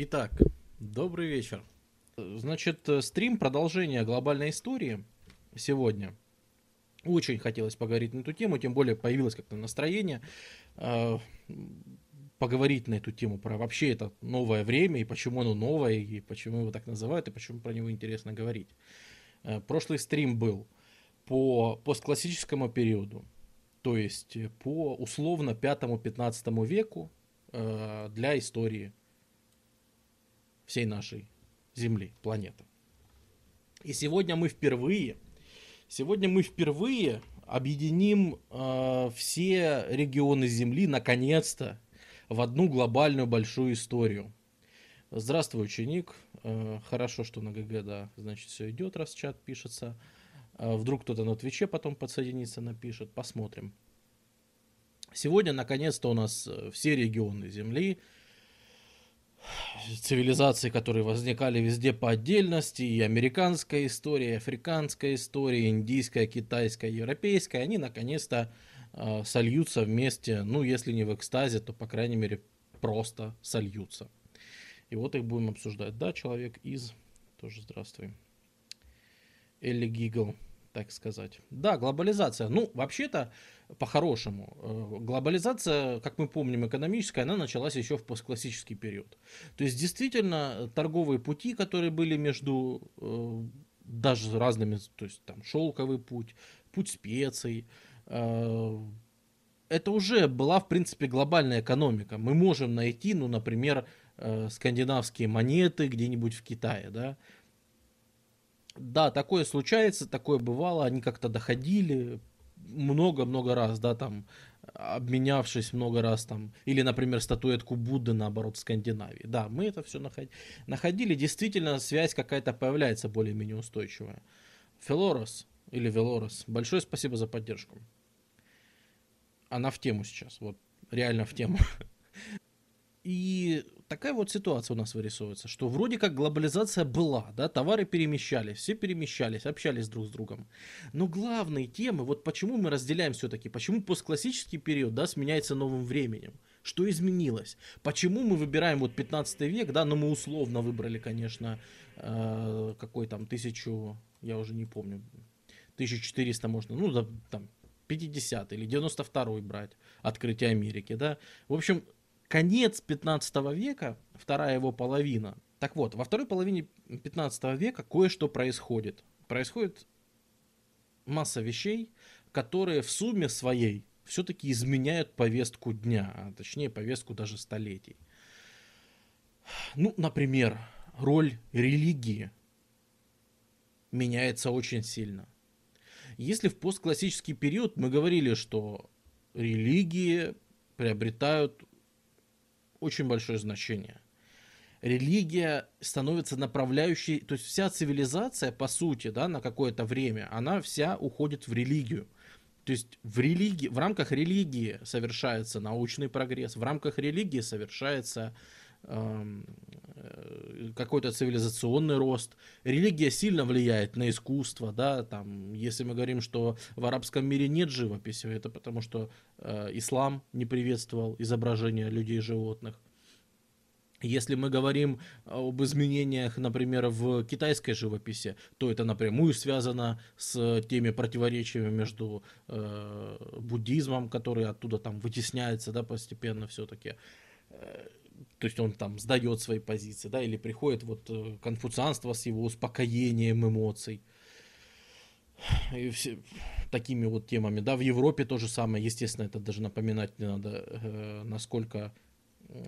Итак, добрый вечер. Значит, стрим продолжения глобальной истории сегодня. Очень хотелось поговорить на эту тему, тем более появилось как-то настроение э, поговорить на эту тему про вообще это новое время и почему оно новое и почему его так называют и почему про него интересно говорить. Э, прошлый стрим был по постклассическому периоду, то есть по условно 5-15 веку э, для истории всей нашей Земли, планеты. И сегодня мы впервые, сегодня мы впервые объединим э, все регионы Земли, наконец-то, в одну глобальную большую историю. Здравствуй, ученик. Э, хорошо, что на ГГ, да, значит, все идет, раз чат пишется. Э, вдруг кто-то на Твиче потом подсоединится, напишет. Посмотрим. Сегодня, наконец-то, у нас э, все регионы Земли – цивилизации, которые возникали везде по отдельности, и американская история, и африканская история, индийская, китайская, европейская, они наконец-то э, сольются вместе, ну, если не в экстазе, то, по крайней мере, просто сольются. И вот их будем обсуждать. Да, человек из... Тоже здравствуй. Элли Гигл, так сказать. Да, глобализация. Ну, вообще-то, по-хорошему. Э, глобализация, как мы помним, экономическая, она началась еще в постклассический период. То есть, действительно, торговые пути, которые были между э, даже разными, то есть там шелковый путь, путь специй, э, это уже была, в принципе, глобальная экономика. Мы можем найти, ну, например, скандинавские монеты где-нибудь в Китае, да, да, такое случается, такое бывало, они как-то доходили, много-много раз, да, там, обменявшись много раз там, или, например, статуэтку Будды, наоборот, в Скандинавии. Да, мы это все находили. Находили, действительно, связь какая-то появляется более-менее устойчивая. Филорос или Велорос, большое спасибо за поддержку. Она в тему сейчас, вот, реально в тему. И такая вот ситуация у нас вырисовывается, что вроде как глобализация была, да, товары перемещались, все перемещались, общались друг с другом. Но главные темы, вот почему мы разделяем все-таки, почему постклассический период, да, сменяется новым временем, что изменилось, почему мы выбираем вот 15 век, да, но мы условно выбрали, конечно, э, какой там тысячу, я уже не помню, 1400 можно, ну, да, там, 50 или 92 брать, открытие Америки, да. В общем, конец 15 века, вторая его половина. Так вот, во второй половине 15 века кое-что происходит. Происходит масса вещей, которые в сумме своей все-таки изменяют повестку дня, а точнее повестку даже столетий. Ну, например, роль религии меняется очень сильно. Если в постклассический период мы говорили, что религии приобретают очень большое значение. Религия становится направляющей, то есть вся цивилизация, по сути, да, на какое-то время, она вся уходит в религию. То есть в, религии, в рамках религии совершается научный прогресс, в рамках религии совершается какой-то цивилизационный рост. Религия сильно влияет на искусство, да, там, если мы говорим, что в арабском мире нет живописи, это потому что э, ислам не приветствовал изображения людей и животных. Если мы говорим об изменениях, например, в китайской живописи, то это напрямую связано с теми противоречиями между э, буддизмом, который оттуда там вытесняется, да, постепенно все-таки. То есть он там сдает свои позиции, да, или приходит вот э, конфуцианство с его успокоением эмоций. И все, такими вот темами, да, в Европе то же самое, естественно, это даже напоминать не надо, э, насколько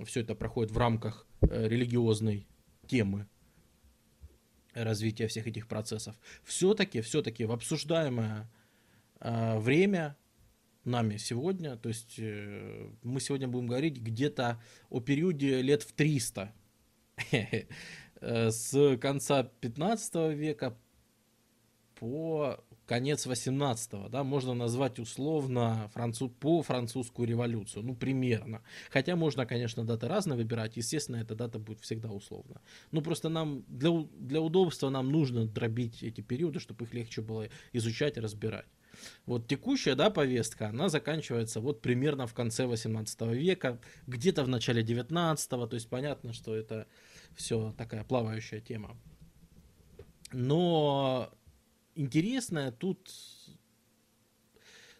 все это проходит в рамках э, религиозной темы развития всех этих процессов. Все-таки, все-таки в обсуждаемое время нами сегодня, то есть э, мы сегодня будем говорить где-то о периоде лет в 300 с конца 15 века по конец 18-го, да, можно назвать условно француз, по французскую революцию, ну, примерно. Хотя можно, конечно, даты разные выбирать, естественно, эта дата будет всегда условно. Ну, просто нам, для, для удобства нам нужно дробить эти периоды, чтобы их легче было изучать и разбирать. Вот текущая, да, повестка, она заканчивается вот примерно в конце 18 века, где-то в начале 19 то есть понятно, что это все такая плавающая тема. Но интересное тут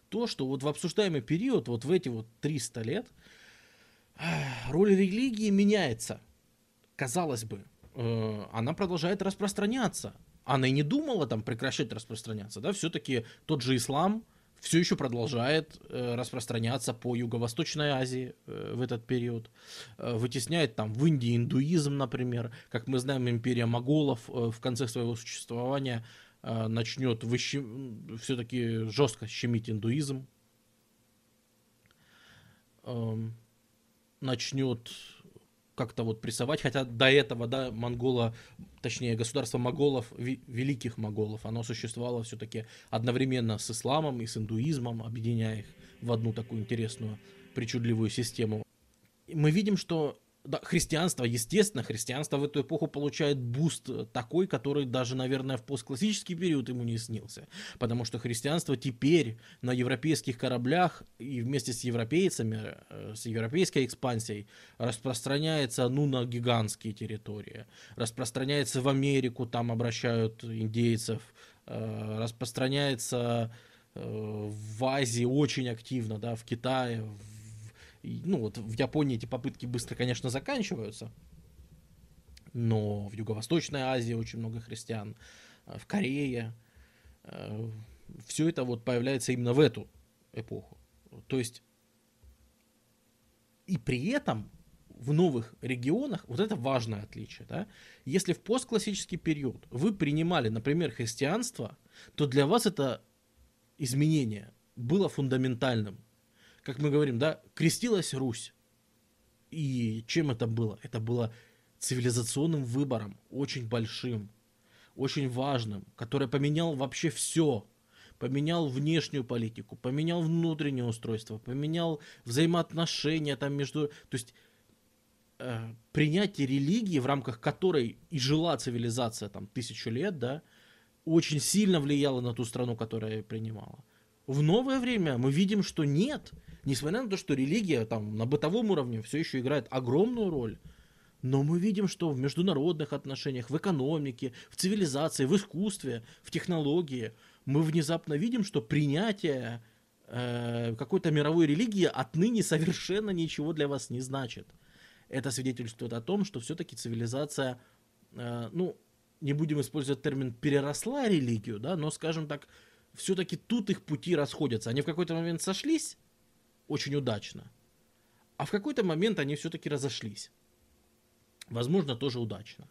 то, что вот в обсуждаемый период, вот в эти вот 300 лет, роль религии меняется. Казалось бы, э, она продолжает распространяться. Она и не думала там прекращать распространяться, да, все-таки тот же ислам все еще продолжает э, распространяться по Юго-Восточной Азии э, в этот период, вытесняет там в Индии индуизм, например, как мы знаем, империя моголов в конце своего существования начнет выщем... все-таки жестко щемить индуизм, эм, начнет как-то вот прессовать, хотя до этого, да, монгола, точнее, государство моголов, великих моголов, оно существовало все-таки одновременно с исламом и с индуизмом, объединяя их в одну такую интересную, причудливую систему. Мы видим, что да, христианство, естественно, христианство в эту эпоху получает boost такой, который даже, наверное, в постклассический период ему не снился. Потому что христианство теперь на европейских кораблях и вместе с европейцами, э, с европейской экспансией распространяется, ну, на гигантские территории. Распространяется в Америку, там обращают индейцев, э, распространяется э, в Азии очень активно, да, в Китае, в ну вот в Японии эти попытки быстро, конечно, заканчиваются, но в Юго-Восточной Азии очень много христиан, э, в Корее, э, все это вот появляется именно в эту эпоху. То есть и при этом в новых регионах, вот это важное отличие, да, если в постклассический период вы принимали, например, христианство, то для вас это изменение было фундаментальным как мы говорим, да, крестилась Русь. И чем это было? Это было цивилизационным выбором, очень большим, очень важным, который поменял вообще все. Поменял внешнюю политику, поменял внутреннее устройство, поменял взаимоотношения там между... То есть э, принятие религии, в рамках которой и жила цивилизация там тысячу лет, да, очень сильно влияло на ту страну, которая принимала. В новое время мы видим, что нет несмотря на то, что религия там на бытовом уровне все еще играет огромную роль, но мы видим, что в международных отношениях, в экономике, в цивилизации, в искусстве, в технологии мы внезапно видим, что принятие э, какой-то мировой религии отныне совершенно ничего для вас не значит. Это свидетельствует о том, что все-таки цивилизация, э, ну, не будем использовать термин переросла религию, да, но, скажем так, все-таки тут их пути расходятся. Они в какой-то момент сошлись, очень удачно. А в какой-то момент они все-таки разошлись. Возможно, тоже удачно.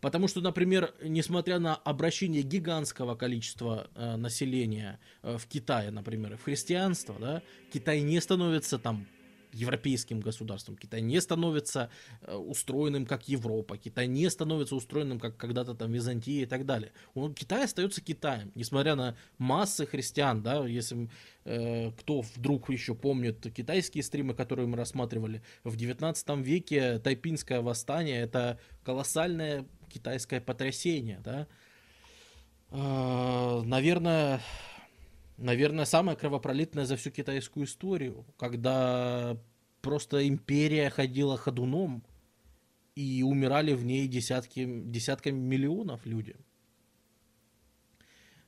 Потому что, например, несмотря на обращение гигантского количества э, населения э, в Китае, например, в христианство, да, Китай не становится там европейским государством. Китай не становится э, устроенным как Европа. Китай не становится устроенным как когда-то там Византия и так далее. Он, Китай остается Китаем, несмотря на массы христиан, да, если э, кто вдруг еще помнит китайские стримы, которые мы рассматривали, в 19 веке тайпинское восстание это колоссальное китайское потрясение, да. Э, наверное, наверное, самое кровопролитное за всю китайскую историю, когда просто империя ходила ходуном, и умирали в ней десятки, десятками миллионов люди.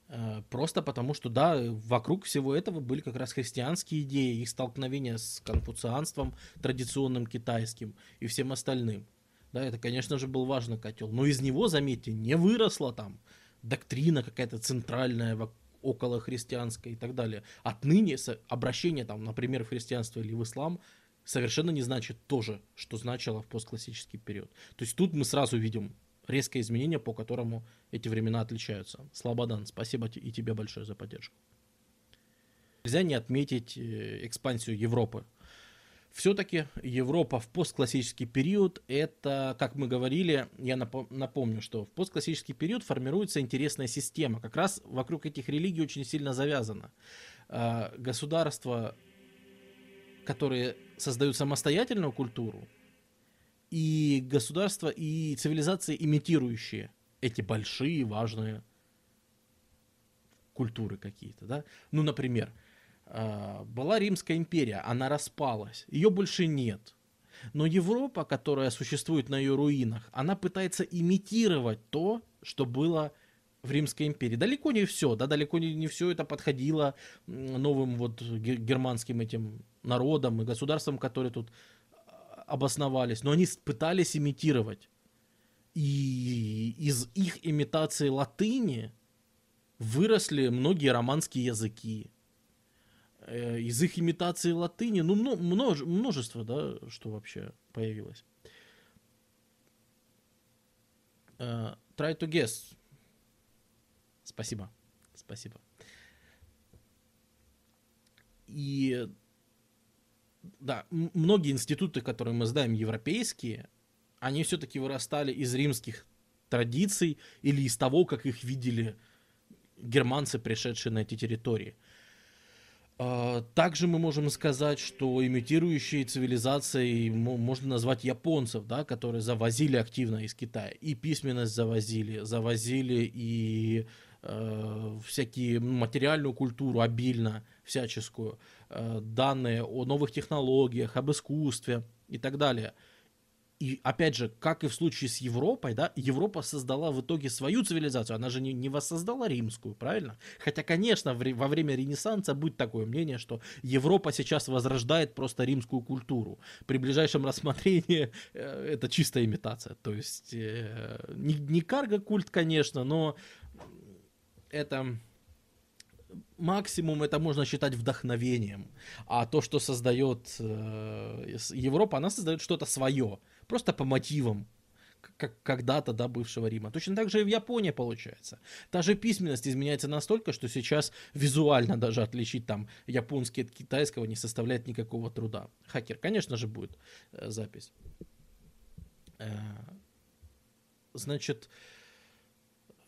Э, просто потому, что, да, вокруг всего этого были как раз христианские идеи, их столкновения с конфуцианством традиционным китайским и всем остальным. Да, это, конечно же, был важный котел. Но из него, заметьте, не выросла там доктрина какая-то центральная около христианской и так далее. Отныне обращение, там, например, в христианство или в ислам совершенно не значит то же, что значило в постклассический период. То есть тут мы сразу видим резкое изменение, по которому эти времена отличаются. Слободан, спасибо и тебе большое за поддержку. Нельзя не отметить э, экспансию Европы все-таки Европа в постклассический период, это, как мы говорили, я напомню, что в постклассический период формируется интересная система. Как раз вокруг этих религий очень сильно завязано. А, государства, которые создают самостоятельную культуру, и государства, и цивилизации, имитирующие эти большие, важные культуры какие-то, да. Ну, например, была Римская империя, она распалась, ее больше нет. Но Европа, которая существует на ее руинах, она пытается имитировать то, что было в Римской империи. Далеко не все, да, далеко не, не все это подходило новым вот германским этим народам и государствам, которые тут а, обосновались, но они пытались имитировать. И из их имитации латыни выросли многие романские языки. Э, из их имитации латыни, ну, множе, множество, да, что вообще появилось. Uh, try to guess. Спасибо. Спасибо. И да, многие институты, которые мы знаем, европейские, они все-таки вырастали из римских традиций или из того, как их видели германцы, пришедшие на эти территории. А, также мы можем сказать, что имитирующие цивилизации можно назвать японцев, да, которые завозили активно из Китая. И письменность завозили, завозили и э, всякие материальную культуру обильно, всяческую, э, данные о новых технологиях, об искусстве и так далее – и опять же, как и в случае с Европой, да, Европа создала в итоге свою цивилизацию, она же не, не воссоздала римскую, правильно? Хотя, конечно, в, во время Ренессанса будет такое мнение, что Европа сейчас возрождает просто римскую культуру. При ближайшем рассмотрении э, это чистая имитация. То есть э, не, не карго-культ, конечно, но это максимум это можно считать вдохновением. А то, что создает э, Европа, она создает что-то свое просто по мотивам как когда-то, да, бывшего Рима. Точно так же и в Японии получается. Та же письменность изменяется настолько, что сейчас визуально даже отличить там японский от китайского не составляет никакого труда. Хакер, конечно же, будет э, запись. Э, значит,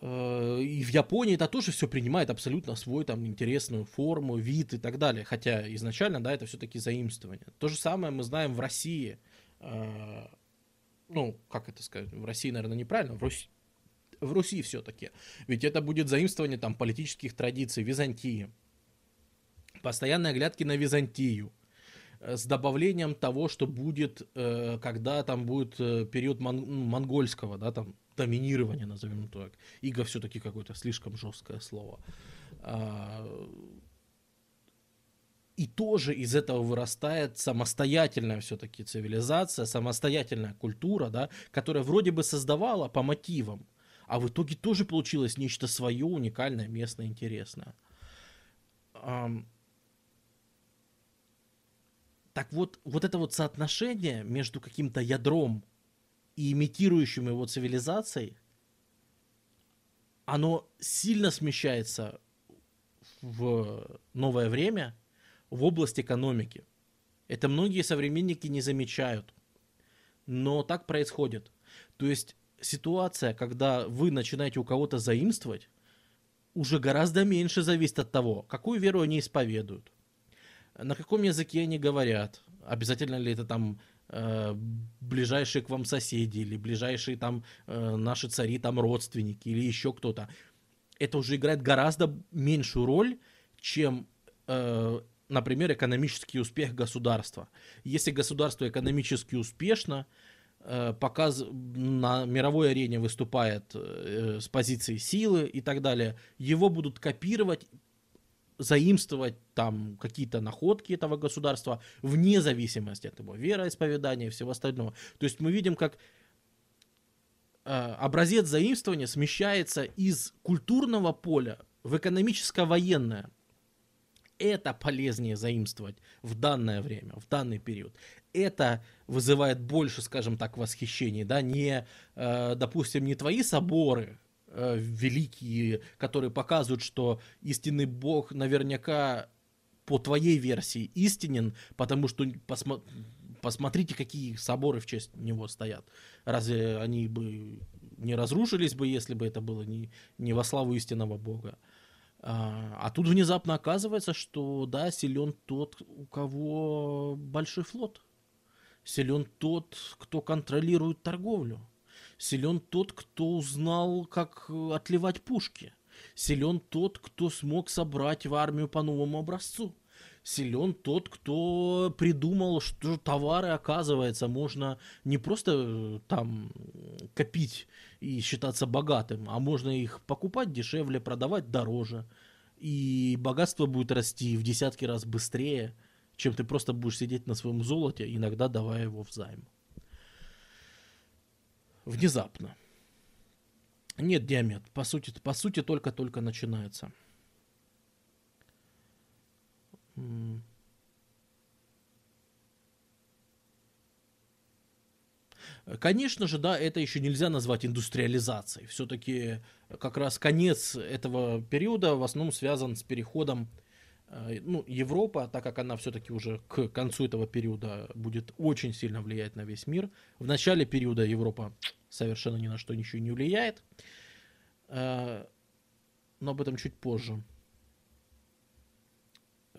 э, и в Японии это тоже все принимает абсолютно свой там интересную форму, вид и так далее. Хотя изначально, да, это все-таки заимствование. То же самое мы знаем в России. Э, ну, как это сказать, в России, наверное, неправильно, в Руси, в Руси все-таки. Ведь это будет заимствование там политических традиций Византии. Постоянные оглядки на Византию э, с добавлением того, что будет, э, когда там будет э, период мон- монгольского, да, там доминирования, назовем так. Иго все-таки какое-то слишком жесткое слово. И тоже из этого вырастает самостоятельная все-таки цивилизация, самостоятельная культура, да, которая вроде бы создавала по мотивам, а в итоге тоже получилось нечто свое, уникальное, местное, интересное. Так вот, вот это вот соотношение между каким-то ядром и имитирующим его цивилизацией, оно сильно смещается в новое время – в область экономики. Это многие современники не замечают. Но так происходит. То есть ситуация, когда вы начинаете у кого-то заимствовать, уже гораздо меньше зависит от того, какую веру они исповедуют, на каком языке они говорят, обязательно ли это там э, ближайшие к вам соседи или ближайшие там э, наши цари, там родственники или еще кто-то. Это уже играет гораздо меньшую роль, чем э, например, экономический успех государства. Если государство экономически успешно, э, показ на мировой арене выступает э, с позиции силы и так далее, его будут копировать, заимствовать там какие-то находки этого государства вне зависимости от его вероисповедания и всего остального. То есть мы видим, как э, образец заимствования смещается из культурного поля в экономическо-военное это полезнее заимствовать в данное время, в данный период. Это вызывает больше, скажем так, восхищений, да, не, э, допустим, не твои соборы э, великие, которые показывают, что истинный Бог наверняка по твоей версии истинен, потому что посмо... посмотрите, какие соборы в честь него стоят. Разве они бы не разрушились бы, если бы это было не, не во славу истинного Бога? А, а тут внезапно оказывается, что да, силен тот, у кого большой флот. Силен тот, кто контролирует торговлю. Силен тот, кто узнал, как отливать пушки. Силен тот, кто смог собрать в армию по новому образцу. Силен тот, кто придумал, что товары, оказывается, можно не просто э, там копить и считаться богатым, а можно их покупать дешевле, продавать дороже. И богатство будет расти в десятки раз быстрее, чем ты просто будешь сидеть на своем золоте, иногда давая его в займ. Внезапно. Нет, диамет, по сути, по сути только-только начинается. Конечно же, да, это еще нельзя назвать индустриализацией. Все-таки как раз конец этого периода в основном связан с переходом э, ну, Европа, так как она все-таки уже к концу этого периода будет очень сильно влиять на весь мир. В начале периода Европа совершенно ни на что ничего не влияет. Э, но об этом чуть позже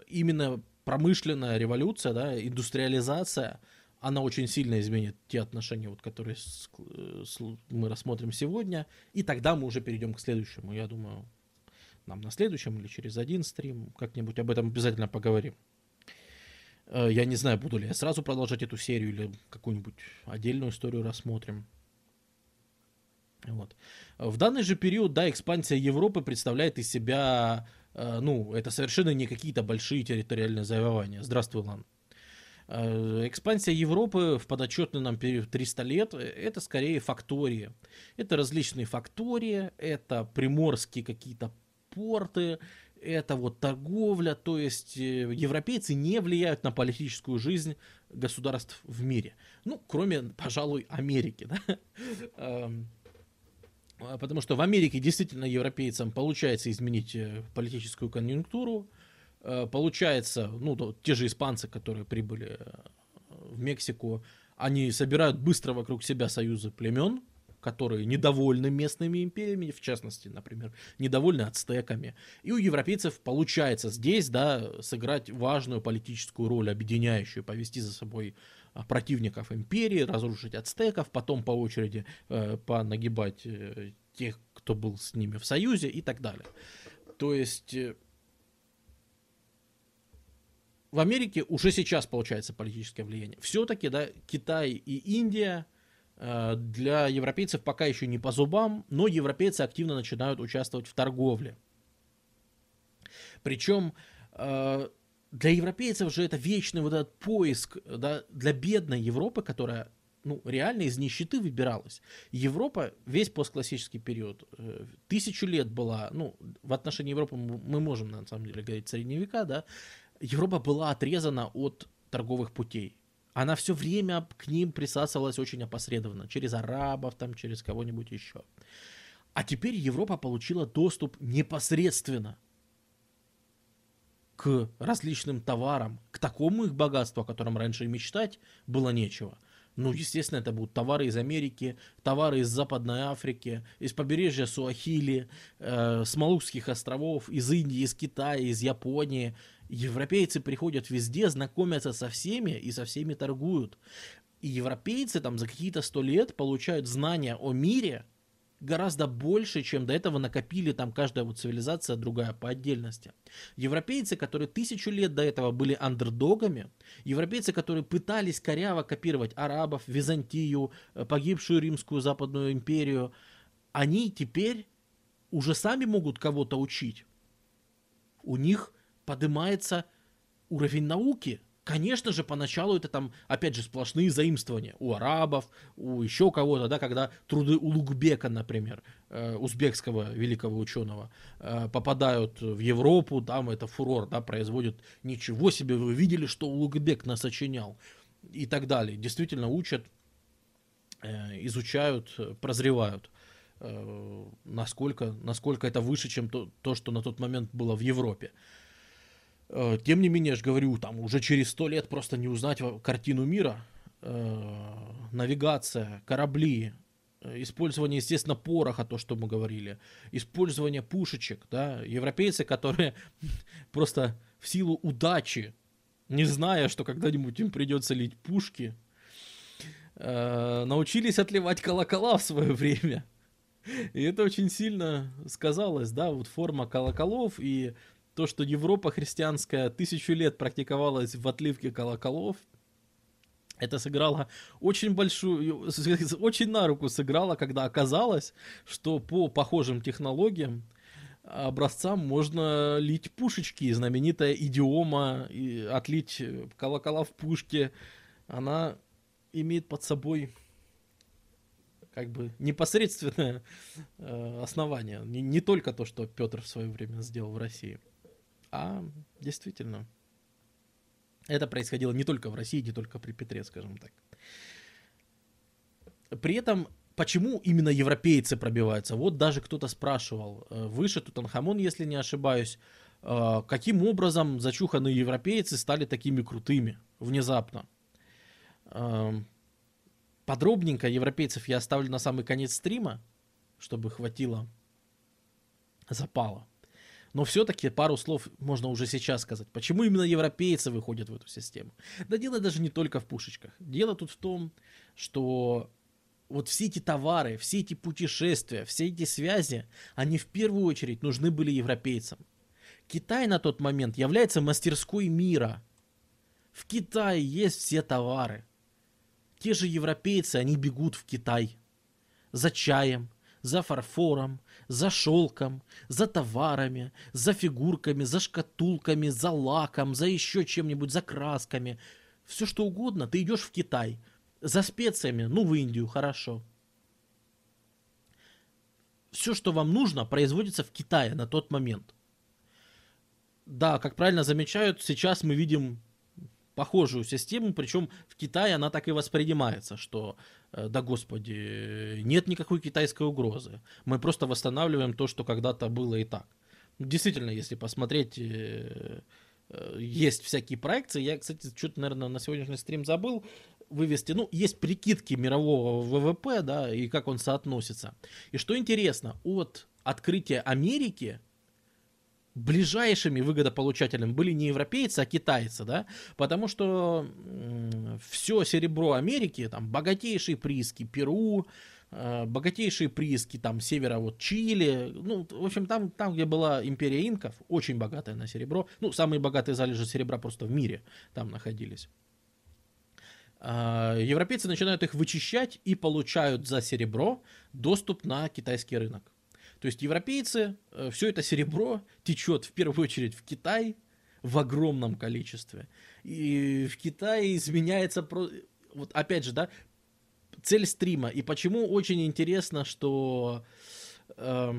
именно промышленная революция, да, индустриализация, она очень сильно изменит те отношения, вот, которые с, с, мы рассмотрим сегодня, и тогда мы уже перейдем к следующему. Я думаю, нам на следующем или через один стрим как-нибудь об этом обязательно поговорим. Э, я не знаю, буду ли я сразу продолжать эту серию или какую-нибудь отдельную историю рассмотрим. Вот. В данный же период, да, экспансия Европы представляет из себя Э, ну, это совершенно не какие-то большие территориальные завоевания. Здравствуй, Лан. Э, экспансия Европы в подотчетный нам период 300 лет – это скорее фактории. Это различные фактории, это приморские какие-то порты, это вот торговля, то есть э, европейцы не влияют на политическую жизнь государств в мире. Ну, кроме, пожалуй, Америки. Да? А, потому что в Америке действительно европейцам получается изменить э, политическую конъюнктуру. Э, получается, ну, те же испанцы, которые прибыли э, в Мексику, они собирают быстро вокруг себя союзы племен, которые недовольны местными империями, в частности, например, недовольны ацтеками. И у европейцев получается здесь, да, сыграть важную политическую роль, объединяющую, повести за собой противников империи, разрушить ацтеков, потом по очереди э, понагибать э, тех, кто был с ними в союзе и так далее. То есть э, в Америке уже сейчас получается политическое влияние. Все-таки, да, Китай и Индия э, для европейцев пока еще не по зубам, но европейцы активно начинают участвовать в торговле. Причем э, для европейцев же это вечный вот этот поиск, да, для бедной Европы, которая ну, реально из нищеты выбиралась. Европа весь постклассический период, э, тысячу лет была, ну, в отношении Европы мы можем, на самом деле, говорить средневека, да, Европа была отрезана от торговых путей. Она все время к ним присасывалась очень опосредованно, через арабов, там, через кого-нибудь еще. А теперь Европа получила доступ непосредственно к различным товарам, к такому их богатству, о котором раньше и мечтать было нечего. Ну, естественно, это будут товары из Америки, товары из Западной Африки, из побережья Суахили, э, с Малукских островов, из Индии, из Китая, из Японии. Европейцы приходят везде, знакомятся со всеми и со всеми торгуют. И европейцы там за какие-то сто лет получают знания о мире, гораздо больше, чем до этого накопили там каждая вот цивилизация другая по отдельности. Европейцы, которые тысячу лет до этого были андердогами, европейцы, которые пытались коряво копировать арабов, Византию, э, погибшую римскую западную империю, они теперь уже сами могут кого-то учить. У них поднимается уровень науки, Конечно же, поначалу это там, опять же, сплошные заимствования у арабов, у еще кого-то, да, когда труды у Лукбека, например, э, узбекского великого ученого, э, попадают в Европу, там это фурор, да, производит, ничего себе, вы видели, что Лукбек насочинял, и так далее. Действительно учат, э, изучают, прозревают э, насколько, насколько это выше, чем то, то, что на тот момент было в Европе. Э, тем не менее, я же говорю, там уже через сто лет просто не узнать картину мира. Э, навигация, корабли, э, использование, естественно, пороха, то, что мы говорили, использование пушечек, да, европейцы, которые просто в силу удачи, не зная, что когда-нибудь им придется лить пушки, научились отливать колокола в свое время. И это очень сильно сказалось, да, вот форма колоколов и то, что Европа христианская тысячу лет практиковалась в отливке колоколов, это сыграло очень большую, очень на руку сыграло, когда оказалось, что по похожим технологиям образцам можно лить пушечки. Знаменитая идиома и отлить колокола в пушке, она имеет под собой как бы непосредственное э, основание. Не, не только то, что Петр в свое время сделал в России, а действительно это происходило не только в России, не только при Петре, скажем так. При этом почему именно европейцы пробиваются? Вот даже кто-то спрашивал, э, выше Тутанхамон, если не ошибаюсь, э, каким образом зачуханные европейцы стали такими крутыми внезапно? Эм, подробненько европейцев я оставлю на самый конец стрима, чтобы хватило запала. Но все-таки пару слов можно уже сейчас сказать. Почему именно европейцы выходят в эту систему? Да дело даже не только в пушечках. Дело тут в том, что вот все эти товары, все эти путешествия, все эти связи, они в первую очередь нужны были европейцам. Китай на тот момент является мастерской мира. В Китае есть все товары. Те же европейцы, они бегут в Китай за чаем, за фарфором, за шелком, за товарами, за фигурками, за шкатулками, за лаком, за еще чем-нибудь, за красками. Все что угодно, ты идешь в Китай. За специями, ну в Индию, хорошо. Все, что вам нужно, производится в Китае на тот момент. Да, как правильно замечают, сейчас мы видим похожую систему, причем в Китае она так и воспринимается, что, э, да господи, нет никакой китайской угрозы. Мы просто восстанавливаем то, что когда-то было и так. Действительно, если посмотреть, э, э, есть всякие проекции. Я, кстати, что-то, наверное, на сегодняшний стрим забыл вывести. Ну, есть прикидки мирового ВВП, да, и как он соотносится. И что интересно, от открытия Америки ближайшими выгодополучателями были не европейцы, а китайцы, да, потому что все серебро Америки, там, богатейшие прииски Перу, э, богатейшие прииски там севера вот Чили, ну, в общем, там, там, где была империя инков, очень богатая на серебро, ну, самые богатые залежи серебра просто в мире там находились. А, европейцы начинают их вычищать и получают за серебро доступ на китайский рынок. То есть европейцы, э, все это серебро течет в первую очередь в Китай в огромном количестве. И в Китае изменяется, вот опять же, да, цель стрима. И почему очень интересно, что... Э,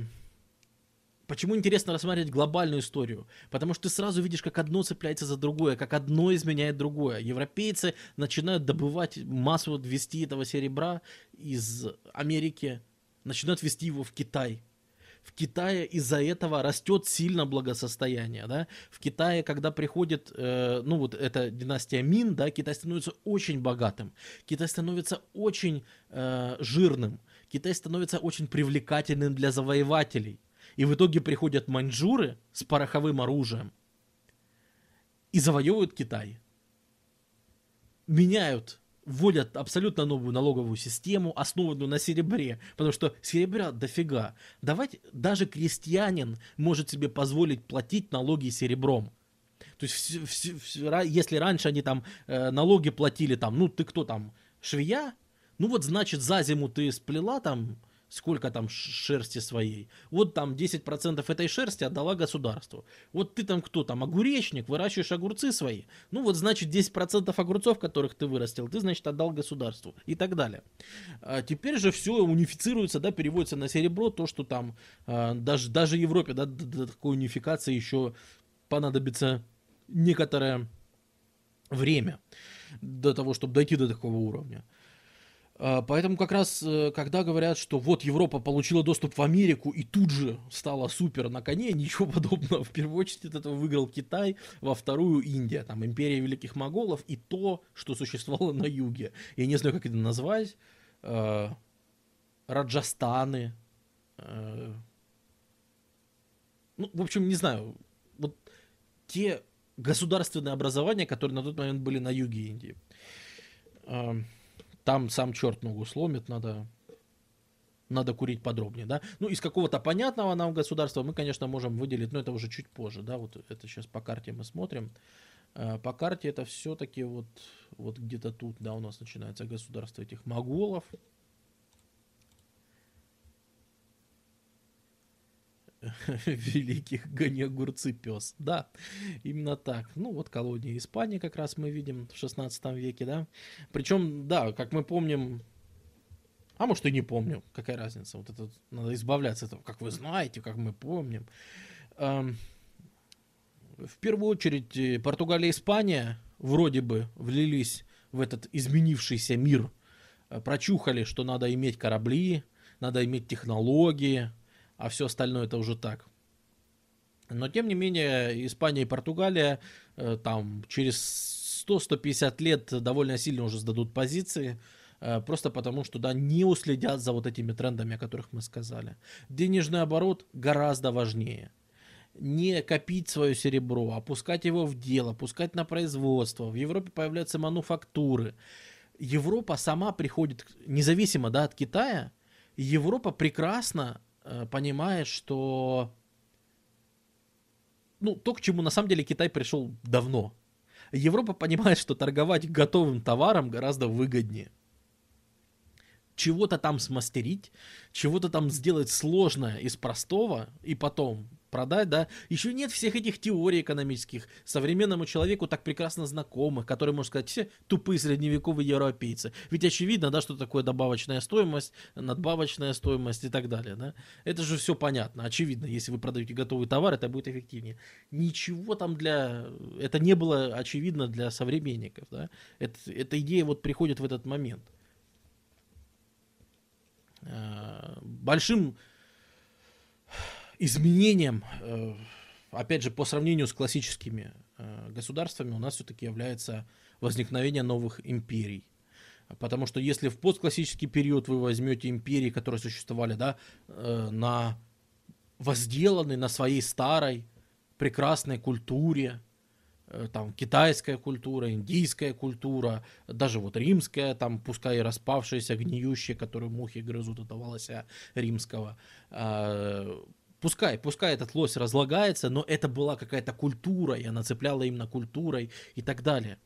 почему интересно рассматривать глобальную историю? Потому что ты сразу видишь, как одно цепляется за другое, как одно изменяет другое. Европейцы начинают добывать массу, вести этого серебра из Америки, начинают вести его в Китай в Китае из-за этого растет сильно благосостояние, да. В Китае, когда приходит, э, ну вот эта династия Мин, да, Китай становится очень богатым, Китай становится очень э, жирным, Китай становится очень привлекательным для завоевателей. И в итоге приходят маньчжуры с пороховым оружием и завоевывают Китай. Меняют вводят абсолютно новую налоговую систему, основанную на серебре, потому что серебра дофига. Давайте даже крестьянин может себе позволить платить налоги серебром. То есть, в, в, в, если раньше они там э, налоги платили там, ну ты кто там, швея? Ну вот значит за зиму ты сплела там сколько там шерсти своей. Вот там 10% этой шерсти отдала государству. Вот ты там кто там, огуречник, выращиваешь огурцы свои. Ну вот значит 10% огурцов, которых ты вырастил, ты значит отдал государству и так далее. А теперь же все унифицируется, да, переводится на серебро, то, что там а, даже, даже Европе, да, до такой унификации еще понадобится некоторое время до того, чтобы дойти до такого уровня. А, поэтому как раз, э, когда говорят, что вот Европа получила доступ в Америку и тут же стала супер на коне, ничего подобного. В первую очередь от этого выиграл Китай, во вторую Индия, там империя великих моголов и то, что существовало на юге. Я не знаю, как это назвать. Э, Раджастаны. Э, ну, в общем, не знаю. Вот те государственные образования, которые на тот момент были на юге Индии. Там сам черт ногу сломит, надо надо курить подробнее, да. Ну, из какого-то понятного нам государства мы, конечно, можем выделить, но это уже чуть позже, да, вот это сейчас по карте мы смотрим. Э, по карте это все-таки вот, вот где-то тут, да, у нас начинается государство этих моголов. Великих гони огурцы пес. Да, именно так. Ну, вот колония Испании как раз мы видим в 16 веке, да. Причем, да, как мы помним, а может и не помню, какая разница. Вот это надо избавляться от этого, как вы знаете, как мы помним. Эм, в первую очередь э, Португалия и Испания вроде бы влились в этот изменившийся мир, э, прочухали, что надо иметь корабли, надо иметь технологии, а все остальное это уже так. Но тем не менее Испания и Португалия э, там через 100-150 лет довольно сильно уже сдадут позиции, просто потому что да, не уследят за вот этими трендами, о которых мы сказали. Денежный оборот гораздо важнее – не копить свое серебро, опускать его в дело, пускать на производство. В Европе появляются мануфактуры. Европа сама приходит, независимо да, от Китая, Европа прекрасно э, понимает, что ну, то, к чему на самом деле Китай пришел давно. Европа понимает, что торговать готовым товаром гораздо выгоднее. Чего-то там смастерить, чего-то там сделать сложное из простого, и потом продать, да. Еще нет всех этих теорий экономических, современному человеку так прекрасно знакомых, которые, можно сказать, все тупые средневековые европейцы. Ведь очевидно, да, что такое добавочная стоимость, надбавочная стоимость и так далее, да. Это же все понятно, очевидно. Если вы продаете готовый товар, это будет эффективнее. Ничего там для... Это не было очевидно для современников, да. Это, эта идея вот приходит в этот момент. А, большим изменением, э, опять же, по сравнению с классическими э, государствами, у нас все-таки является возникновение новых империй. Потому что если в постклассический период вы возьмете империи, которые существовали, да, э, на возделанной, на своей старой, прекрасной культуре, там китайская культура, индийская культура, даже вот римская, там пускай и распавшаяся, гниющая, которую мухи грызут, это волося римского, Пускай, пускай этот лось разлагается, но это была какая-то культура, и она цепляла именно культурой и так далее.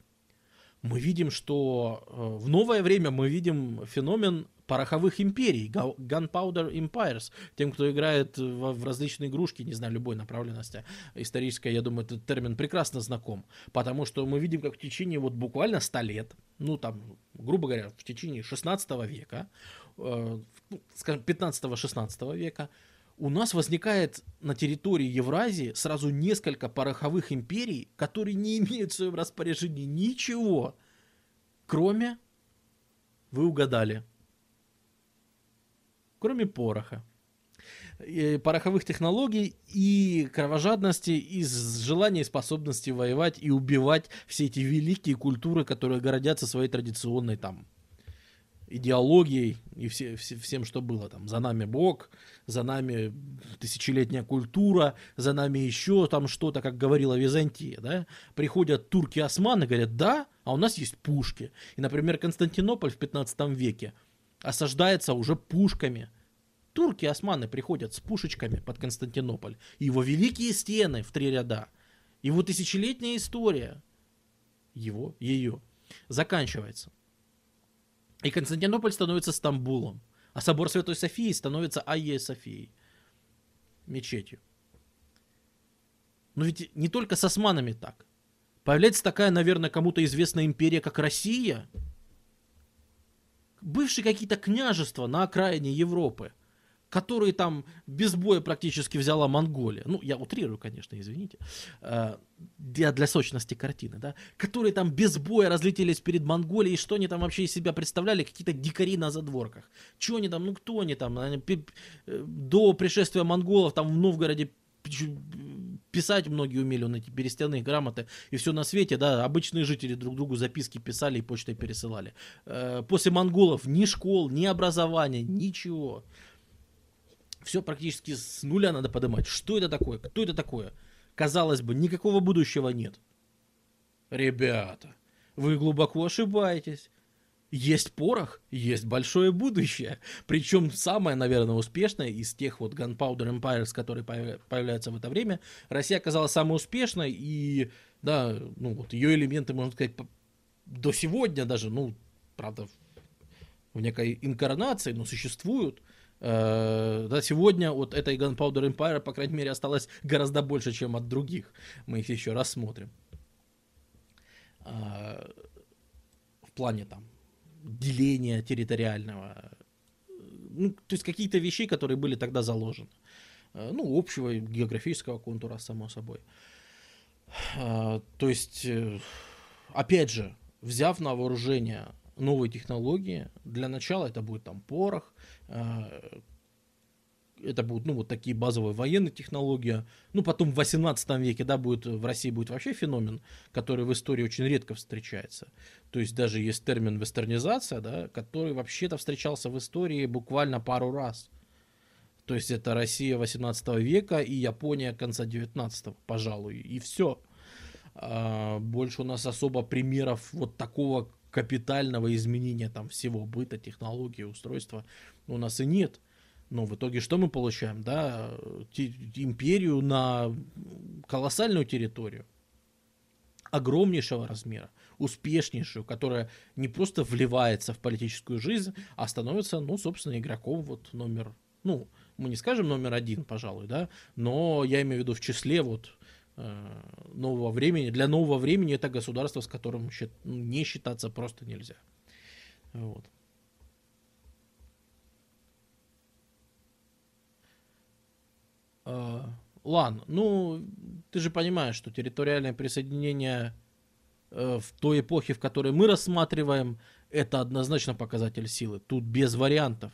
Мы видим, что э, в новое время мы видим феномен пороховых империй, Gunpowder Empires. Тем, кто играет в, различные игрушки, не знаю, любой направленности исторической, я думаю, этот термин прекрасно знаком. Потому что мы видим, как в течение вот буквально 100 лет, ну там, грубо говоря, в течение 16 века, э, ну, скажем, 15-16 века, у нас возникает на территории Евразии сразу несколько пороховых империй, которые не имеют в своем распоряжении ничего, кроме, вы угадали, кроме пороха пороховых технологий и кровожадности, и желания и способности воевать и убивать все эти великие культуры, которые городятся своей традиционной там идеологией и все, все, всем, что было там. За нами Бог, за нами тысячелетняя культура, за нами еще там что-то, как говорила Византия, да. Приходят турки-османы, говорят, да, а у нас есть пушки. И, например, Константинополь в 15 веке осаждается уже пушками. Турки-османы приходят с пушечками под Константинополь. И его великие стены в три ряда. Его тысячелетняя история, его, ее, заканчивается. И Константинополь становится Стамбулом. А собор Святой Софии становится Айе Софией. Мечетью. Но ведь не только с османами так. Появляется такая, наверное, кому-то известная империя, как Россия. Бывшие какие-то княжества на окраине Европы – которые там без боя практически взяла Монголия. Ну, я утрирую, конечно, извините. Э, для, для сочности картины, да. Которые там без боя разлетелись перед Монголией. Что они там вообще из себя представляли? Какие-то дикари на задворках. Что они там, ну кто они там? Э, до пришествия монголов там в Новгороде писать многие умели, он эти перестяные грамоты и все на свете, да, обычные жители друг другу записки писали и почтой пересылали. Э, после монголов ни школ, ни образования, ничего все практически с нуля надо поднимать. Что это такое? Кто это такое? Казалось бы, никакого будущего нет. Ребята, вы глубоко ошибаетесь. есть порох, есть большое будущее. Причем самое, наверное, успешное из тех вот Gunpowder Empires, которые появляются в это время, Россия оказалась самой успешной, и, да, ну вот ее элементы, можно сказать, до сегодня даже, ну, правда, в некой инкарнации, но существуют. Э, да, сегодня от этой Gunpowder Empire, по крайней мере, осталось гораздо больше, чем от других. Мы их еще рассмотрим. Э, в плане там деления территориального. Ну, то есть какие-то вещи, которые были тогда заложены. Э, ну, общего географического контура, само собой. То есть, опять же, взяв на вооружение новые технологии, для начала это будет там порох, это будут, ну, вот такие базовые военные технологии. Ну, потом в 18 веке, да, будет, в России будет вообще феномен, который в истории очень редко встречается. То есть даже есть термин вестернизация, да, который вообще-то встречался в истории буквально пару раз. То есть это Россия 18 века и Япония конца 19 пожалуй, и все. А, больше у нас особо примеров вот такого капитального изменения там всего быта, технологии, устройства у нас и нет. Но в итоге что мы получаем? Да, империю на колоссальную территорию, огромнейшего размера, успешнейшую, которая не просто вливается в политическую жизнь, а становится, ну, собственно, игроком вот номер, ну, мы не скажем номер один, пожалуй, да, но я имею в виду в числе вот нового времени. Для нового времени это государство, с которым не считаться просто нельзя. Вот. Э, Лан, ну, ты же понимаешь, что территориальное присоединение э, в той эпохе, в которой мы рассматриваем, это однозначно показатель силы. Тут без вариантов.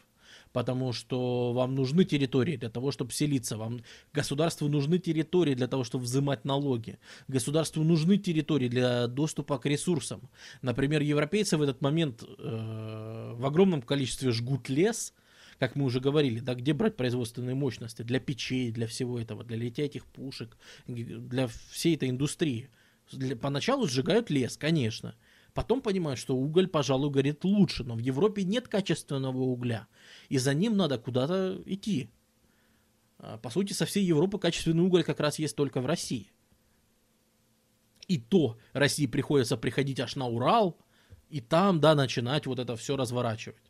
Потому что вам нужны территории для того, чтобы селиться. Вам государству нужны территории для того, чтобы взимать налоги. Государству нужны территории для доступа к ресурсам. Например, европейцы в этот момент э, в огромном количестве жгут лес, как мы уже говорили, да, где брать производственные мощности для печей, для всего этого, для этих пушек, для всей этой индустрии. Для, поначалу сжигают лес, конечно. Потом понимают, что уголь, пожалуй, горит лучше, но в Европе нет качественного угля, и за ним надо куда-то идти. А, по сути, со всей Европы качественный уголь как раз есть только в России. И то России приходится приходить аж на Урал, и там, да, начинать вот это все разворачивать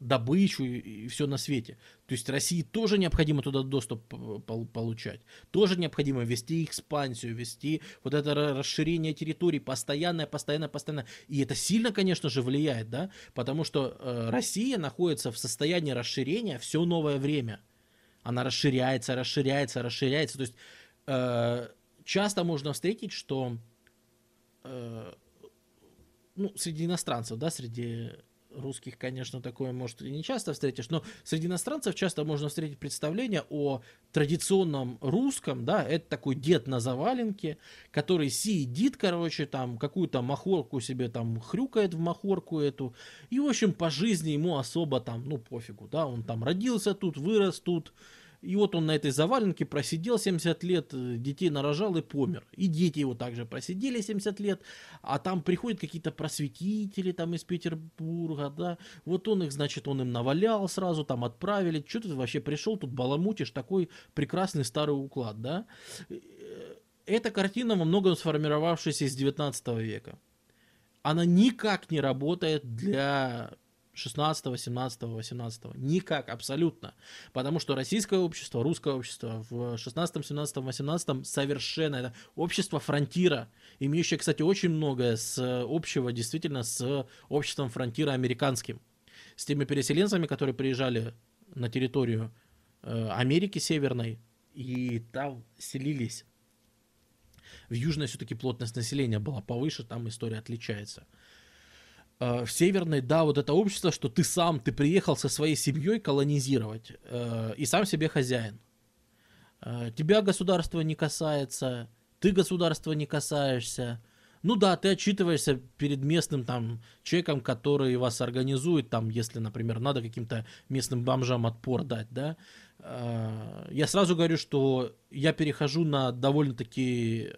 добычу и все на свете. То есть России тоже необходимо туда доступ получать. Тоже необходимо вести экспансию, вести вот это расширение территорий постоянное, постоянно, постоянно. И это сильно, конечно же, влияет, да, потому что э, Россия находится в состоянии расширения все новое время. Она расширяется, расширяется, расширяется. То есть э, часто можно встретить, что э, ну, среди иностранцев, да, среди русских, конечно, такое, может, и не часто встретишь, но среди иностранцев часто можно встретить представление о традиционном русском, да, это такой дед на заваленке, который сидит, короче, там, какую-то махорку себе там хрюкает в махорку эту, и, в общем, по жизни ему особо там, ну, пофигу, да, он там родился тут, вырос тут, и вот он на этой заваленке просидел 70 лет, э, детей нарожал и помер. И дети его также просидели 70 лет, а там приходят какие-то просветители там из Петербурга, да, вот он их, значит, он им навалял сразу, там отправили, что ты вообще пришел, тут баламутишь, такой прекрасный старый уклад, да. Э, эта картина во многом сформировавшаяся из 19 века. Она никак не работает для 16, 17, 18. Никак, абсолютно. Потому что российское общество, русское общество в 16, 17, 18 совершенно это общество фронтира, имеющее, кстати, очень многое с общего действительно с обществом фронтира американским. С теми переселенцами, которые приезжали на территорию э, Америки Северной и там селились. В Южной все-таки плотность населения была повыше, там история отличается. Э, в Северной, да, вот это общество, что ты сам, ты приехал со своей семьей колонизировать, э, и сам себе хозяин. Э, тебя государство не касается, ты государства не касаешься. Ну да, ты отчитываешься перед местным там человеком, который вас организует, там, если, например, надо каким-то местным бомжам отпор дать, да. Я сразу говорю, что я перехожу на довольно-таки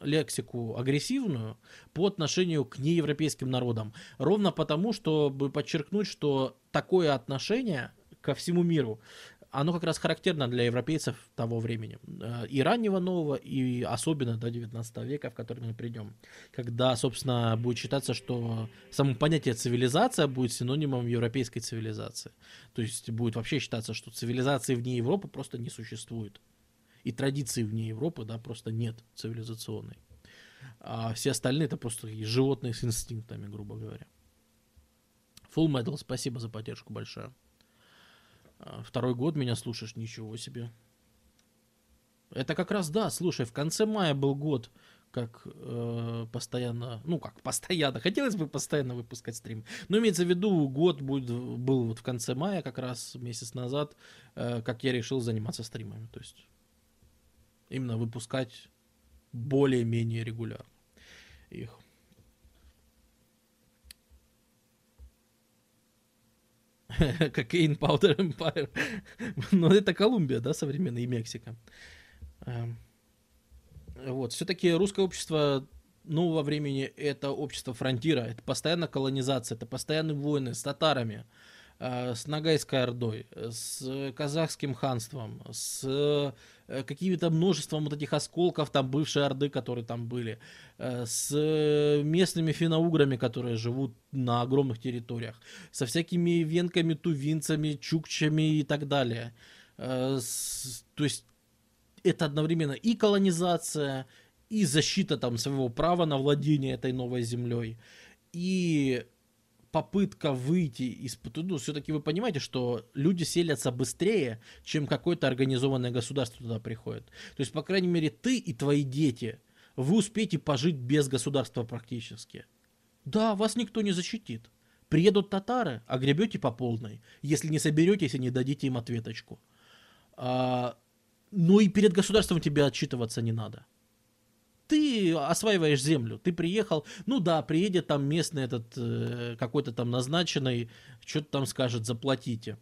лексику агрессивную по отношению к неевропейским народам. Ровно потому, чтобы подчеркнуть, что такое отношение ко всему миру, оно как раз характерно для европейцев того времени. Э, и раннего нового, и особенно до 19 века, в который мы придем. Когда, собственно, будет считаться, что само понятие цивилизация будет синонимом европейской цивилизации. То есть будет вообще считаться, что цивилизации вне Европы просто не существует. И традиции вне Европы, да, просто нет цивилизационной. А все остальные это просто животные с инстинктами, грубо говоря. Full Metal, спасибо за поддержку большое. А, второй год меня слушаешь, ничего себе. Это как раз, да, слушай, в конце мая был год, как э, постоянно, ну как постоянно, хотелось бы постоянно выпускать стрим. Но имеется в виду, год будет, был вот в конце мая, как раз месяц назад, э, как я решил заниматься стримами. То есть именно выпускать более-менее регулярно их. Кокаин Powder Empire. Но это Колумбия, да, современная, и Мексика. Эм, вот, все-таки русское общество нового времени это общество фронтира, это постоянная колонизация, это постоянные войны с татарами, Э, с Ногайской Ордой, с казахским ханством, с какими-то множеством вот этих осколков там бывшей Орды, которые там были, э, с местными финоуграми, которые живут на огромных территориях, со всякими венками, тувинцами, чукчами и так далее. То есть это одновременно и колонизация, и защита там своего права на владение этой новой землей, и попытка выйти из... Ну, все-таки вы понимаете, что люди селятся быстрее, чем какое-то организованное государство туда приходит. То есть, по крайней мере, ты и твои дети, вы успеете пожить без государства практически. Да, вас никто не защитит. Приедут татары, а гребете по полной, если не соберетесь и не дадите им ответочку. А, ну и перед государством тебе отчитываться не надо ты осваиваешь землю, ты приехал, ну да, приедет там местный этот э, какой-то там назначенный, что-то там скажет, заплатите.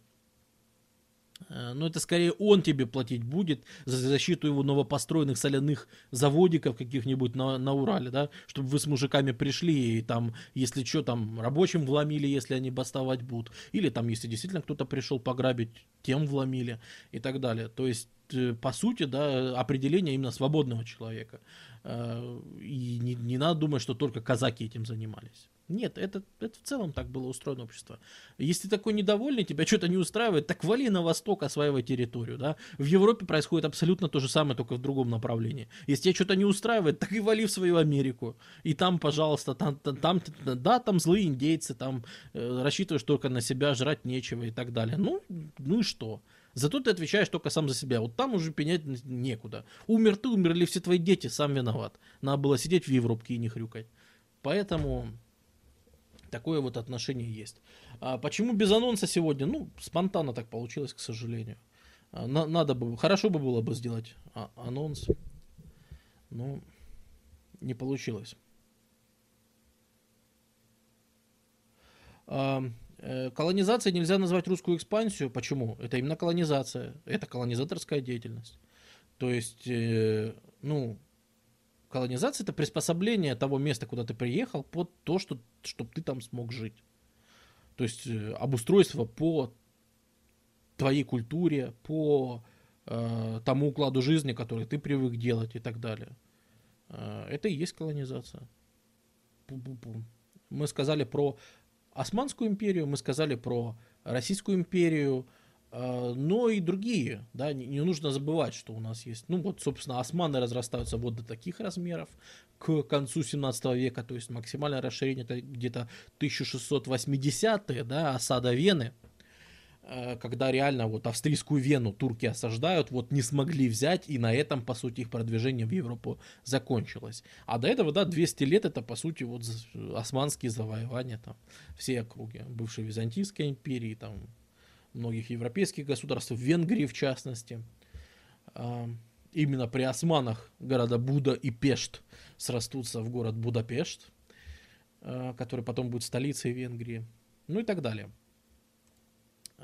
Э, но это скорее он тебе платить будет за защиту его новопостроенных соляных заводиков каких-нибудь на, на Урале, да, чтобы вы с мужиками пришли и там, если что, там рабочим вломили, если они бастовать будут, или там, если действительно кто-то пришел пограбить, тем вломили и так далее. То есть, э, по сути, да, определение именно свободного человека. И не, не надо думать, что только казаки этим занимались. Нет, это, это в целом так было устроено общество. Если ты такой недовольный, тебя что-то не устраивает, так вали на восток, осваивай территорию. Да? В Европе происходит абсолютно то же самое, только в другом направлении. Если тебя что-то не устраивает, так и вали в свою Америку. И там, пожалуйста, там, там, там да, там злые индейцы, там э, рассчитываешь только на себя, жрать нечего и так далее. Ну, ну и что? Зато ты отвечаешь только сам за себя. Вот там уже пенять некуда. Умер ты, умерли все твои дети, сам виноват. Надо было сидеть в Европке и не хрюкать. Поэтому такое вот отношение есть. А почему без анонса сегодня? Ну, спонтанно так получилось, к сожалению. А, на, надо бы, хорошо бы было бы сделать а, анонс, но не получилось. Э, колонизация нельзя назвать русскую экспансию. Почему? Это именно колонизация. Это колонизаторская деятельность. То есть, э, ну, колонизация это приспособление того места, куда ты приехал, под то, что, чтобы ты там смог жить. То есть э, обустройство по твоей культуре, по э, тому укладу жизни, который ты привык делать и так далее. Э, это и есть колонизация. Пу-пу-пу. Мы сказали про Османскую империю, мы сказали про Российскую империю, э, но и другие, да, не, нужно забывать, что у нас есть, ну вот, собственно, османы разрастаются вот до таких размеров к концу 17 века, то есть максимальное расширение это где-то 1680-е, да, осада Вены, когда реально вот австрийскую Вену турки осаждают, вот не смогли взять, и на этом, по сути, их продвижение в Европу закончилось. А до этого, да, 200 лет это, по сути, вот османские завоевания, там, все округи бывшей Византийской империи, там, многих европейских государств, Венгрии в частности. А, именно при османах города Буда и Пешт срастутся в город Будапешт, э, который потом будет столицей Венгрии, ну и так далее.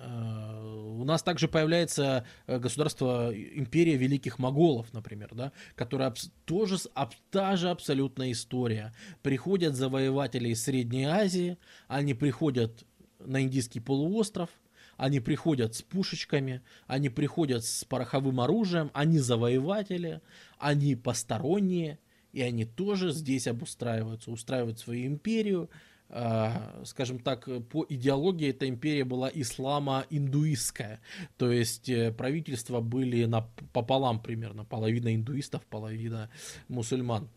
Э, нас также появляется э, государство, империя великих моголов, например, да, которая тоже та же абсолютная история. Приходят завоеватели из Средней Азии, они приходят на Индийский полуостров, они приходят с пушечками, они приходят с пороховым оружием, они завоеватели, они посторонние, и они тоже здесь обустраиваются, устраивают свою империю, скажем так, по идеологии эта империя была ислама-индуистская. То есть э, правительства были на, пополам примерно, половина индуистов, половина мусульман.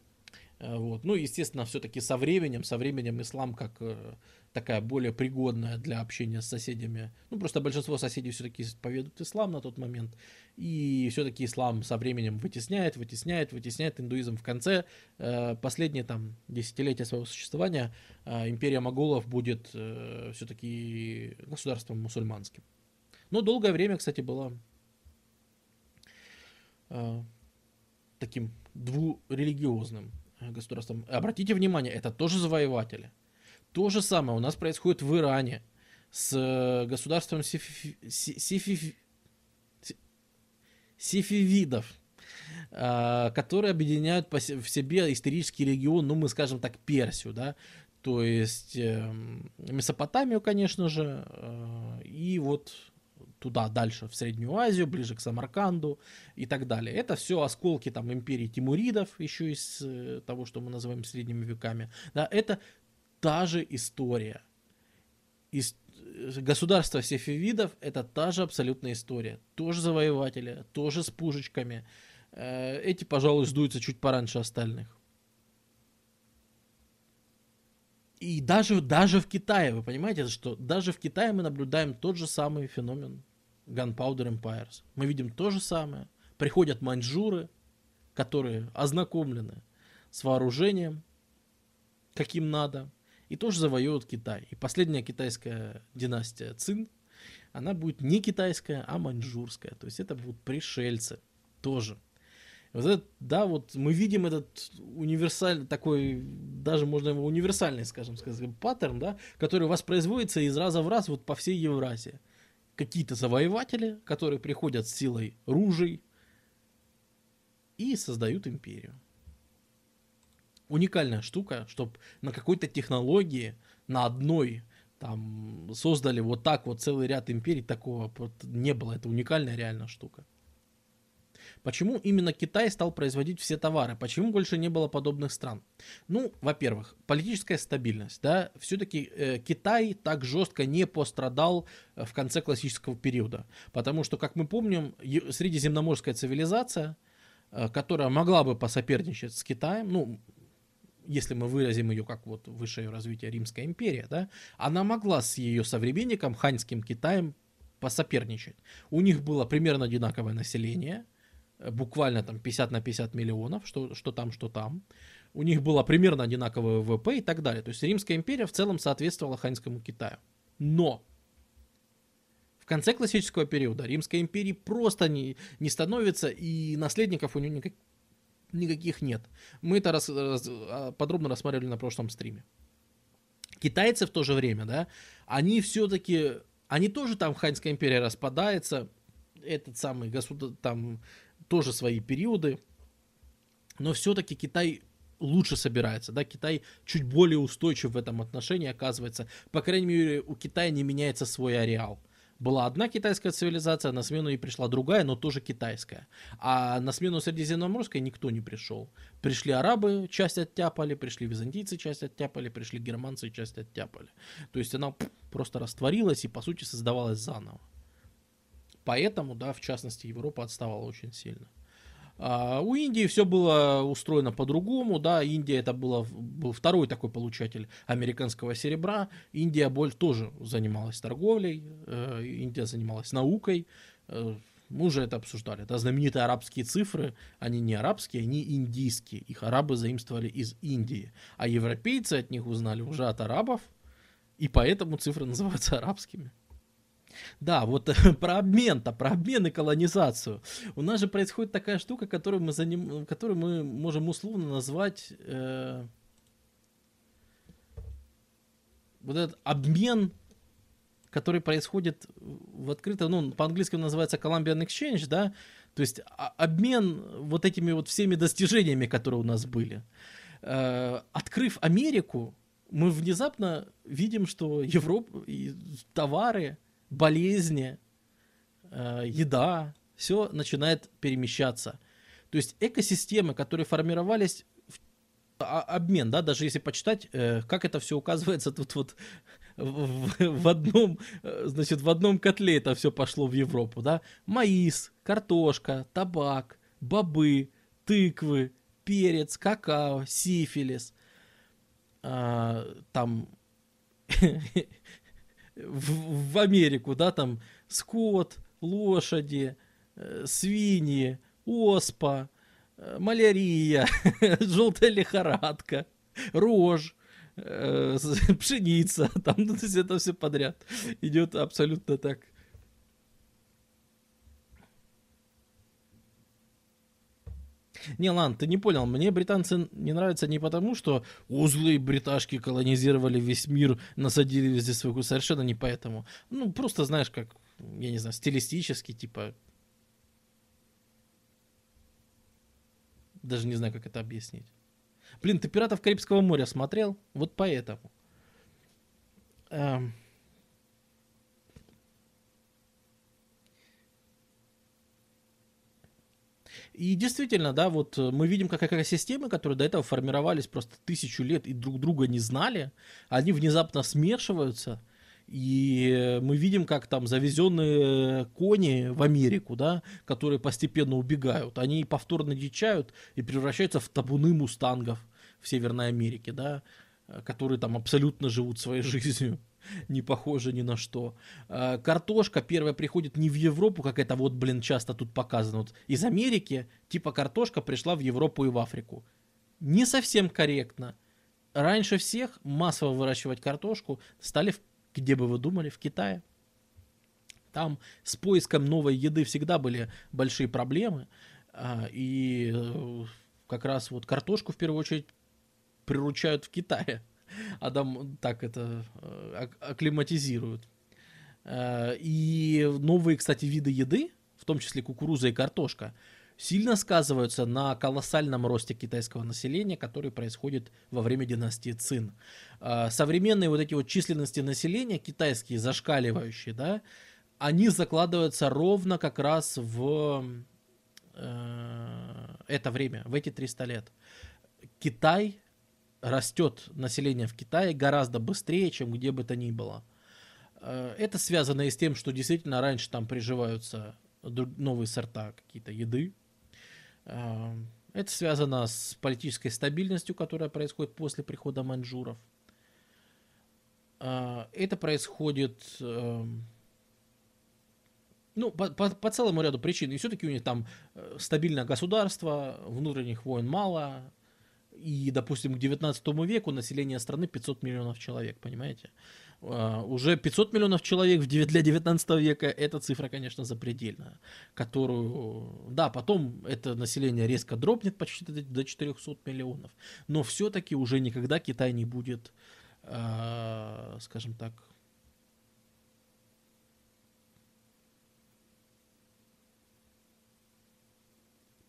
Э, вот. Ну, естественно, все-таки со временем, со временем ислам как э, такая более пригодная для общения с соседями. Ну, просто большинство соседей все-таки поведут ислам на тот момент. И все-таки ислам со временем вытесняет, вытесняет, вытесняет индуизм. В конце, э, последние там десятилетия своего существования, э, империя моголов будет э, все-таки государством мусульманским. Но долгое время, кстати, было э, таким двурелигиозным государством. Обратите внимание, это тоже завоеватели. То же самое у нас происходит в Иране с э, государством сифи, сифи, сифивидов, а, которые объединяют в себе исторический регион, ну, мы скажем так, Персию, да, то есть эм, Месопотамию, конечно же, э, и вот туда дальше, в Среднюю Азию, ближе к Самарканду и так далее. Это все осколки там империи Тимуридов, еще из э, того, что мы называем средними веками. Да, это та же история. Из, государство сефевидов это та же абсолютная история. Тоже завоеватели, тоже с пушечками. Э, эти, пожалуй, сдуются чуть пораньше остальных. И даже, даже в Китае, вы понимаете, что даже в Китае мы наблюдаем тот же самый феномен Gunpowder Empires. Мы видим то же самое. Приходят маньчжуры, которые ознакомлены с вооружением, каким надо, и тоже завоевывают Китай. И последняя китайская династия Цин, она будет не китайская, а маньчжурская. То есть это будут пришельцы тоже. Вот это, да, вот мы видим этот универсальный, такой, даже можно его универсальный, скажем, сказать, паттерн, да, который воспроизводится из раза в раз вот по всей Евразии. Какие-то завоеватели, которые приходят с силой ружей и создают империю уникальная штука, чтобы на какой-то технологии, на одной там создали вот так вот целый ряд империй, такого вот не было. Это уникальная реально штука. Почему именно Китай стал производить все товары? Почему больше не было подобных стран? Ну, во-первых, политическая стабильность. Да? Все-таки э, Китай так жестко не пострадал э, в конце классического периода. Потому что, как мы помним, средиземноморская цивилизация, э, которая могла бы посоперничать с Китаем, ну, если мы выразим ее как вот высшее развитие Римская империя, да, она могла с ее современником, ханьским Китаем, посоперничать. У них было примерно одинаковое население, э, буквально там 50 на 50 миллионов, что, что там, что там. У них было примерно одинаковое ВВП и так далее. То есть Римская империя в целом соответствовала ханьскому Китаю. Но в конце классического периода Римской империи просто не, не становится, и наследников у нее никак, никаких нет. Мы это раз, раз, подробно рассматривали на прошлом стриме. Китайцы в то же время, да, они все-таки, они тоже там Ханьская империя распадается, этот самый государство, там тоже свои периоды, но все-таки Китай лучше собирается, да, Китай чуть более устойчив в этом отношении оказывается, по крайней мере у Китая не меняется свой ареал – была одна китайская цивилизация, на смену ей пришла другая, но тоже китайская. А на смену Средиземноморской никто не пришел. Пришли арабы, часть оттяпали, пришли византийцы, часть оттяпали, пришли германцы, часть оттяпали. То есть она просто растворилась и, по сути, создавалась заново. Поэтому, да, в частности, Европа отставала очень сильно. А у Индии все было устроено по-другому, да, Индия это было, был второй такой получатель американского серебра, Индия боль тоже занималась торговлей, э, Индия занималась наукой, э, мы уже это обсуждали, это знаменитые арабские цифры, они не арабские, они индийские, их арабы заимствовали из Индии, а европейцы от них узнали уже от арабов, и поэтому цифры называются арабскими. Да, вот про обмен-то, про обмен и колонизацию. У нас же происходит такая штука, которую мы, заним... которую мы можем условно назвать э... вот этот обмен который происходит в открытом, ну, по-английски он называется Columbian Exchange, да, то есть а, обмен вот этими вот всеми достижениями, которые у нас были. Э, открыв Америку, мы внезапно видим, что Европа, товары, болезни, э, еда, все начинает перемещаться. То есть экосистемы, которые формировались а, обмен, да, даже если почитать, э, как это все указывается тут вот в, в одном, э, значит, в одном котле это все пошло в Европу, да, маис, картошка, табак, бобы, тыквы, перец, какао, сифилис, а, там в, в Америку, да, там скот, лошади, э, свиньи, оспа, Э, малярия, желтая лихорадка, рожь, э, пшеница, там, ну, то есть это все подряд идет абсолютно так. Не, ладно, ты не понял. Мне британцы не нравятся не потому, что узлы бриташки колонизировали весь мир, насадили везде свою совершенно не поэтому. Ну, просто, знаешь, как, я не знаю, стилистически, типа, Даже не знаю, как это объяснить. Блин, ты «Пиратов Карибского моря» смотрел? Вот поэтому. Эм... И действительно, да, вот э, мы видим, как экосистемы, которые до этого формировались просто тысячу лет и друг друга не знали, они внезапно смешиваются – и мы видим, как там завезенные кони в Америку, да, которые постепенно убегают, они повторно дичают и превращаются в табуны мустангов в Северной Америке, да, которые там абсолютно живут своей жизнью, не похожи ни на что. А, картошка первая приходит не в Европу, как это вот, блин, часто тут показано. Вот из Америки, типа картошка пришла в Европу и в Африку. Не совсем корректно. Раньше всех массово выращивать картошку стали где бы вы думали? В Китае. Там с поиском новой еды всегда были большие проблемы. А, и э, как раз вот картошку в первую очередь приручают в Китае. А там так это э, акклиматизируют. А, и новые, кстати, виды еды, в том числе кукуруза и картошка, сильно сказываются на колоссальном росте китайского населения, который происходит во время династии Цин. А, современные вот эти вот численности населения, китайские, зашкаливающие, да, они закладываются ровно как раз в э, это время, в эти 300 лет. Китай растет, население в Китае гораздо быстрее, чем где бы то ни было. Э, это связано и с тем, что действительно раньше там приживаются новые сорта какие-то еды, это связано с политической стабильностью, которая происходит после прихода маньчжуров. А, это происходит эм, ну, по, по, по целому ряду причин. И все-таки у них там э, стабильное государство, внутренних войн мало. И, допустим, к 19 веку население страны 500 миллионов человек, понимаете? Uh, уже 500 миллионов человек для 19 века, эта цифра, конечно, запредельная, которую, да, потом это население резко дропнет почти до 400 миллионов, но все-таки уже никогда Китай не будет, uh, скажем так,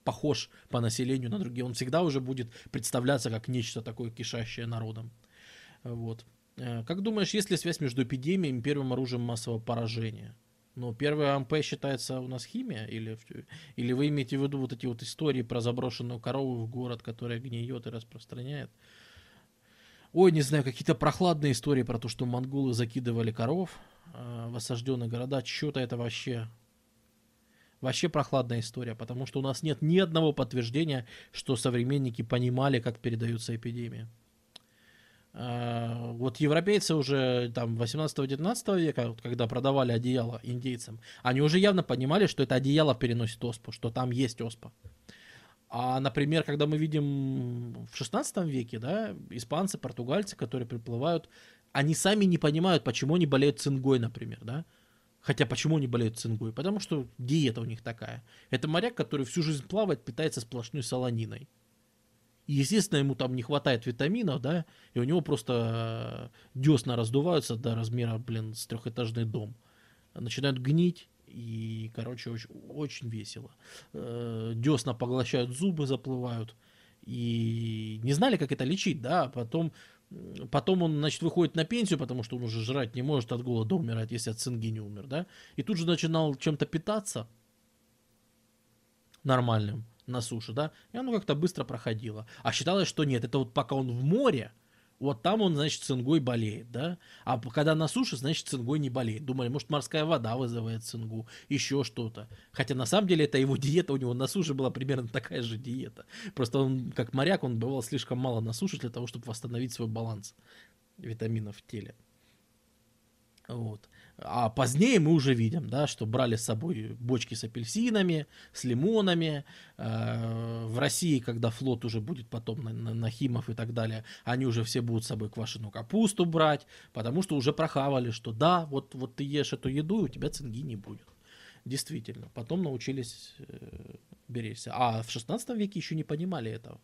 похож по населению на другие. Он всегда уже будет представляться как нечто такое кишащее народом. Вот. Э, как думаешь, есть ли связь между эпидемией и первым оружием массового поражения? Ну, первый АМП считается у нас химия? Или, или вы имеете в виду вот эти вот истории про заброшенную корову в город, которая гниет и распространяет? Ой, не знаю, какие-то прохладные истории про то, что монголы закидывали коров э, в осажденные города. Что-то это вообще... Вообще прохладная история, потому что у нас нет ни одного подтверждения, что современники понимали, как передаются эпидемии. А, вот европейцы уже там 18-19 века, когда продавали одеяло индейцам, они уже явно понимали, что это одеяло переносит оспу, что там есть оспа. А, например, когда мы видим в 16 веке, да, испанцы, португальцы, которые приплывают, они сами не понимают, почему они болеют цингой, например, да. Хотя почему они болеют цингой? Потому что диета у них такая. Это моряк, который всю жизнь плавает, питается сплошной солониной. И, естественно, ему там не хватает витаминов, да, и у него просто десна раздуваются до размера, блин, с трехэтажный дом. Начинают гнить, и, короче, очень, очень весело. Э, десна поглощают зубы, заплывают. И не знали, как это лечить, да, потом Потом он, значит, выходит на пенсию, потому что он уже жрать не может, от голода умирать, если от цинги не умер, да. И тут же начинал чем-то питаться нормальным на суше, да, и оно как-то быстро проходило. А считалось, что нет, это вот пока он в море, вот там он, значит, цингой болеет, да? А когда на суше, значит, цингой не болеет. Думали, может, морская вода вызывает цингу, еще что-то. Хотя на самом деле это его диета, у него на суше была примерно такая же диета. Просто он, как моряк, он бывал слишком мало на суше для того, чтобы восстановить свой баланс витаминов в теле. Вот. А позднее мы уже видим, да, что брали с собой бочки с апельсинами, с лимонами. Э, в России, когда флот уже будет потом на, на, на Химов и так далее, они уже все будут с собой квашеную капусту брать, потому что уже прохавали, что да, вот, вот ты ешь эту еду, и у тебя цинги не будет. Действительно. Потом научились э, беречься. А в 16 веке еще не понимали этого.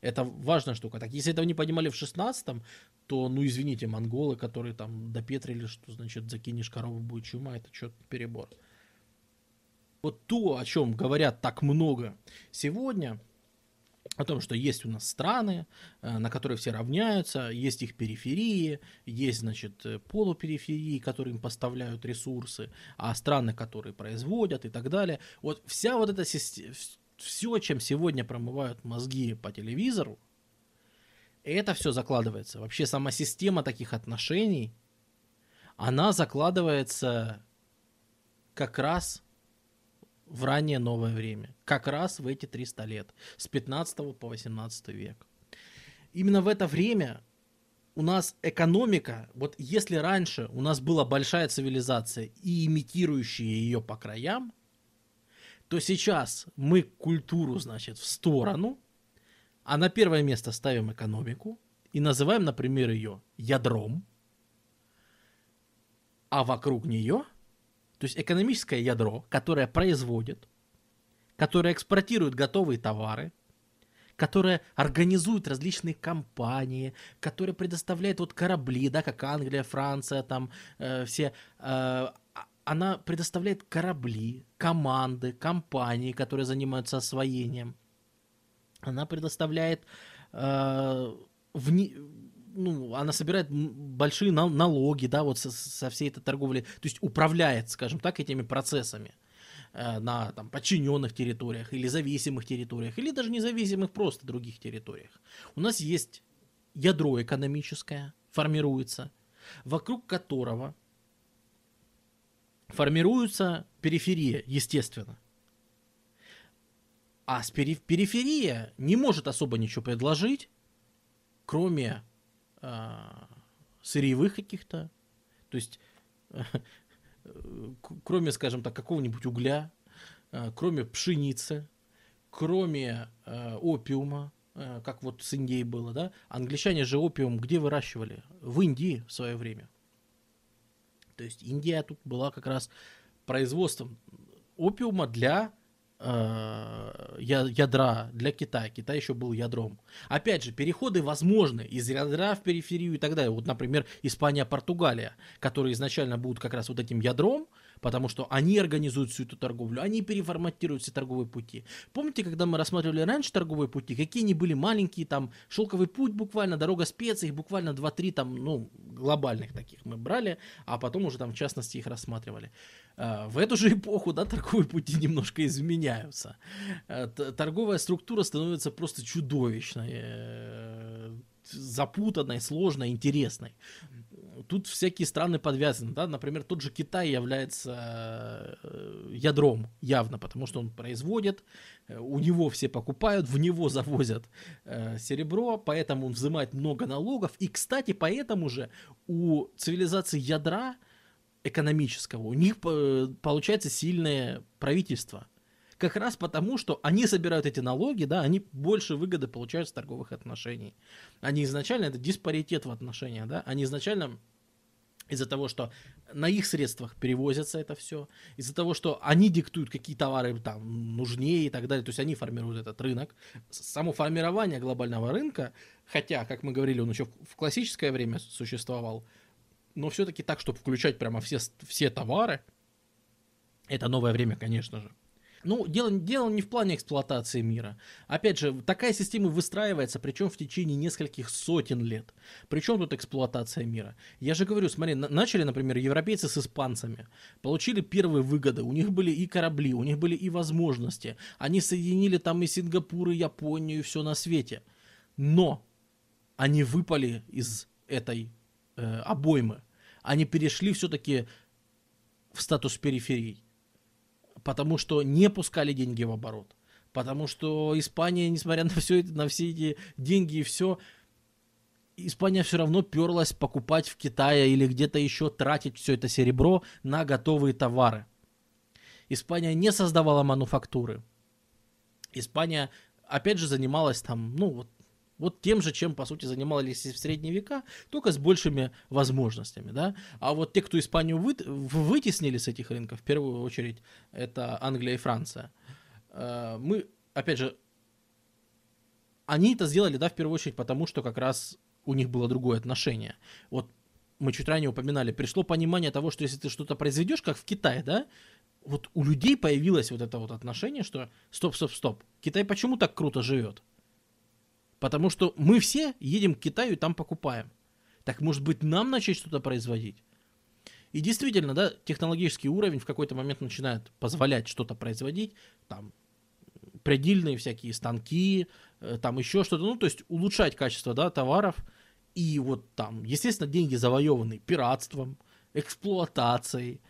Это важная штука. Так, если этого не понимали в 16-м, то, ну, извините, монголы, которые там допетрили, что, значит, закинешь корову, будет чума, это что-то перебор. Вот то, о чем говорят так много сегодня, о том, что есть у нас страны, э, на которые все равняются, есть их периферии, есть, значит, полупериферии, которые им поставляют ресурсы, а страны, которые производят и так далее. Вот вся вот эта система, все, чем сегодня промывают мозги по телевизору, это все закладывается. Вообще сама система таких отношений, она закладывается как раз в раннее новое время. Как раз в эти 300 лет. С 15 по 18 век. Именно в это время у нас экономика, вот если раньше у нас была большая цивилизация и имитирующая ее по краям, то сейчас мы культуру, значит, в сторону, а на первое место ставим экономику и называем, например, ее ядром, а вокруг нее, то есть экономическое ядро, которое производит, которое экспортирует готовые товары, которое организует различные компании, которое предоставляет вот корабли, да, как Англия, Франция, там э, все э, она предоставляет корабли, команды, компании, которые занимаются освоением. Она предоставляет э, вне, ну, она собирает большие налоги, да, вот со, со всей этой торговлей, то есть управляет, скажем так, этими процессами э, на там, подчиненных территориях или зависимых территориях, или даже независимых просто других территориях. У нас есть ядро экономическое, формируется, вокруг которого формируется периферия, естественно. А с периф- периферия не может особо ничего предложить, кроме э, сырьевых каких-то, то есть э, кроме, скажем так, какого-нибудь угля, э, кроме пшеницы, кроме э, опиума, э, как вот с Индией было, да? Англичане же опиум где выращивали? В Индии в свое время. То есть Индия тут была как раз производством опиума для э, ядра для Китая. Китай еще был ядром. Опять же, переходы возможны из ядра в периферию и так далее. Вот, например, Испания, Португалия, которые изначально будут как раз вот этим ядром, потому что они организуют всю эту торговлю, они переформатируют все торговые пути. Помните, когда мы рассматривали раньше торговые пути, какие они были маленькие, там, шелковый путь буквально, дорога специй, буквально 2-3 там, ну, глобальных таких мы брали, а потом уже там в частности их рассматривали. А, в эту же эпоху, да, торговые пути немножко изменяются. А, торговая структура становится просто чудовищной, э, запутанной, сложной, интересной тут всякие страны подвязаны, да, например, тот же Китай является э, ядром явно, потому что он производит, э, у него все покупают, в него завозят э, серебро, поэтому он взимает много налогов, и, кстати, поэтому же у цивилизации ядра экономического, у них получается сильное правительство, как раз потому, что они собирают эти налоги, да, они больше выгоды получают с торговых отношений. Они изначально, это диспаритет в отношениях, да, они изначально из-за того, что на их средствах перевозится это все, из-за того, что они диктуют, какие товары там нужнее и так далее, то есть они формируют этот рынок. Само формирование глобального рынка, хотя, как мы говорили, он еще в классическое время существовал, но все-таки так, чтобы включать прямо все, все товары, это новое время, конечно же. Ну, дело, дело не в плане эксплуатации мира. Опять же, такая система выстраивается, причем в течение нескольких сотен лет. Причем тут эксплуатация мира? Я же говорю, смотри, на, начали, например, европейцы с испанцами, получили первые выгоды, у них были и корабли, у них были и возможности. Они соединили там и Сингапур, и Японию, и все на свете. Но они выпали из этой э, обоймы. Они перешли все-таки в статус периферий потому что не пускали деньги в оборот. Потому что Испания, несмотря на все это, на все эти деньги и все, Испания все равно перлась покупать в Китае или где-то еще тратить все это серебро на готовые товары. Испания не создавала мануфактуры. Испания, опять же, занималась там, ну, вот вот тем же, чем, по сути, занимались в средние века, только с большими возможностями, да. А вот те, кто Испанию вы, вытеснили с этих рынков, в первую очередь, это Англия и Франция. Э, мы, опять же, они это сделали, да, в первую очередь, потому что как раз у них было другое отношение. Вот мы чуть ранее упоминали, пришло понимание того, что если ты что-то произведешь, как в Китае, да, вот у людей появилось вот это вот отношение, что стоп, стоп, стоп, Китай почему так круто живет? Потому что мы все едем к Китаю и там покупаем. Так может быть нам начать что-то производить? И действительно, да, технологический уровень в какой-то момент начинает позволять что-то производить, там, предельные всякие станки, э, там еще что-то, ну, то есть улучшать качество, да, товаров, и вот там, естественно, деньги завоеваны пиратством, эксплуатацией,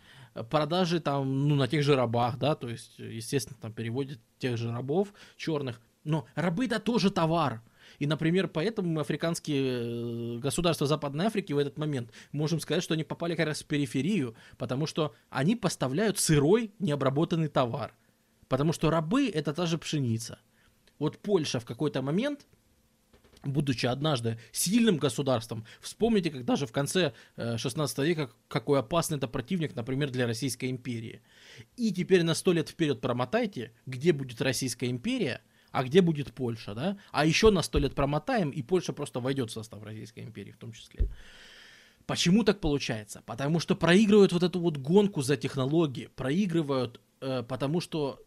продажи там, ну, на тех же рабах, да, то есть, естественно, там переводят тех же рабов черных, но рабы это тоже товар, и, например, поэтому африканские э, государства Западной Африки в этот момент можем сказать, что они попали как раз в периферию, потому что они поставляют сырой необработанный товар. Потому что рабы – это та же пшеница. Вот Польша в какой-то момент будучи однажды сильным государством, вспомните, как даже в конце 16 э, века, какой опасный это противник, например, для Российской империи. И теперь на сто лет вперед промотайте, где будет Российская империя, а где будет Польша, да? А еще на сто лет промотаем, и Польша просто войдет в состав Российской империи в том числе. Почему так получается? Потому что проигрывают вот эту вот гонку за технологии, проигрывают, э, потому что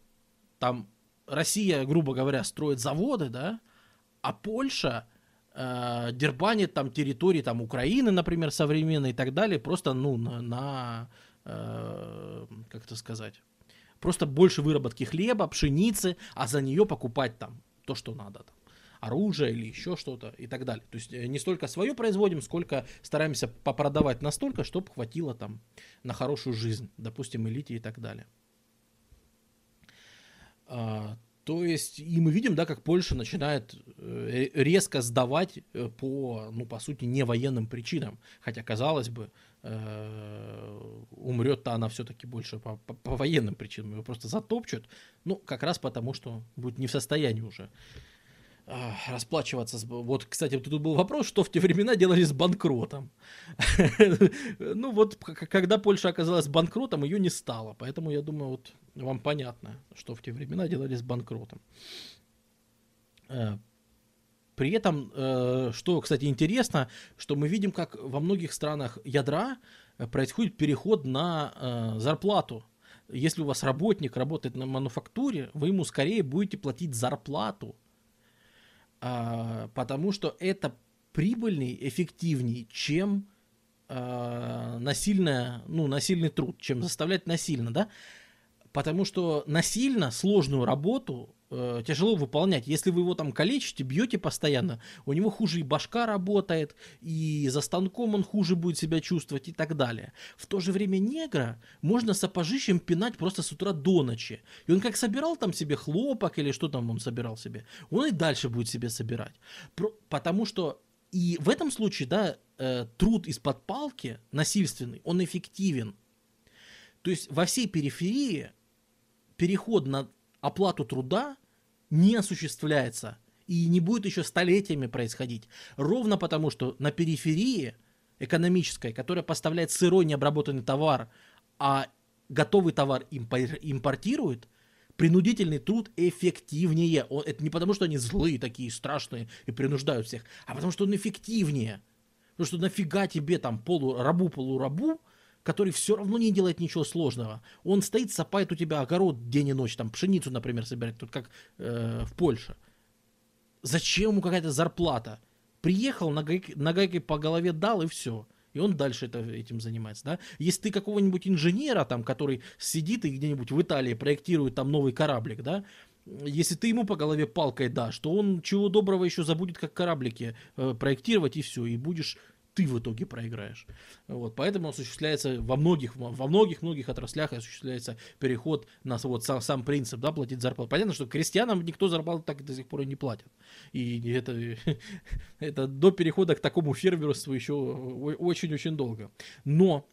там Россия, грубо говоря, строит заводы, да, а Польша э, дербанит там территории там Украины, например, современной и так далее, просто, ну, на, на э, как это сказать, Просто больше выработки хлеба, пшеницы, а за нее покупать там то, что надо. Там, оружие или еще что-то и так далее. То есть э, не столько свое производим, сколько стараемся попродавать настолько, чтобы хватило там на хорошую жизнь, допустим, элите и так далее. А, то есть, и мы видим, да, как Польша начинает э, резко сдавать э, по, ну, по сути, не военным причинам. Хотя, казалось бы, умрет-то она все-таки больше по, по, по военным причинам. Его просто затопчут. Ну, как раз потому, что будет не в состоянии уже расплачиваться. Вот, кстати, тут был вопрос, что в те времена делали с банкротом. Ну вот, когда Польша оказалась банкротом, ее не стало. Поэтому, я думаю, вот вам понятно, что в те времена делали с банкротом. Э, при этом, э, что, кстати, интересно, что мы видим, как во многих странах ядра э, происходит переход на зарплату. Если у вас работник работает на мануфактуре, вы ему скорее будете платить зарплату, а, потому что это прибыльней, эффективней, чем а, насильная, ну, насильный труд, чем заставлять насильно, да? Потому что насильно сложную работу э, тяжело выполнять. Если вы его там калечите, бьете постоянно, у него хуже и башка работает, и за станком он хуже будет себя чувствовать и так далее. В то же время негра можно сапожищем пинать просто с утра до ночи. И он как собирал там себе хлопок или что там он собирал себе, он и дальше будет себе собирать. Про, потому что и в этом случае, да, э, труд из-под палки насильственный, он эффективен. То есть во всей периферии переход на оплату труда не осуществляется и не будет еще столетиями происходить. Ровно потому, что на периферии экономическая, которая поставляет сырой необработанный товар, а готовый товар импортирует, принудительный труд эффективнее. Это не потому, что они злые такие, страшные и принуждают всех, а потому, что он эффективнее. Потому что нафига тебе там полурабу-полурабу, который все равно не делает ничего сложного. Он стоит, сапает у тебя огород день и ночь, там пшеницу, например, собирает, тут как э, в Польше. Зачем ему какая-то зарплата? Приехал, нагайкой, нагайкой по голове дал и все. И он дальше это, этим занимается, да. Если ты какого-нибудь инженера там, который сидит и где-нибудь в Италии проектирует там новый кораблик, да, если ты ему по голове палкой дашь, то он чего доброго еще забудет, как кораблики э, проектировать и все, и будешь ты в итоге проиграешь. Вот, поэтому осуществляется во многих, во многих, многих отраслях осуществляется переход на вот сам, сам принцип, да, платить зарплату. Понятно, что крестьянам никто зарплату так до сих пор и не платит. И это, это до перехода к такому фермерству еще очень-очень долго. Но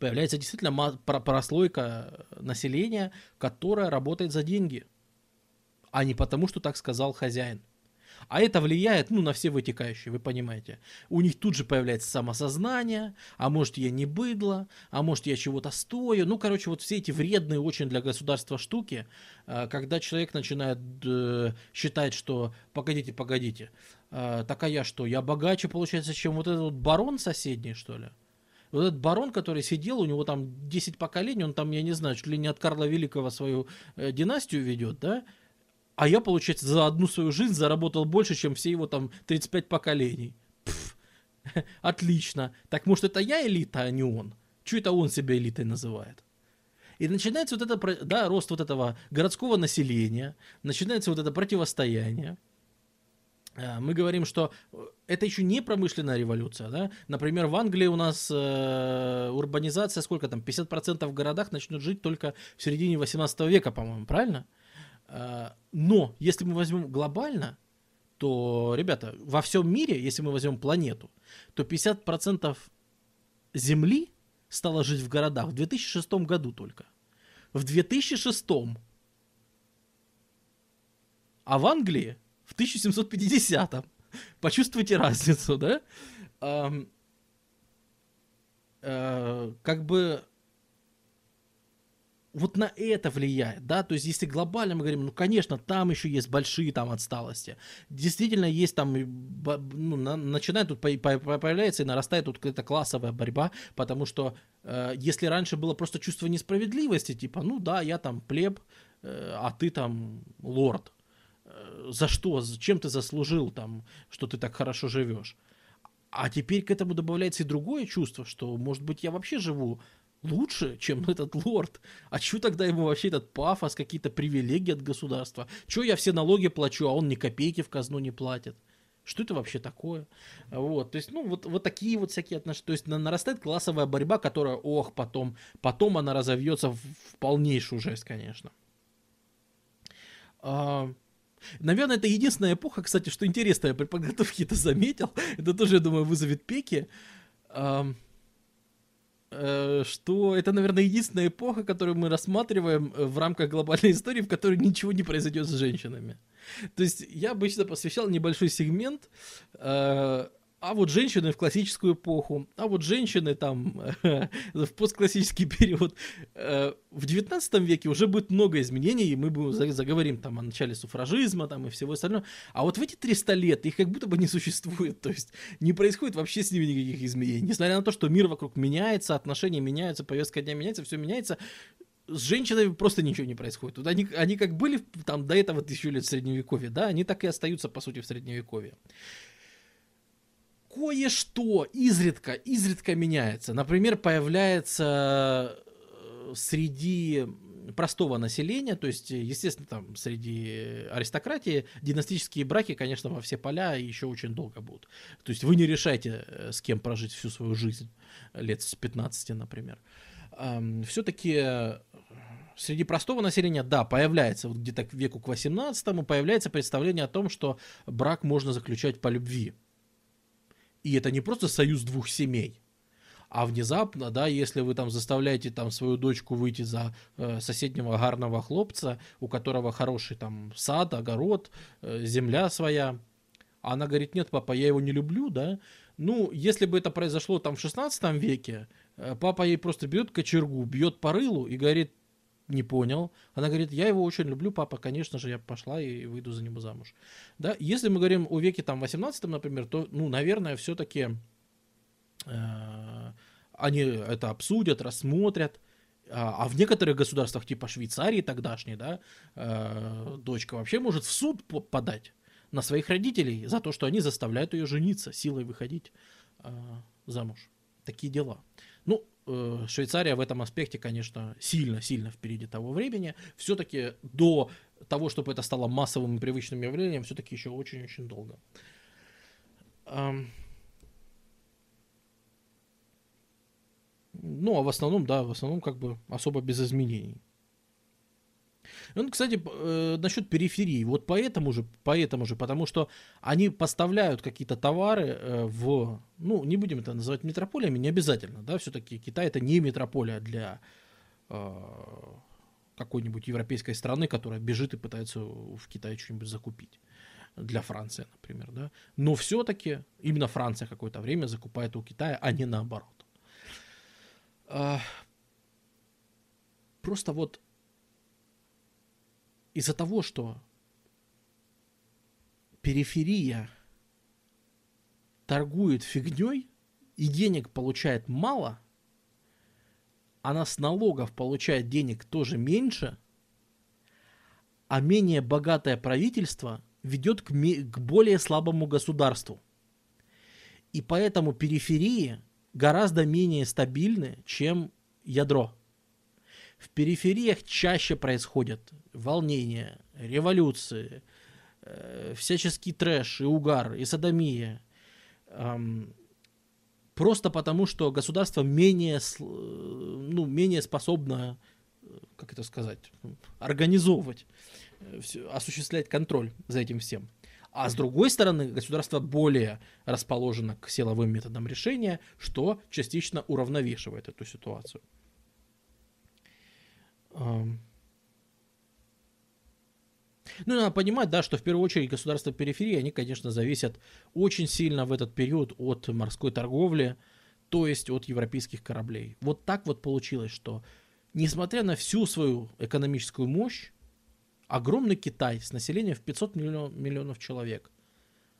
появляется действительно прослойка населения, которая работает за деньги, а не потому, что так сказал хозяин. А это влияет, ну, на все вытекающие, вы понимаете. У них тут же появляется самосознание, а может я не быдло, а может я чего-то стою. Ну, короче, вот все эти вредные очень для государства штуки, э, когда человек начинает э, считать, что погодите, погодите, э, так а я что, я богаче, получается, чем вот этот вот барон соседний, что ли? Вот этот барон, который сидел, у него там 10 поколений, он там, я не знаю, чуть ли не от Карла Великого свою династию ведет, да? А я, получается, за одну свою жизнь заработал больше, чем все его там 35 поколений. Пф, отлично. Так может это я элита, а не он? Чего это он себя элитой называет? И начинается вот это, да, рост вот этого городского населения, начинается вот это противостояние. А, мы говорим, что э, это еще не промышленная революция, да? Например, в Англии у нас э, урбанизация, сколько там, 50% в городах начнут жить только в середине 18 века, по-моему, правильно? Э, но если мы возьмем глобально, то, ребята, во всем мире, если мы возьмем планету, то 50% Земли стало жить в городах в 2006 году только. В 2006. А в Англии в 1750. Почувствуйте разницу, да? Э, как бы вот на это влияет, да, то есть если глобально мы говорим, ну, конечно, там еще есть большие там отсталости, действительно есть там, ну, на, начинает тут по, по, появляется и нарастает тут какая-то классовая борьба, потому что э, если раньше было просто чувство несправедливости, типа, ну да, я там плеб, э, а ты там лорд, э, за что, чем ты заслужил там, что ты так хорошо живешь? А теперь к этому добавляется и другое чувство, что, может быть, я вообще живу лучше, чем этот лорд. А чё тогда ему вообще этот пафос, какие-то привилегии от государства? Чё я все налоги плачу, а он ни копейки в казну не платит? Что это вообще такое? Вот, то есть, ну, вот, вот такие вот всякие отношения. То есть, нарастает классовая борьба, которая, ох, потом, потом она разовьется в, в полнейшую жесть, конечно. А, наверное, это единственная эпоха, кстати, что интересно, я при подготовке это заметил. Это тоже, я думаю, вызовет пеки. А, Э, что это, наверное, единственная эпоха, которую мы рассматриваем э, в рамках глобальной истории, в которой ничего не произойдет с женщинами. То есть я обычно посвящал небольшой сегмент э, а вот женщины в классическую эпоху, а вот женщины там в постклассический период. Э, в 19 веке уже будет много изменений, и мы заговорим там о начале суфражизма там и всего остального. А вот в эти 300 лет их как будто бы не существует, то есть не происходит вообще с ними никаких изменений. Несмотря на то, что мир вокруг меняется, отношения меняются, повестка дня меняется, все меняется, с женщинами просто ничего не происходит. Вот они, они как были там до этого тысячу лет в средневековье, да, они так и остаются, по сути, в средневековье кое-что изредка, изредка меняется. Например, появляется э, среди простого населения, то есть, естественно, там среди аристократии династические браки, конечно, во все поля еще очень долго будут. То есть вы не решаете, э, с кем прожить всю свою жизнь, лет с 15, например. Все-таки э, среди простого населения, да, появляется вот где-то к веку к 18 появляется представление о том, что брак можно заключать по любви. И это не просто союз двух семей, а внезапно, да, если вы там заставляете там свою дочку выйти за э, соседнего гарного хлопца, у которого хороший там сад, огород, э, земля своя, а она говорит, нет, папа, я его не люблю, да, Ну, если бы это произошло там в 16 веке, э, папа ей просто берет кочергу, бьет по рылу и говорит, не понял. Она говорит, я его очень люблю, папа, конечно же, я пошла и выйду за него замуж. Да, если мы говорим о веке там 18, например, то, ну, наверное, все-таки э, они это обсудят, рассмотрят. А, а в некоторых государствах, типа Швейцарии тогдашней, да, э, дочка вообще может в суд подать на своих родителей за то, что они заставляют ее жениться, силой выходить э, замуж. Такие дела. Ну, Швейцария в этом аспекте, конечно, сильно-сильно впереди того времени. Все-таки до того, чтобы это стало массовым и привычным явлением, все-таки еще очень-очень долго. Ну, а в основном, да, в основном как бы особо без изменений. Он, кстати, э, насчет периферии. Вот поэтому же, поэтому же, потому что они поставляют какие-то товары э, в, ну, не будем это называть метрополиями, не обязательно, да, все-таки Китай это не метрополия для э, какой-нибудь европейской страны, которая бежит и пытается в Китае что-нибудь закупить для Франции, например, да. Но все-таки именно Франция какое-то время закупает у Китая, а не наоборот. Просто вот из-за того, что периферия торгует фигней и денег получает мало, она с налогов получает денег тоже меньше, а менее богатое правительство ведет к, к более слабому государству. И поэтому периферии гораздо менее стабильны, чем ядро. В перифериях чаще происходят волнения, революции, э, всяческий трэш и угар, и садомия. Эм, просто потому, что государство менее, ну, менее способно, как это сказать, организовывать, э, осуществлять контроль за этим всем. А с другой стороны, государство более расположено к силовым методам решения, что частично уравновешивает эту ситуацию. Ну, надо понимать, да, что в первую очередь государства периферии, они, конечно, зависят очень сильно в этот период от морской торговли, то есть от европейских кораблей. Вот так вот получилось, что несмотря на всю свою экономическую мощь, огромный Китай с населением в 500 миллион, миллионов человек,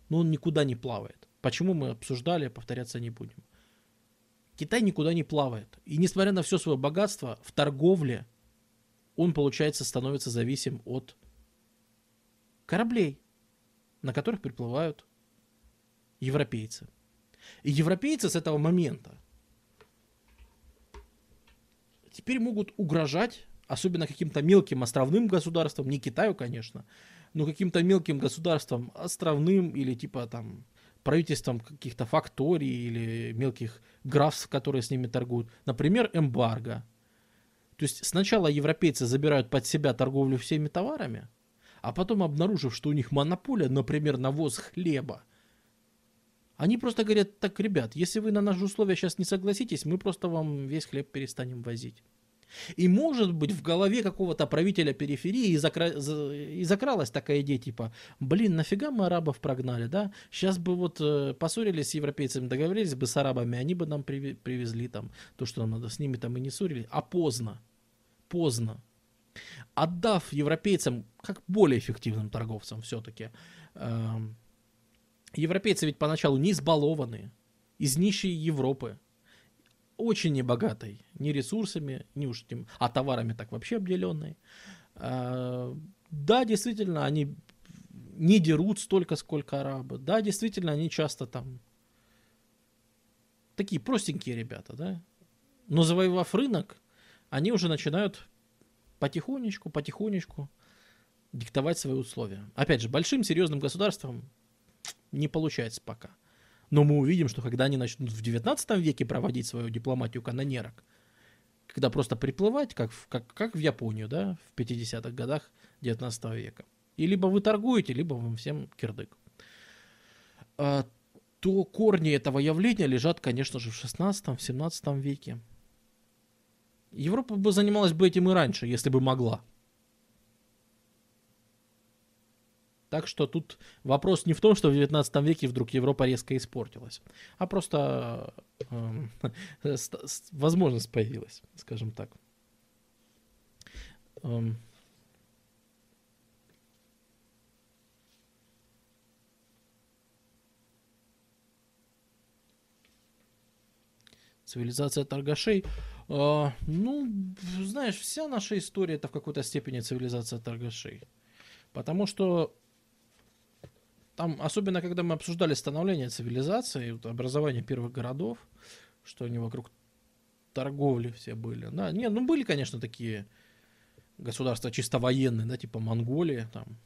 но он никуда не плавает. Почему мы обсуждали, повторяться не будем. Китай никуда не плавает. И несмотря на все свое богатство, в торговле он, получается, становится зависим от кораблей, на которых приплывают европейцы. И европейцы с этого момента теперь могут угрожать, особенно каким-то мелким островным государствам, не Китаю, конечно, но каким-то мелким государствам, островным или типа там правительством каких-то факторий или мелких графств, которые с ними торгуют. Например, эмбарго – то есть сначала европейцы забирают под себя торговлю всеми товарами, а потом, обнаружив, что у них монополия, например, на ввоз хлеба, они просто говорят, так, ребят, если вы на наши условия сейчас не согласитесь, мы просто вам весь хлеб перестанем возить. И может быть в голове какого-то правителя периферии и, закра... и закралась такая идея, типа, блин, нафига мы арабов прогнали, да? Сейчас бы вот э, поссорились с европейцами, договорились бы с арабами, они бы нам привезли там то, что нам надо, с ними там и не ссорились, а поздно, поздно. Отдав европейцам, как более эффективным торговцам все-таки, э, европейцы ведь поначалу не избалованные, из нищей Европы, очень небогатой, ни ресурсами, ни уж тем, а товарами так вообще обделенной. А, да, действительно, они не дерут столько, сколько арабы. Да, действительно, они часто там такие простенькие ребята, да. Но завоевав рынок, они уже начинают потихонечку, потихонечку диктовать свои условия. Опять же, большим серьезным государством не получается пока. Но мы увидим, что когда они начнут в 19 веке проводить свою дипломатию канонерок, когда просто приплывать, как в, как, как в Японию, да, в 50-х годах 19 века. И либо вы торгуете, либо вам всем кирдык. А, то корни этого явления лежат, конечно же, в 16-17 веке. Европа бы занималась бы этим и раньше, если бы могла. Так что тут вопрос не в том, что в 19 веке вдруг Европа резко испортилась, а просто э, возможность появилась, скажем так. Эм. Цивилизация торгашей. Э, ну, знаешь, вся наша история это в какой-то степени цивилизация торгашей. Потому что там, особенно когда мы обсуждали становление цивилизации, вот, образование первых городов, что они вокруг торговли все были. Да, не, ну были, конечно, такие государства чисто военные, да, типа Монголия там.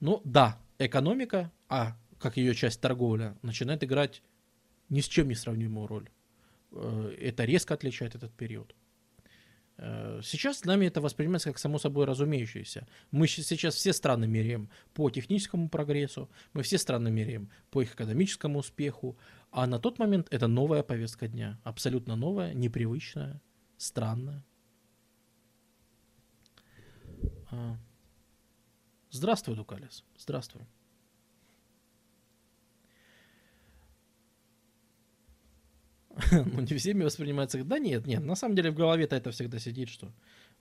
Ну да, экономика, а как ее часть торговля, начинает играть ни с чем не сравнимую роль. Э, это резко отличает этот период. Э, сейчас с нами это воспринимается как само собой разумеющееся. Мы сейчас все страны меряем по техническому прогрессу, мы все страны меряем по их экономическому успеху, а на тот момент это новая повестка дня, абсолютно новая, непривычная, странная. А. Здравствуй, Дукалис. Здравствуй. ну, не всеми воспринимается. Да нет, нет, на самом деле в голове-то это всегда сидит, что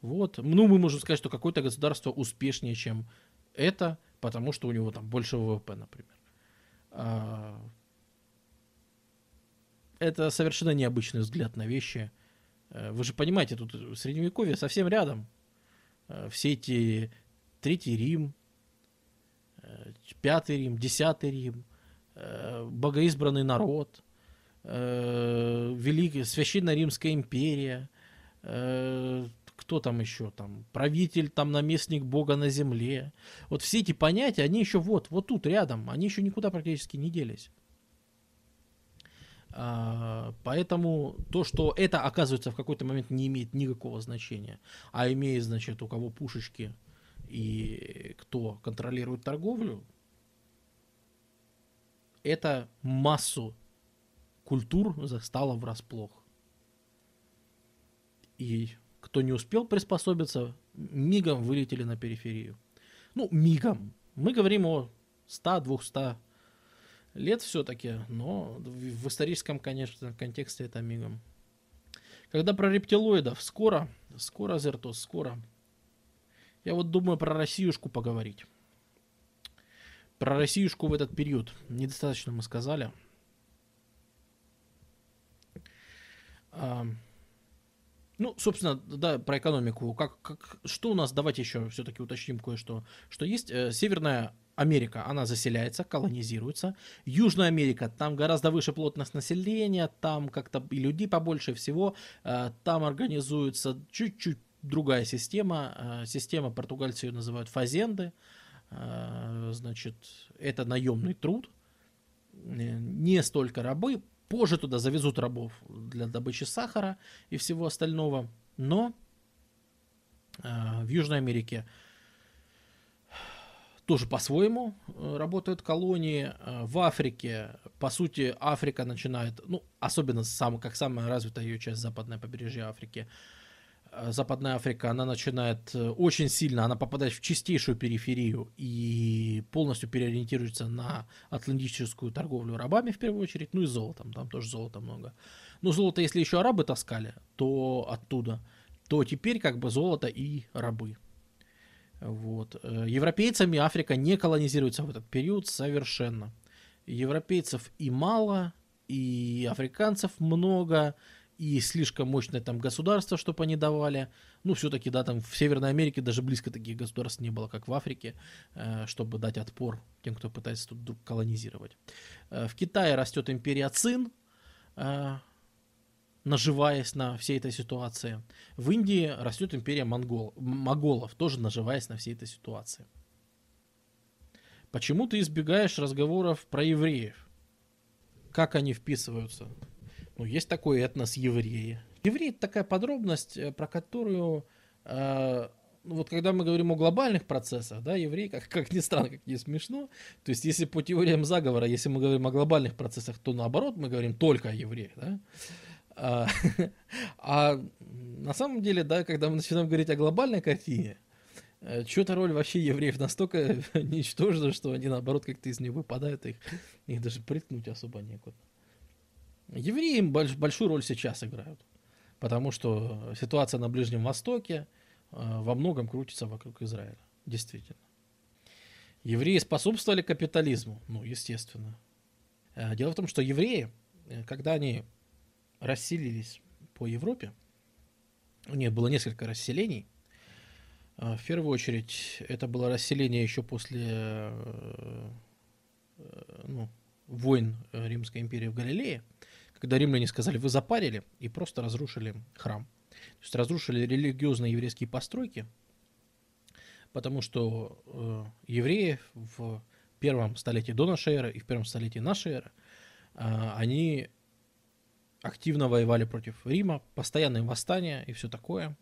вот, ну, мы можем сказать, что какое-то государство успешнее, чем это, потому что у него там больше ВВП, например. А... Это совершенно необычный взгляд на вещи. Э, вы же понимаете, тут средневековье совсем рядом. Э, все эти Третий Рим, э, Пятый Рим, Десятый Рим, богоизбранный народ – э, Великая Священная Римская империя, э, кто там еще там, правитель, там наместник Бога на земле. Вот все эти понятия, они еще вот, вот тут рядом, они еще никуда практически не делись. А, поэтому то, что это, оказывается, в какой-то момент не имеет никакого значения, а имеет, значит, у кого пушечки и кто контролирует торговлю, это массу культур застала врасплох. И кто не успел приспособиться, мигом вылетели на периферию. Ну, мигом. Мы говорим о 100-200 лет все-таки, но в историческом, конечно, контексте это мигом. Когда про рептилоидов, скоро, скоро, Зертос, скоро. Я вот думаю про Россиюшку поговорить. Про Россиюшку в этот период недостаточно мы сказали – Ну, собственно, да, про экономику. Как, как, что у нас, давайте еще все-таки уточним кое-что. Что есть э, Северная Америка, она заселяется, колонизируется. Южная Америка, там гораздо выше плотность населения, там как-то и людей побольше всего. Э, там организуется чуть-чуть другая система. Э, система, португальцы ее называют фазенды. Значит, это наемный труд. Не столько рабы, Позже туда завезут рабов для добычи сахара и всего остального. Но э, в Южной Америке тоже по-своему э, работают колонии. Э, в Африке, по сути, Африка начинает, ну, особенно сам, как самая развитая ее часть западное побережье Африки, Западная Африка, она начинает э, очень сильно, она попадает в чистейшую периферию и полностью переориентируется на атлантическую торговлю рабами в первую очередь, ну и золотом, там тоже золота много. Но золото, если еще арабы таскали, то оттуда, то теперь как бы золото и рабы. Вот. Э, европейцами Африка не колонизируется в этот период совершенно. Европейцев и мало, и африканцев много, и слишком мощное там государство, чтобы они давали. Ну, все-таки, да, там в Северной Америке даже близко таких государств не было, как в Африке, э, чтобы дать отпор тем, кто пытается тут вдруг колонизировать. Э, в Китае растет империя Цин, э, наживаясь на всей этой ситуации. В Индии растет империя монгол, моголов, тоже наживаясь на всей этой ситуации. Почему ты избегаешь разговоров про евреев? Как они вписываются ну, есть такой этнос евреи. Евреи это такая подробность, э, про которую, э, ну, вот когда мы говорим о глобальных процессах, да, евреи, как, как ни странно, как не смешно, то есть если по теориям заговора, если мы говорим о глобальных процессах, то наоборот мы говорим только о евреях, да, А, а на самом деле, да, когда мы начинаем говорить о глобальной картине, э, что-то роль вообще евреев настолько ничтожна, что они, наоборот, как-то из нее выпадают, их, их даже приткнуть особо некуда. Евреи больш, большую роль сейчас играют, потому что ситуация на Ближнем Востоке э, во многом крутится вокруг Израиля, действительно. Евреи способствовали капитализму, ну, естественно. Э, дело в том, что евреи, когда они расселились по Европе. У них было несколько расселений. В первую очередь, это было расселение еще после э, э, ну, войн Римской империи в Галилее, когда римляне сказали, вы запарили, и просто разрушили храм. То есть разрушили религиозные еврейские постройки, потому что э, евреи в первом столетии до нашей эры и в первом столетии нашей эры, э, они активно воевали против Рима, постоянные восстания и все такое.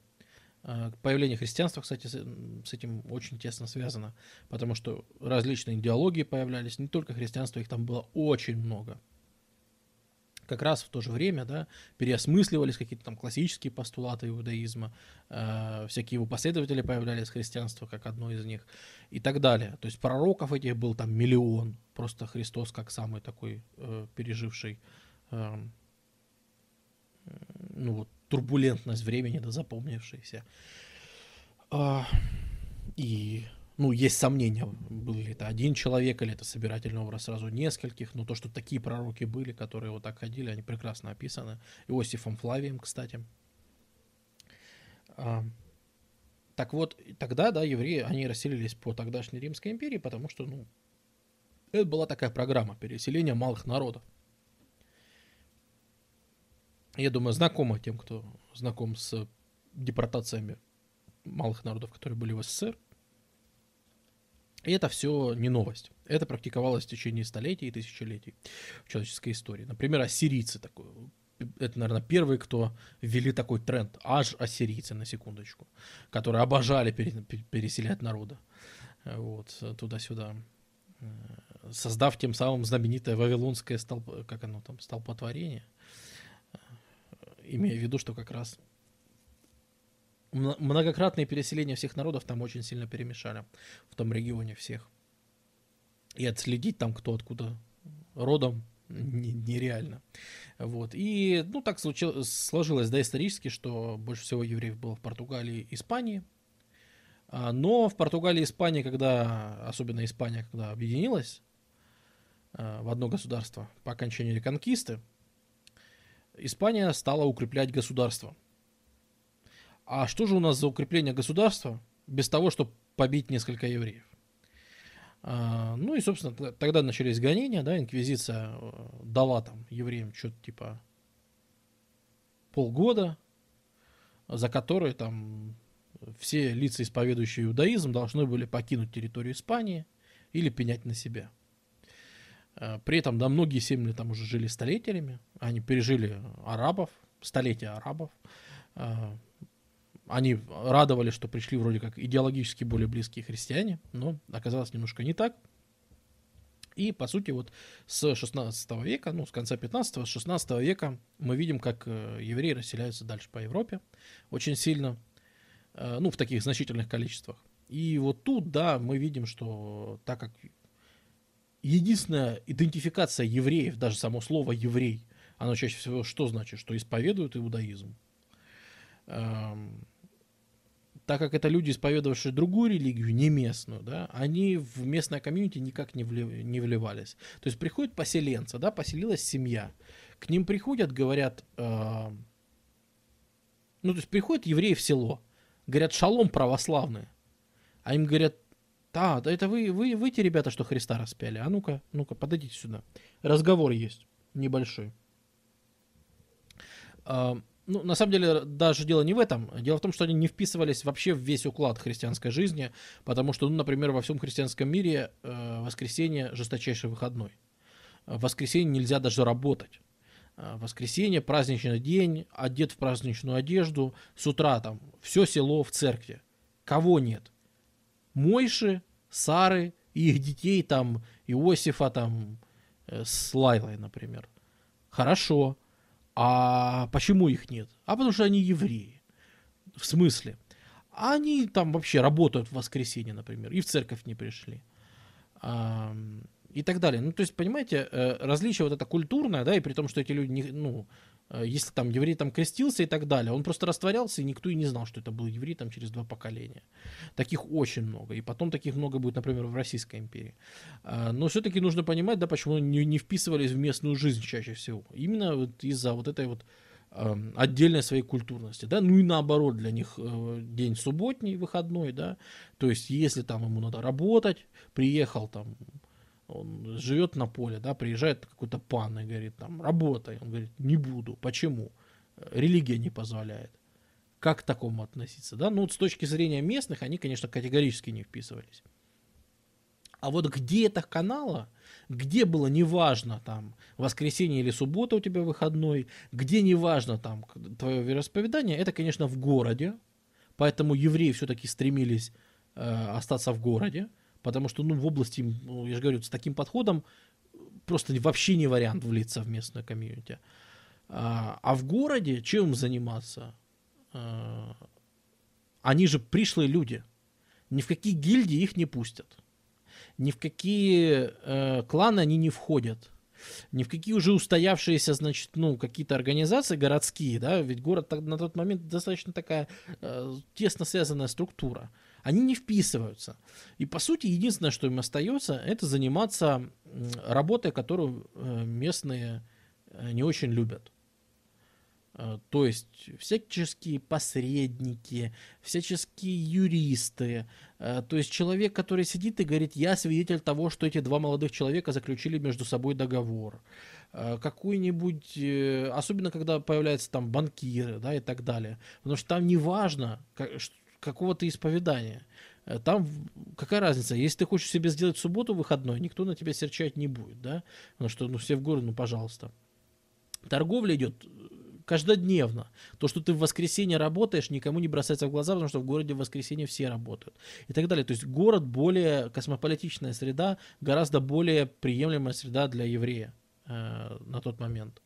А, появление христианства, кстати, с этим очень тесно связано, потому что различные идеологии появлялись, не только христианство, их там было очень много. Как раз в то же время, да, переосмысливались какие-то там классические постулаты иудаизма, э, всякие его последователи появлялись христианства как одно из них и так далее. То есть пророков этих был там миллион, просто Христос как самый такой э, переживший э, ну, вот, турбулентность времени, да, запомнившаяся. А, и, ну, есть сомнения, был ли это один человек, или это собирательный образ сразу нескольких, но то, что такие пророки были, которые вот так ходили, они прекрасно описаны. Иосифом Флавием, кстати. А, так вот, тогда, да, евреи, они расселились по тогдашней Римской империи, потому что, ну, это была такая программа переселения малых народов я думаю, знакомо тем, кто знаком с депортациями малых народов, которые были в СССР. И это все не новость. Это практиковалось в течение столетий и тысячелетий в человеческой истории. Например, ассирийцы такой. Это, наверное, первые, кто ввели такой тренд. Аж ассирийцы, на секундочку. Которые обожали переселять народа. Вот, туда-сюда. Создав тем самым знаменитое вавилонское столп... как оно там, столпотворение – имея в виду, что как раз многократные переселения всех народов там очень сильно перемешали в том регионе всех. И отследить там, кто откуда родом, нереально. Вот. И, ну, так случилось, сложилось, да, исторически, что больше всего евреев было в Португалии и Испании. А, но в Португалии и Испании, когда, особенно Испания, когда объединилась а, в одно государство по окончании реконкисты, Испания стала укреплять государство. А что же у нас за укрепление государства без того, чтобы побить несколько евреев? А, ну и, собственно, тогда начались гонения, да, инквизиция э, дала там евреям что-то типа полгода, за которые там все лица, исповедующие иудаизм, должны были покинуть территорию Испании или пенять на себя. Э, при этом, да, многие семьи там уже жили столетиями, они пережили арабов, столетия арабов. Э, они радовали, что пришли вроде как идеологически более близкие христиане, но оказалось немножко не так. И, по сути, вот с 16 века, ну, с конца 15 с 16 века мы видим, как э, евреи расселяются дальше по Европе очень сильно, ну, в таких значительных количествах. И вот тут, да, мы видим, что так как единственная идентификация евреев, даже само слово еврей, оно чаще всего что значит? Что исповедуют иудаизм. Эм, так как это люди, исповедовавшие другую религию, не местную, да, они в местное комьюнити никак не, влив, не вливались. То есть приходят поселенцы, да, поселилась семья, к ним приходят, говорят, э, ну, то есть приходят евреи в село, говорят, шалом православные, а им говорят, да, да это вы, вы, вы те ребята, что Христа распяли. А ну-ка, ну-ка, подойдите сюда. Разговор есть небольшой. А, ну, на самом деле, даже дело не в этом. Дело в том, что они не вписывались вообще в весь уклад христианской жизни, потому что, ну, например, во всем христианском мире э, воскресенье жесточайший выходной. В воскресенье нельзя даже работать. В воскресенье, праздничный день, одет в праздничную одежду, с утра там все село в церкви. Кого нет? Мойши, Сары и их детей, там, Иосифа, там, э, с Лайлой, например. Хорошо. А почему их нет? А потому что они евреи. В смысле? Они там вообще работают в воскресенье, например, и в церковь не пришли. И так далее. Ну, то есть, понимаете, э, различие вот это культурное, да, и при том, что эти люди, не, ну, если там еврей там крестился и так далее, он просто растворялся, и никто и не знал, что это был еврей там через два поколения. Таких очень много. И потом таких много будет, например, в Российской империи. А, но все-таки нужно понимать, да, почему не, не вписывались в местную жизнь чаще всего. Именно вот из-за вот этой вот отдельной своей культурности, да, ну и наоборот для них э, день субботний, выходной, да, то есть если там ему надо работать, приехал там, он живет на поле, да, приезжает какой-то пан и говорит там, работай, он говорит, не буду, почему? Религия не позволяет. Как к такому относиться, да? Ну, вот с точки зрения местных, они, конечно, категорически не вписывались. А вот где это канала, где было неважно там воскресенье или суббота у тебя выходной, где неважно там твое вероисповедание, это, конечно, в городе. Поэтому евреи все-таки стремились э, остаться в городе, потому что, ну, в области, ну, я же говорю, с таким подходом просто вообще не вариант влиться в местную комьюнити. А, а в городе чем заниматься? А, они же пришлые люди. Ни в какие гильдии их не пустят ни в какие э, кланы они не входят. Ни в какие уже устоявшиеся, значит, ну, какие-то организации городские, да, ведь город на тот момент достаточно такая э, тесно связанная структура. Они не вписываются. И, по сути, единственное, что им остается, это заниматься работой, которую э, местные э, не очень любят. Э, то есть всяческие посредники, всяческие юристы. То есть человек, который сидит и говорит, я свидетель того, что эти два молодых человека заключили между собой договор. Какой-нибудь, особенно когда появляются там банкиры, да, и так далее. Потому что там не важно какого-то исповедания. Там какая разница, если ты хочешь себе сделать субботу выходной, никто на тебя серчать не будет, да, потому что, ну, все в горы, ну, пожалуйста. Торговля идет каждодневно. То, что ты в воскресенье работаешь, никому не бросается в глаза, потому что в городе в воскресенье все работают. И так далее. То есть город более космополитичная среда, гораздо более приемлемая среда для еврея э, на тот момент.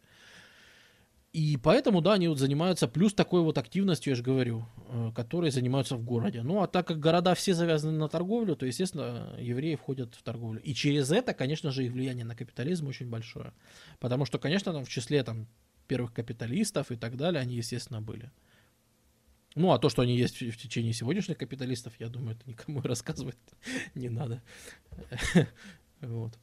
И поэтому, да, они вот занимаются, плюс такой вот активностью, я же говорю, э, которые занимаются в городе. Ну, а так как города все завязаны на торговлю, то, естественно, евреи входят в торговлю. И через это, конечно же, их влияние на капитализм очень большое. Потому что, конечно, там в числе там первых капиталистов и так далее, они, естественно, были. Ну, а то, что они есть в течение сегодняшних капиталистов, я думаю, это никому рассказывать не надо. Вот.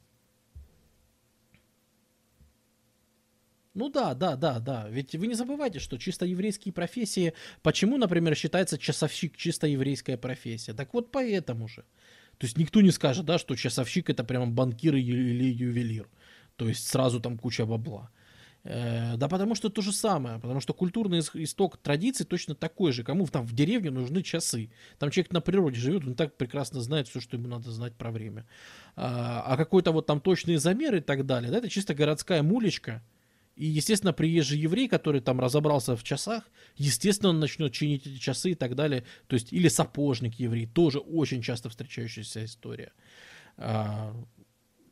Ну да, да, да, да. Ведь вы не забывайте, что чисто еврейские профессии... Почему, например, считается часовщик чисто еврейская профессия? Так вот поэтому же. То есть никто не скажет, да, что часовщик это прямо банкир или ювелир. То есть сразу там куча бабла. Э, да потому что то же самое, потому что культурный исток традиций точно такой же. Кому там в деревне нужны часы? Там человек на природе живет, он так прекрасно знает все, что ему надо знать про время. А, а какой-то вот там точные замеры и так далее, да, это чисто городская мулечка. И, естественно, приезжий еврей, который там разобрался в часах, естественно, он начнет чинить эти часы и так далее. То есть, или сапожник еврей, тоже очень часто встречающаяся история. А,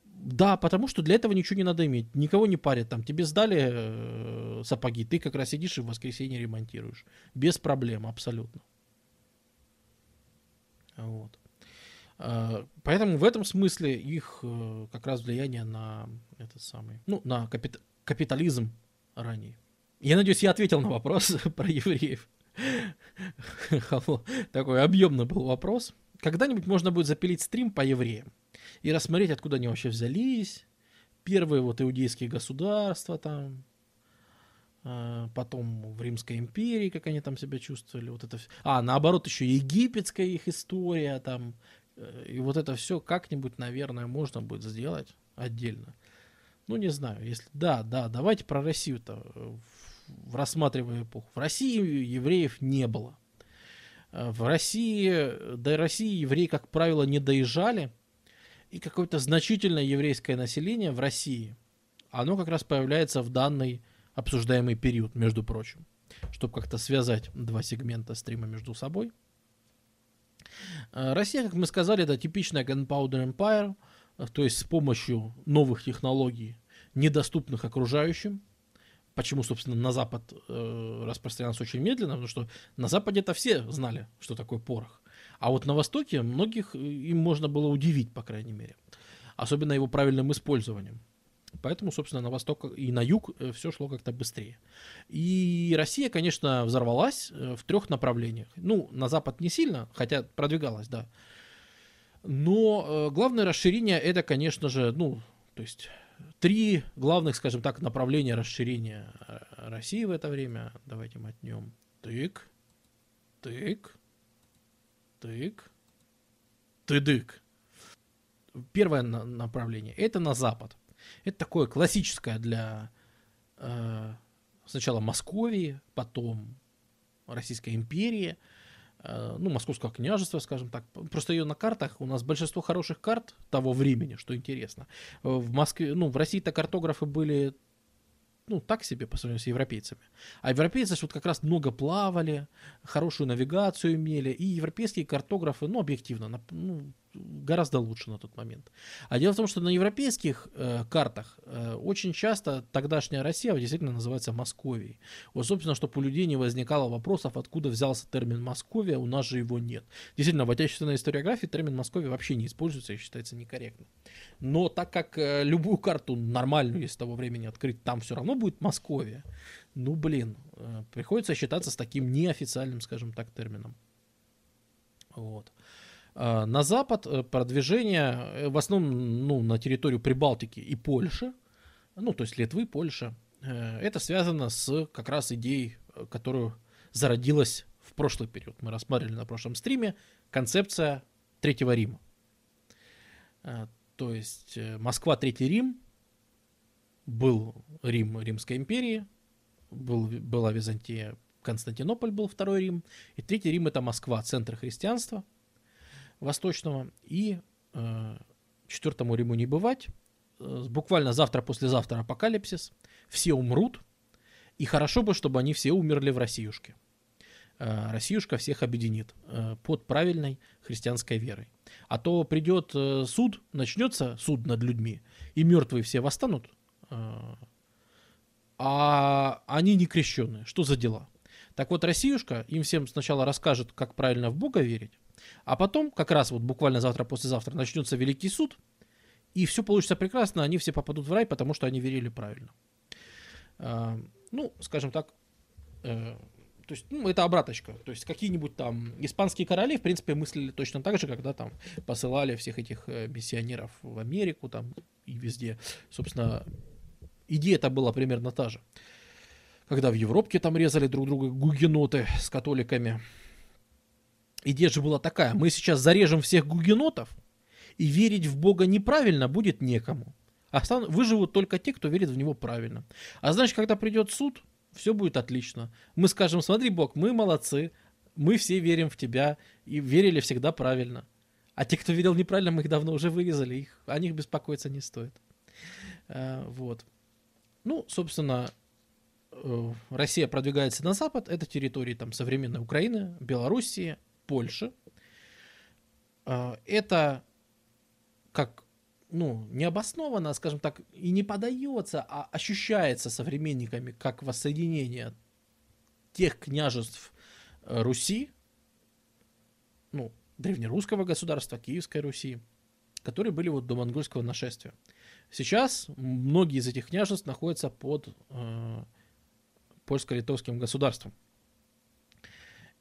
да, потому что для этого ничего не надо иметь. Никого не парят там. Тебе сдали э, сапоги, ты как раз сидишь и в воскресенье ремонтируешь. Без проблем, абсолютно. Вот. Э, поэтому в этом смысле их э, как раз влияние на этот самый, ну, на капит, капитализм ранее. Я надеюсь, я ответил на вопрос про евреев. Такой объемный был вопрос. Когда-нибудь можно будет запилить стрим по евреям и рассмотреть, откуда они вообще взялись. Первые вот иудейские государства там, а, потом в Римской империи, как они там себя чувствовали, вот это, а наоборот еще египетская их история там, э, и вот это все как-нибудь, наверное, можно будет сделать отдельно. Ну не знаю, если да, да, давайте про Россию-то э, в рассматривая эпоху. В России евреев не было. Э, в России, до России евреи, как правило, не доезжали, и какое-то значительное еврейское население в России, оно как раз появляется в данный обсуждаемый период, между прочим, чтобы как-то связать два сегмента стрима между собой. Э, Россия, как мы сказали, это типичная Gunpowder Empire, э, то есть с помощью новых технологий, недоступных окружающим, Почему, собственно, на Запад э, распространялся очень медленно, потому что на Западе-то все знали, что такое порох. А вот на Востоке многих э, им можно было удивить, по крайней мере. Особенно его правильным использованием. Поэтому, собственно, на восток и на юг э, все шло как-то быстрее. И Россия, конечно, взорвалась э, в трех направлениях. Ну, на запад не сильно, хотя продвигалась, да. Но главное расширение это, конечно же, ну, то есть три главных, скажем так, направления расширения России в это время. Давайте мотнем. Тык, тык, тык, тыдык. Первое направление это на запад. Это такое классическое для э, сначала Московии, потом Российской империи, э, ну, Московского княжества, скажем так. Просто ее на картах, у нас большинство хороших карт того времени, что интересно. В Москве, ну, в России-то картографы были ну, так себе по сравнению с европейцами. А европейцы вот как раз много плавали, хорошую навигацию имели, и европейские картографы, ну, объективно, ну, гораздо лучше на тот момент. А дело в том, что на европейских э, картах э, очень часто тогдашняя Россия действительно называется Московией. Вот, собственно, чтобы у людей не возникало вопросов, откуда взялся термин Московия, у нас же его нет. Действительно, в отечественной историографии термин Московия вообще не используется и считается некорректным. Но так как э, любую карту нормальную, если того времени открыть, там все равно будет Московия, ну, блин, э, приходится считаться с таким неофициальным, скажем так, термином. Вот. А, на запад э, продвижение э, в основном ну, на территорию Прибалтики и Польши, ну то есть Литвы, Польша, э, это связано с как раз идеей, которую зародилась в прошлый период. Мы рассматривали на прошлом стриме концепция Третьего Рима. То есть Москва, Третий Рим, был Рим Римской империи, был, была Византия, Константинополь был Второй Рим, и Третий Рим это Москва, центр христианства – Восточного. И э, четвертому Риму не бывать. Э, буквально завтра-послезавтра апокалипсис. Все умрут. И хорошо бы, чтобы они все умерли в Россиюшке. Э, Россиюшка всех объединит э, под правильной христианской верой. А то придет э, суд, начнется суд над людьми, и мертвые все восстанут, а они не крещенные. Что за дела? Так вот, Россиюшка им всем сначала расскажет, как правильно в Бога верить, а потом, как раз вот буквально завтра-послезавтра, начнется Великий суд, и все получится прекрасно, они все попадут в рай, потому что они верили правильно. А, ну, скажем так, э, то есть, ну, это обраточка. То есть, какие-нибудь там испанские короли, в принципе, мыслили точно так же, когда там посылали всех этих э, миссионеров в Америку там и везде. Собственно, идея-то была примерно та же. Когда в Европе там резали друг друга гугеноты с католиками, Идея же была такая, мы сейчас зарежем всех гугенотов, и верить в Бога неправильно будет некому. Остан... Выживут только те, кто верит в него правильно. А значит, когда придет суд, все будет отлично. Мы скажем, смотри, Бог, мы молодцы, мы все верим в тебя и верили всегда правильно. А те, кто верил неправильно, мы их давно уже вырезали, их, о них беспокоиться не стоит. А, вот. Ну, собственно, э, Россия продвигается на запад, это территории там современной Украины, Белоруссии, Польши. А, это как ну, необоснованно, скажем так, и не подается, а ощущается современниками как воссоединение тех княжеств э, Руси, ну, древнерусского государства, Киевской Руси, которые были вот до монгольского нашествия. Сейчас многие из этих княжеств находятся под э, польско-литовским государством.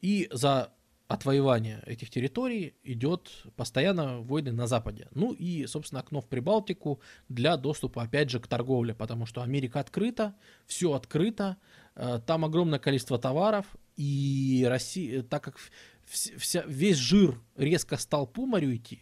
И за отвоевания этих территорий идет постоянно войны на Западе. Ну и, собственно, окно в Прибалтику для доступа, опять же, к торговле, потому что Америка открыта, все открыто, э, там огромное количество товаров, и Россия, так как вся, весь жир резко стал по морю идти,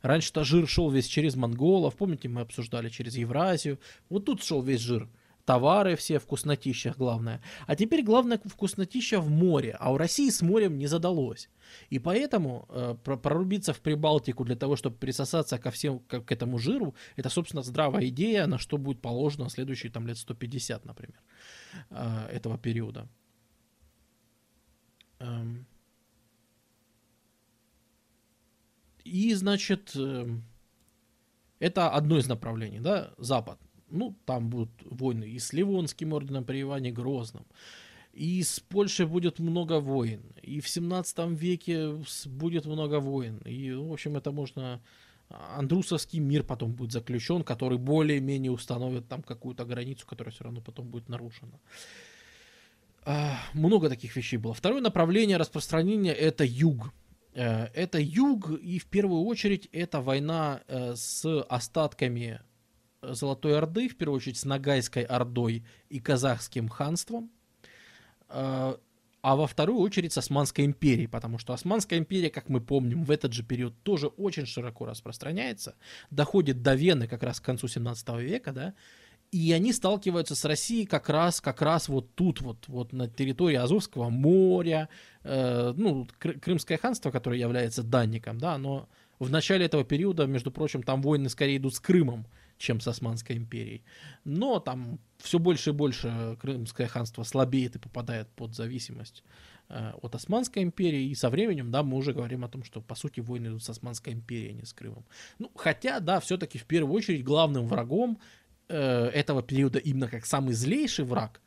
Раньше-то жир шел весь через монголов, помните, мы обсуждали через Евразию. Вот тут шел весь жир товары все, вкуснотищах главное. А теперь главное вкуснотища в море, а у России с морем не задалось. И поэтому э, прорубиться в Прибалтику для того, чтобы присосаться ко всем, к, к этому жиру, это, собственно, здравая идея, на что будет положено следующие там лет 150, например, э, этого периода. Эм. И, значит, э, это одно из направлений, да, Запад. Ну, там будут войны и с Ливонским орденом при Иване Грозном, и с Польшей будет много войн, и в 17 веке будет много войн. И, в общем, это можно... Андрусовский мир потом будет заключен, который более-менее установит там какую-то границу, которая все равно потом будет нарушена. А, много таких вещей было. Второе направление распространения это юг. Э, это юг, и в первую очередь это война э, с остатками Золотой Орды, в первую очередь с Ногайской Ордой и Казахским ханством, э, а во вторую очередь с Османской империей, потому что Османская империя, как мы помним, в этот же период тоже очень широко распространяется, доходит до Вены как раз к концу 17 века, да, и они сталкиваются с Россией как раз, как раз вот тут, вот, вот на территории Азовского моря, э, ну, Крымское ханство, которое является данником, да, но в начале этого периода, между прочим, там войны скорее идут с Крымом, чем с Османской империей. Но там все больше и больше Крымское ханство слабеет и попадает под зависимость э, от Османской империи. И со временем, да, мы уже говорим о том, что, по сути, войны идут с Османской империей, а не с Крымом. Ну, хотя, да, все-таки в первую очередь главным врагом э, этого периода, именно как самый злейший враг,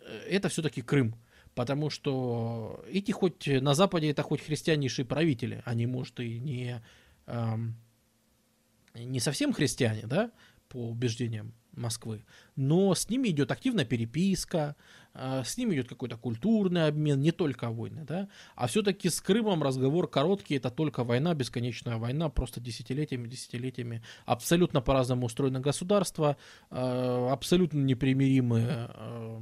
э, это все-таки Крым. Потому что эти хоть на Западе это хоть христианнейшие правители, они, может, и не... Эм, не совсем христиане, да, по убеждениям Москвы, но с ними идет активная переписка, а, с ними идет какой-то культурный обмен, не только войны, да, а все-таки с Крымом разговор короткий, это только война, бесконечная война, просто десятилетиями, десятилетиями, абсолютно по-разному устроено государство, а, абсолютно непримиримые, а,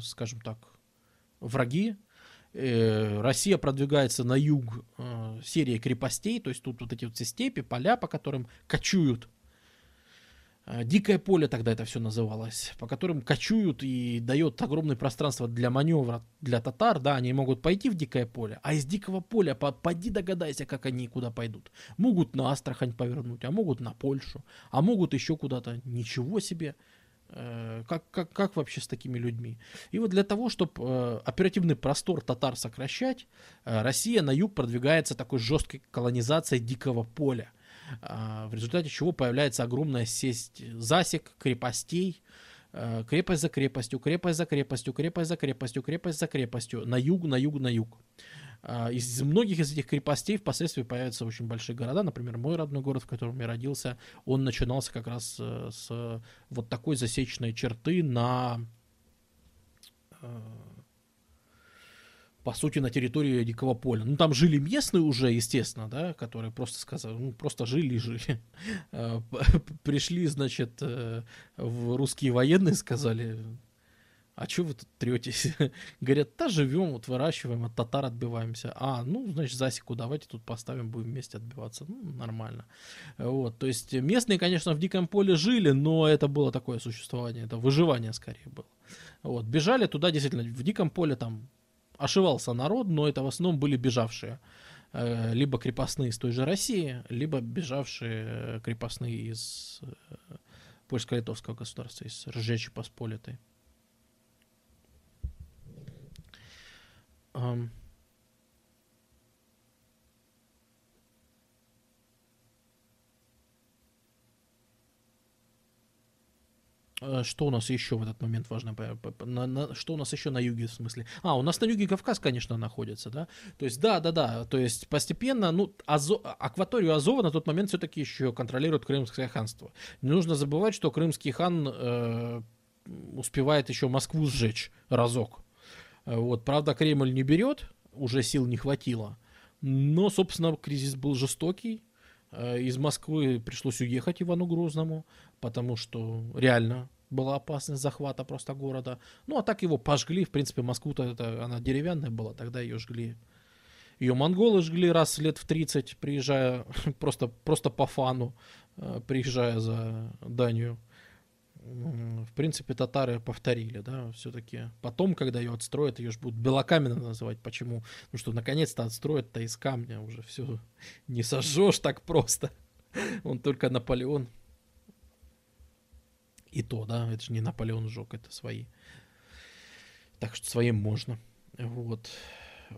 скажем так, враги, Э, Россия продвигается на юг э, серии крепостей, то есть тут вот эти вот все степи, поля, по которым кочуют. Э, дикое поле тогда это все называлось, по которым кочуют и дает огромное пространство для маневра для татар, да, они могут пойти в дикое поле, а из дикого поля, по, поди догадайся, как они куда пойдут. Могут на Астрахань повернуть, а могут на Польшу, а могут еще куда-то, ничего себе. Э, как, как, как вообще с такими людьми? И вот для того, чтобы э, оперативный простор татар сокращать, э, Россия на юг продвигается такой жесткой колонизацией дикого поля, в результате чего появляется огромная сеть засек, крепостей, крепость за крепостью, крепость за крепостью, крепость за крепостью, крепость за крепостью, на юг, на юг, на юг. А, из многих из этих крепостей впоследствии появятся очень большие города. Например, мой родной город, в котором я родился, он начинался как раз э, с вот такой засечной черты на э, по сути, на территории Дикого поля. Ну, там жили местные уже, естественно, да, которые просто сказали, ну, просто жили и жили. Э, пришли, значит, в русские военные, сказали, а что вы тут третесь? Говорят, да живем, вот выращиваем, от татар отбиваемся. А, ну, значит, засеку давайте тут поставим, будем вместе отбиваться. Ну, нормально. Вот, то есть местные, конечно, в диком поле жили, но это было такое существование, это выживание скорее было. Вот, бежали туда, действительно, в диком поле там ошивался народ, но это в основном были бежавшие. Э, либо крепостные из той же России, либо бежавшие крепостные из э, польско-литовского государства, из Ржечи Посполитой. Um, Что у нас еще в этот момент важно? На, на, что у нас еще на юге, в смысле? А, у нас на юге Кавказ, конечно, находится, да? То есть, да, да, да. То есть, постепенно, ну, Азо, акваторию Азова на тот момент все-таки еще контролирует Крымское ханство. Не нужно забывать, что Крымский хан э, успевает еще Москву сжечь разок. Вот, правда, Кремль не берет, уже сил не хватило. Но, собственно, кризис был жестокий. Э, из Москвы пришлось уехать Ивану Грозному, потому что реально была опасность захвата просто города. Ну, а так его пожгли. В принципе, Москву-то это, она деревянная была, тогда ее жгли. Ее монголы жгли раз лет в 30, приезжая просто, просто по фану, э, приезжая за Данию в принципе, татары повторили, да, все-таки. Потом, когда ее отстроят, ее же будут белокаменной называть. Почему? Ну что, наконец-то отстроят-то из камня уже все. Не сожжешь так просто. Он только Наполеон. И то, да, это же не Наполеон сжег, это свои. Так что своим можно. Вот.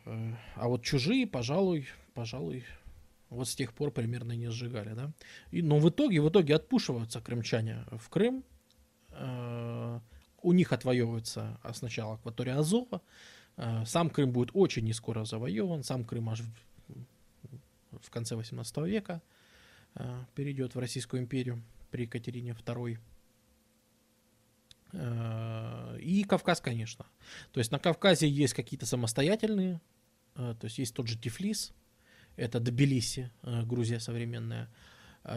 А вот чужие, пожалуй, пожалуй, Вот с тех пор примерно не сжигали, да. И, но в итоге, в итоге отпушиваются крымчане в Крым. Э, у них отвоевывается а, сначала акватория Азова. Э, сам Крым будет очень не скоро завоеван. Сам Крым аж в, конце 18 века э, перейдет в Российскую империю при Екатерине II. И Кавказ, конечно. То есть на Кавказе есть какие-то самостоятельные, то есть есть тот же Тифлис, это Тбилиси, Грузия современная.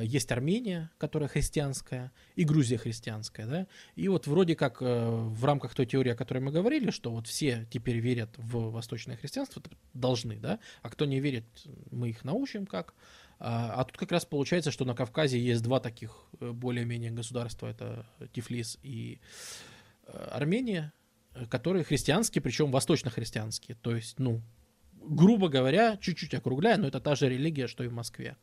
Есть Армения, которая христианская, и Грузия христианская, да. И вот вроде как в рамках той теории, о которой мы говорили, что вот все теперь верят в восточное христианство, должны, да, а кто не верит, мы их научим как. А, а тут как раз получается, что на Кавказе есть два таких э, более-менее государства, это Тифлис и э, Армения, которые христианские, причем восточно-христианские. То есть, ну, грубо говоря, чуть-чуть округляя, но это та же религия, что и в Москве.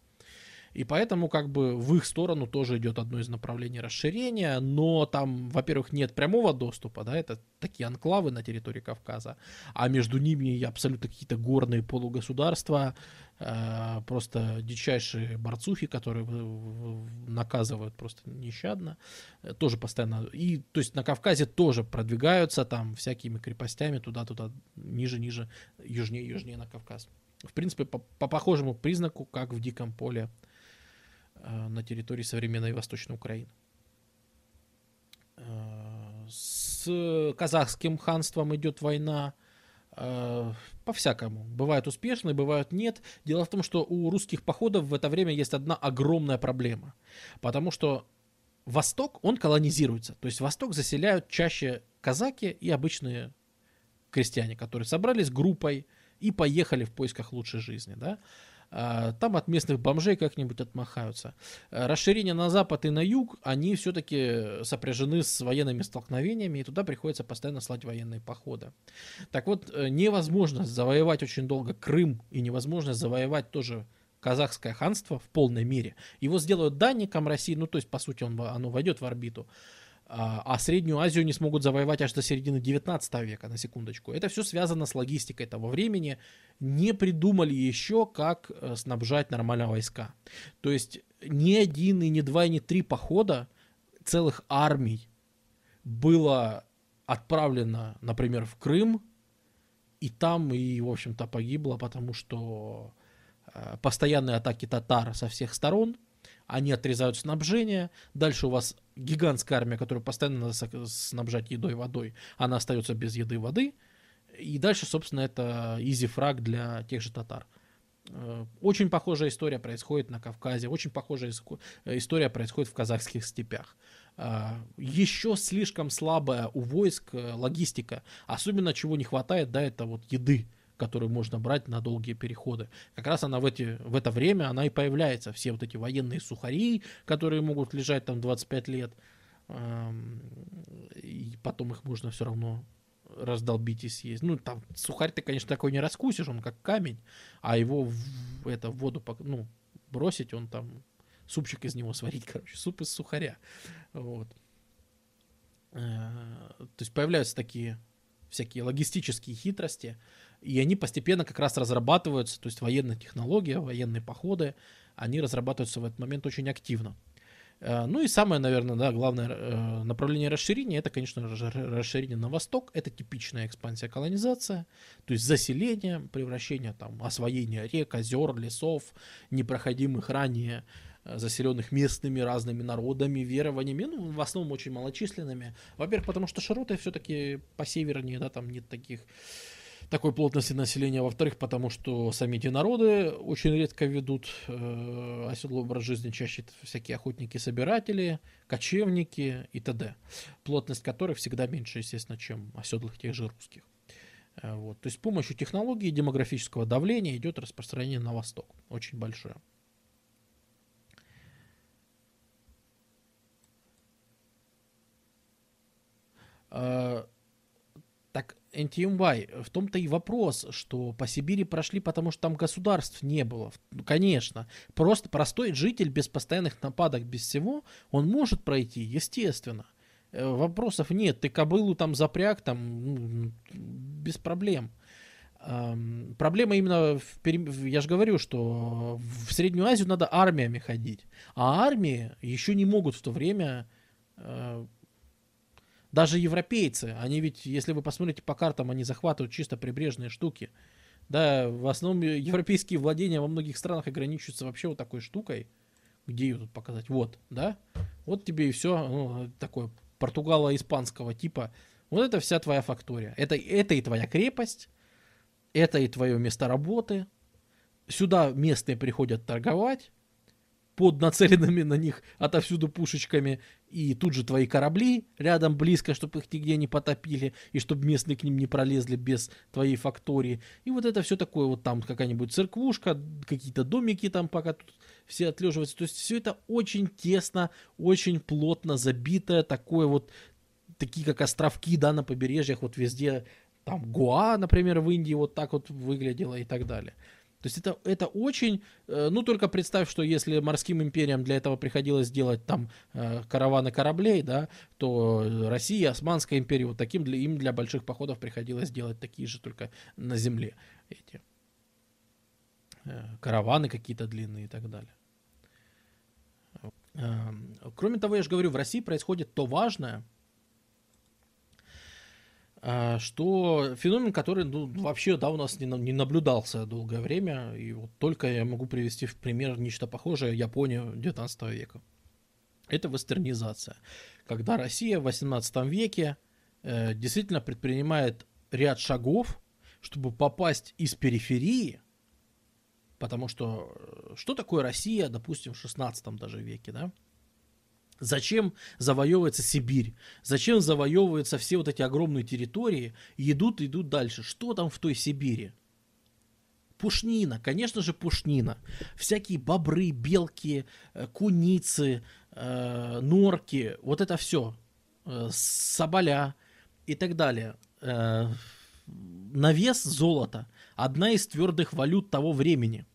И поэтому как бы в их сторону тоже идет одно из направлений расширения, но там, во-первых, нет прямого доступа, да, это такие анклавы на территории Кавказа, а между ними абсолютно какие-то горные полугосударства, э, просто дичайшие борцухи, которые наказывают просто нещадно, э, тоже постоянно, и то есть на Кавказе тоже продвигаются там всякими крепостями туда-туда, ниже-ниже, южнее-южнее на Кавказ. В принципе, по, по похожему признаку, как в Диком поле на территории современной Восточной Украины. Э, с казахским ханством идет война э, по-всякому. Бывают успешные, бывают нет. Дело в том, что у русских походов в это время есть одна огромная проблема. Потому что Восток, он колонизируется. То есть Восток заселяют чаще казаки и обычные крестьяне, которые собрались группой и поехали в поисках лучшей жизни. Да? А, там от местных бомжей как-нибудь отмахаются. А, расширение на запад и на юг, они все-таки сопряжены с военными столкновениями, и туда приходится постоянно слать военные походы. Так вот, э, невозможность завоевать очень долго Крым и невозможность завоевать тоже казахское ханство в полной мере. Его сделают данником России, ну то есть по сути он, оно войдет в орбиту. А, а Среднюю Азию не смогут завоевать аж до середины 19 века, на секундочку. Это все связано с логистикой того времени. Не придумали еще, как э, снабжать нормально войска. То есть ни один, и ни два, и ни три похода целых армий было отправлено, например, в Крым, и там, и, в общем-то, погибло, потому что э, постоянные атаки татар со всех сторон – они отрезают снабжение, дальше у вас гигантская армия, которую постоянно надо снабжать едой, водой, она остается без еды воды, и дальше, собственно, это изи фраг для тех же татар. Э, очень похожая история происходит на Кавказе, очень похожая э, история происходит в казахских степях. Э, Еще слишком слабая у войск логистика, особенно чего не хватает, да, это вот еды которую можно брать на долгие переходы. Как раз она в, эти, в это время, она и появляется. Все вот эти военные сухари, которые могут лежать там 25 лет, и потом их можно все равно раздолбить и съесть. Ну, там сухарь ты, конечно, такой не раскусишь, он как камень, а его в, это, в воду ну, бросить, он там супчик из него сварить, короче, суп из сухаря. Вот. Э, то есть появляются такие всякие логистические хитрости, и они постепенно как раз разрабатываются, то есть военная технология, военные походы, они разрабатываются в этот момент очень активно. Э, ну и самое, наверное, да, главное э, направление расширения, это, конечно расширение на восток, это типичная экспансия, колонизация, то есть заселение, превращение, там, освоение рек, озер, лесов, непроходимых ранее э, заселенных местными разными народами, верованиями, ну, в основном очень малочисленными. Во-первых, потому что широты все-таки по севернее, да, там нет таких такой плотности населения, во-вторых, потому что сами эти народы очень редко ведут э, оседлый образ жизни, чаще всякие охотники-собиратели, кочевники и т.д., плотность которых всегда меньше, естественно, чем оседлых тех же русских. Э, вот. То есть с помощью технологии демографического давления идет распространение на восток, очень большое. Так NTMY, в том-то и вопрос, что по Сибири прошли, потому что там государств не было. Ну, конечно. Просто простой житель без постоянных нападок, без всего, он может пройти, естественно. Э, вопросов нет. Ты кобылу там запряг, там, ну, без проблем. Проблема именно, в, я же говорю, что в Среднюю Азию надо армиями ходить, а армии еще не могут в то время, э, даже европейцы, они ведь, если вы посмотрите по картам, они захватывают чисто прибрежные штуки. Да, в основном европейские владения во многих странах ограничиваются вообще вот такой штукой. Где ее тут показать? Вот, да? Вот тебе и все, ну, такое португало-испанского типа. Вот это вся твоя фактория. Это, это и твоя крепость, это и твое место работы. Сюда местные приходят торговать под нацеленными на них отовсюду пушечками, и тут же твои корабли рядом близко, чтобы их нигде не потопили, и чтобы местные к ним не пролезли без твоей фактории. И вот это все такое, вот там какая-нибудь церквушка, какие-то домики там пока тут все отлеживаются. То есть все это очень тесно, очень плотно забитое, такое вот, такие как островки, да, на побережьях, вот везде там Гуа, например, в Индии вот так вот выглядело и так далее. То есть это, это очень, э, ну только представь, что если морским империям для этого приходилось делать там э, караваны кораблей, да, то Россия, Османская империя, вот таким для, им для больших походов приходилось делать такие же только на земле эти э, караваны какие-то длинные и так далее. Кроме того, я же говорю, в России происходит то важное, что феномен, который ну, вообще да, у нас не, не наблюдался долгое время, и вот только я могу привести в пример нечто похожее Японию 19 века. Это вестернизация, когда Россия в 18 веке э, действительно предпринимает ряд шагов, чтобы попасть из периферии, потому что э, что такое Россия, допустим, в 16 даже веке, да? Зачем завоевывается Сибирь? Зачем завоевываются все вот эти огромные территории идут, идут дальше? Что там в той Сибири? Пушнина, конечно же, пушнина. Всякие бобры, белки, э, куницы, э, норки, вот это все. Э, соболя и так далее. Э, навес золота. Одна из твердых валют того времени,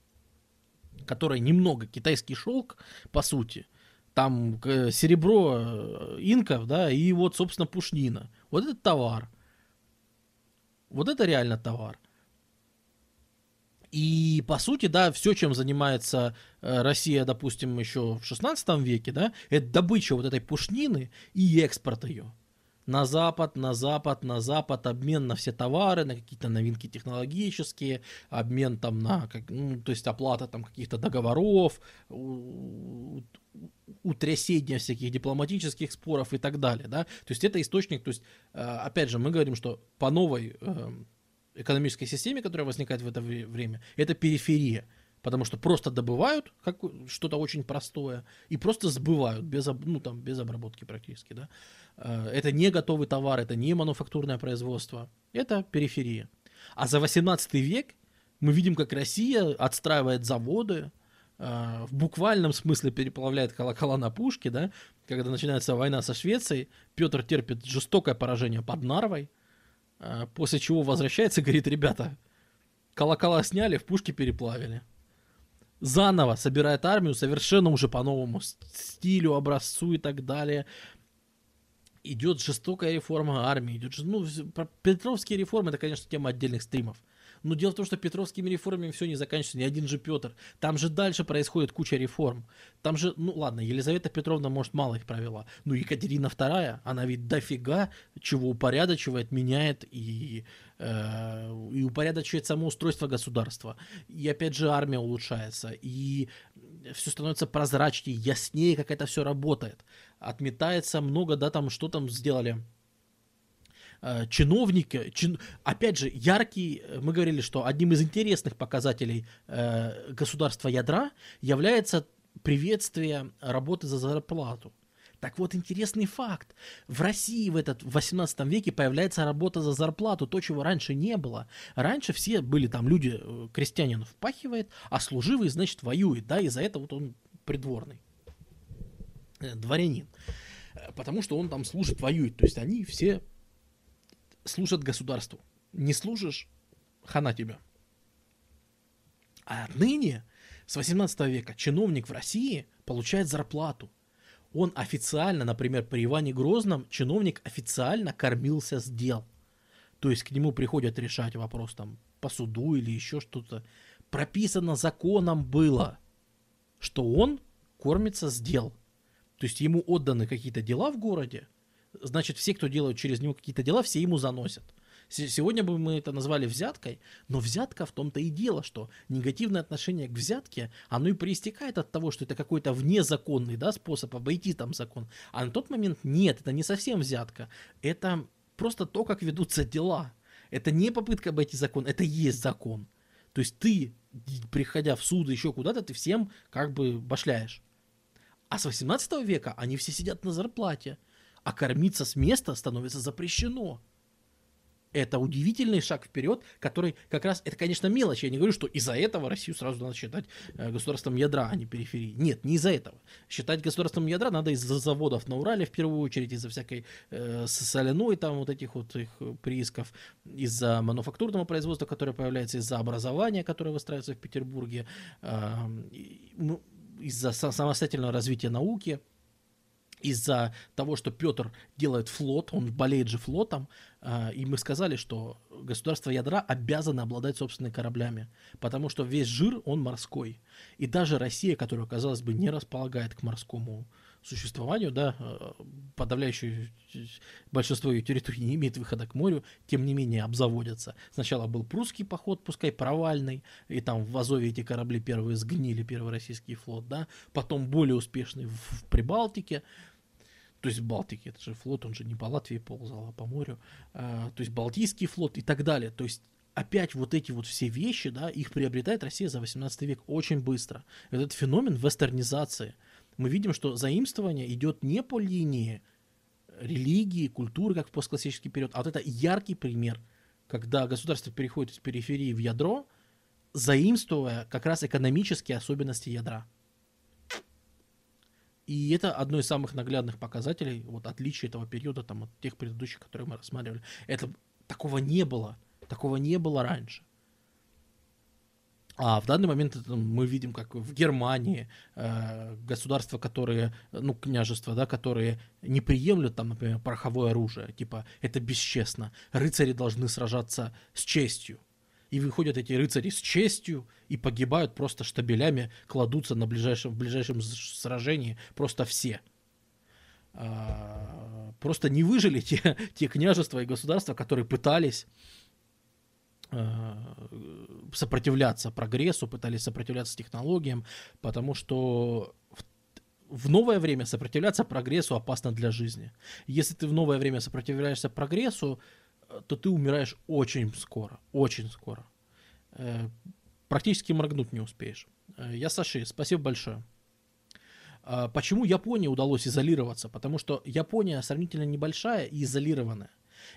которая немного китайский шелк, по сути – там серебро э, инков, да, и вот, собственно, пушнина. Вот это товар. Вот это реально товар. И, по сути, да, все, чем занимается э, Россия, допустим, еще в 16 веке, да, это добыча вот этой пушнины и экспорт ее на запад, на запад, на запад, обмен на все товары, на какие-то новинки технологические, обмен там на, как, ну, то есть оплата там каких-то договоров, утрясение всяких дипломатических споров и так далее, да, то есть это источник, то есть, э, опять же, мы говорим, что по новой э, экономической системе, которая возникает в это время, это периферия, потому что просто добывают как, что-то очень простое и просто сбывают без, ну, там, без обработки практически. Да? Э, это не готовый товар, это не мануфактурное производство, это периферия. А за 18 век мы видим, как Россия отстраивает заводы, в буквальном смысле переплавляет колокола на пушке, да, когда начинается война со Швецией, Петр терпит жестокое поражение под Нарвой, э, после чего возвращается и говорит, ребята, колокола сняли, в пушки переплавили заново собирает армию совершенно уже по новому стилю, образцу и так далее. Идет жестокая реформа армии, идет, ну, Петровские реформы, это, конечно, тема отдельных стримов. Но дело в том, что петровскими реформами все не заканчивается, ни один же Петр. Там же дальше происходит куча реформ. Там же, ну ладно, Елизавета Петровна, может, мало их провела. Но Екатерина II, она ведь дофига чего упорядочивает, меняет и, э, и упорядочивает само устройство государства. И опять же армия улучшается. И все становится прозрачнее, яснее, как это все работает. Отметается много, да, там, что там сделали Э, чиновники, чин... опять же, яркий, э, мы говорили, что одним из интересных показателей э, государства ядра является приветствие работы за зарплату. Так вот, интересный факт. В России в этот в 18 веке появляется работа за зарплату, то, чего раньше не было. Раньше все были там люди, э, крестьянин впахивает, а служивый, значит, воюет, да, и за это вот он придворный, дворянин. Потому что он там служит, воюет. То есть они все служат государству. Не служишь, хана тебя. А ныне, с 18 века, чиновник в России получает зарплату. Он официально, например, при Иване Грозном, чиновник официально кормился с дел. То есть к нему приходят решать вопрос там по суду или еще что-то. Прописано законом было, что он кормится с дел. То есть ему отданы какие-то дела в городе, значит, все, кто делают через него какие-то дела, все ему заносят. Сегодня бы мы это назвали взяткой, но взятка в том-то и дело, что негативное отношение к взятке, оно и проистекает от того, что это какой-то внезаконный да, способ обойти там закон. А на тот момент нет, это не совсем взятка. Это просто то, как ведутся дела. Это не попытка обойти закон, это есть закон. То есть ты, приходя в суд еще куда-то, ты всем как бы башляешь. А с 18 века они все сидят на зарплате, а кормиться с места становится запрещено. Это удивительный шаг вперед, который как раз, это, конечно, мелочь. Я не говорю, что из-за этого Россию сразу надо считать э, государством ядра, а не периферии. Нет, не из-за этого. Считать государством ядра надо из-за заводов на Урале, в первую очередь, из-за всякой э, соляной, там, вот этих вот их приисков, из-за мануфактурного производства, которое появляется, из-за образования, которое выстраивается в Петербурге, э, ну, из-за самостоятельного развития науки – из-за того, что Петр делает флот, он болеет же флотом, а, и мы сказали, что государство ядра обязано обладать собственными кораблями, потому что весь жир, он морской. И даже Россия, которая, казалось бы, не располагает к морскому существованию, да, а, подавляющее большинство ее территорий не имеет выхода к морю, тем не менее обзаводятся. Сначала был прусский поход, пускай провальный, и там в Азове эти корабли первые сгнили, первый российский флот, да, потом более успешный в Прибалтике, то есть в Балтике, это же флот, он же не по Латвии ползал, а по морю, а, то есть Балтийский флот и так далее. То есть опять вот эти вот все вещи, да, их приобретает Россия за 18 век очень быстро. Этот феномен вестернизации. Мы видим, что заимствование идет не по линии религии, культуры, как в постклассический период, а вот это яркий пример, когда государство переходит из периферии в ядро, заимствуя как раз экономические особенности ядра. И это одно из самых наглядных показателей, вот отличия этого периода там, от тех предыдущих, которые мы рассматривали. Это такого не было. Такого не было раньше. А в данный момент это, мы видим, как в Германии э, государства, которые, ну, княжества, да, которые не приемлют там, например, пороховое оружие, типа это бесчестно, рыцари должны сражаться с честью и выходят эти рыцари с честью и погибают просто штабелями, кладутся на ближайшем, в ближайшем сражении просто все. А, просто не выжили те, те княжества и государства, которые пытались сопротивляться прогрессу, пытались сопротивляться технологиям, потому что в новое время сопротивляться прогрессу опасно для жизни. Если ты в новое время сопротивляешься прогрессу, то ты умираешь очень скоро, очень скоро. Э, практически моргнуть не успеешь. Э, я Саши, спасибо большое. А почему Японии удалось изолироваться? Потому что Япония сравнительно небольшая и изолированная.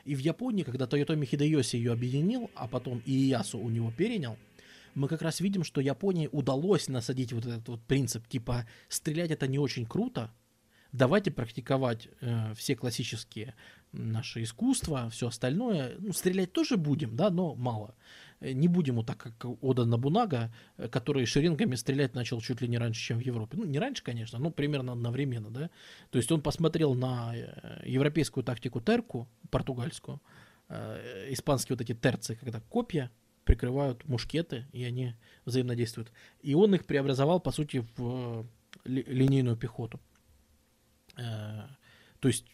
И в Японии, когда Тойотоми Хидеоси ее объединил, а потом и Иясу у него перенял, мы как раз видим, что Японии удалось насадить вот этот вот принцип, типа стрелять это не очень круто, давайте практиковать э, все классические наши искусства, все остальное. Ну, стрелять тоже будем, да, но мало. Э, не будем вот так, как Ода Набунага, э, который шеренгами стрелять начал чуть ли не раньше, чем в Европе. Ну, не раньше, конечно, но примерно одновременно, да. То есть он посмотрел на э, европейскую тактику терку, португальскую, испанские вот эти терцы, когда копья прикрывают мушкеты, и они взаимодействуют. И он их преобразовал, по сути, в линейную пехоту. То есть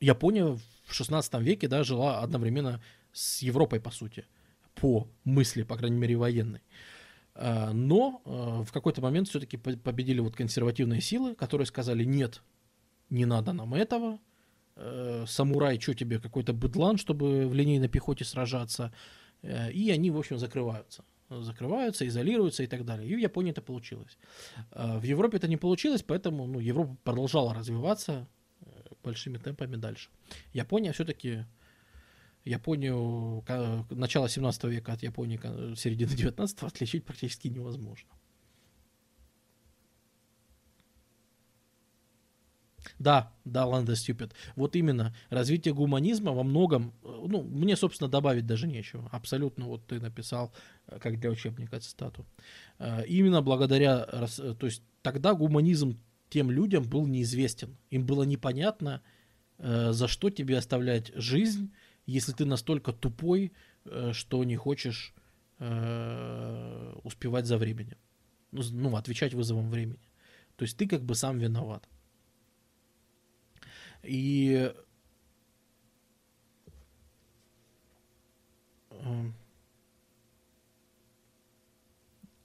Япония в 16 веке да, жила одновременно с Европой, по сути, по мысли, по крайней мере, военной. А, но а, в какой-то момент все-таки победили вот консервативные силы, которые сказали, нет, не надо нам этого, э, самурай, что тебе, какой-то быдлан, чтобы в линейной пехоте сражаться, э, и они, в общем, закрываются закрываются, изолируются и так далее. И в Японии это получилось. А, в Европе это не получилось, поэтому ну, Европа продолжала развиваться э, большими темпами дальше. Япония все-таки Японию начала 17 века от Японии середины 19 отличить практически невозможно. Да, да, is Stupid. Вот именно, развитие гуманизма во многом, э, ну, мне, собственно, добавить даже нечего. Абсолютно, вот ты написал, э, как для учебника цитату. Э, именно благодаря, то есть тогда гуманизм тем людям был неизвестен. Им было непонятно, за что тебе оставлять жизнь, если ты настолько тупой, э, что не хочешь э, успевать за временем. Ну, ну, отвечать вызовом времени. То есть ты как бы сам виноват. И э,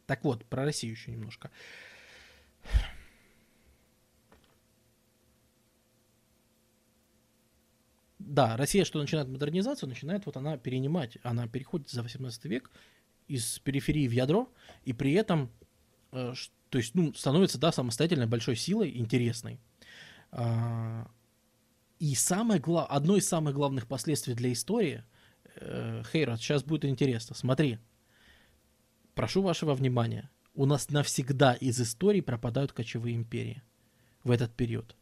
так вот, про Россию еще немножко. Да, Россия, что начинает модернизацию, начинает вот она перенимать, она переходит за 18 век из периферии в ядро, и при этом, э, то есть, ну, становится, да, самостоятельной большой силой, интересной. А, и самое глав... одно из самых главных последствий для истории, э, Хейрат, сейчас будет интересно, смотри, прошу вашего внимания, у нас навсегда из истории пропадают кочевые империи в этот период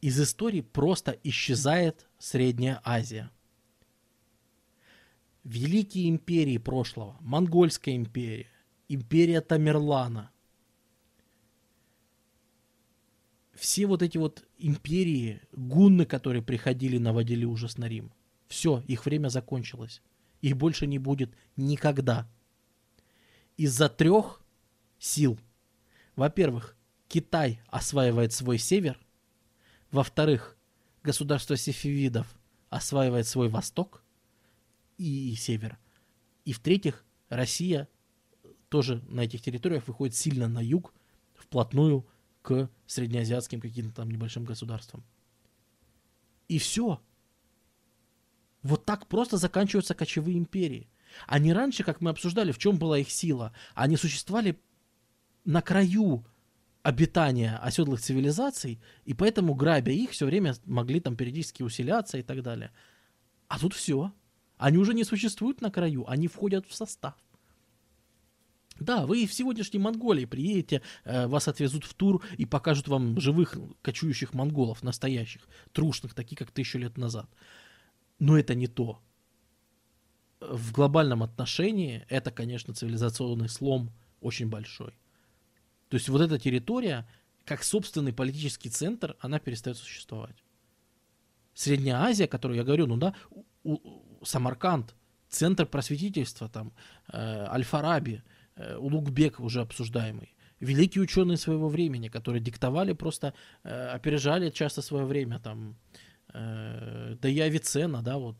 из истории просто исчезает Средняя Азия. Великие империи прошлого, Монгольская империя, империя Тамерлана, все вот эти вот империи, гунны, которые приходили, наводили ужас на Рим, все, их время закончилось. Их больше не будет никогда. Из-за трех сил. Во-первых, Китай осваивает свой север – во-вторых, государство сефевидов осваивает свой восток и север. И в-третьих, Россия тоже на этих территориях выходит сильно на юг, вплотную к среднеазиатским каким-то там небольшим государствам. И все. Вот так просто заканчиваются кочевые империи. Они раньше, как мы обсуждали, в чем была их сила, они существовали на краю обитания оседлых цивилизаций, и поэтому, грабя их, все время могли там периодически усиляться и так далее. А тут все. Они уже не существуют на краю, они входят в состав. Да, вы в сегодняшней Монголии приедете, э, вас отвезут в тур и покажут вам живых кочующих монголов, настоящих, трушных, таких, как тысячу лет назад. Но это не то. В глобальном отношении это, конечно, цивилизационный слом очень большой. То есть вот эта территория, как собственный политический центр, она перестает существовать. Средняя Азия, которую я говорю, ну да, у, у, Самарканд, центр просветительства, там, э, Аль-Фараби, э, Улугбек уже обсуждаемый, великие ученые своего времени, которые диктовали просто, э, опережали часто свое время, там, э, да и Авиценна, да, вот,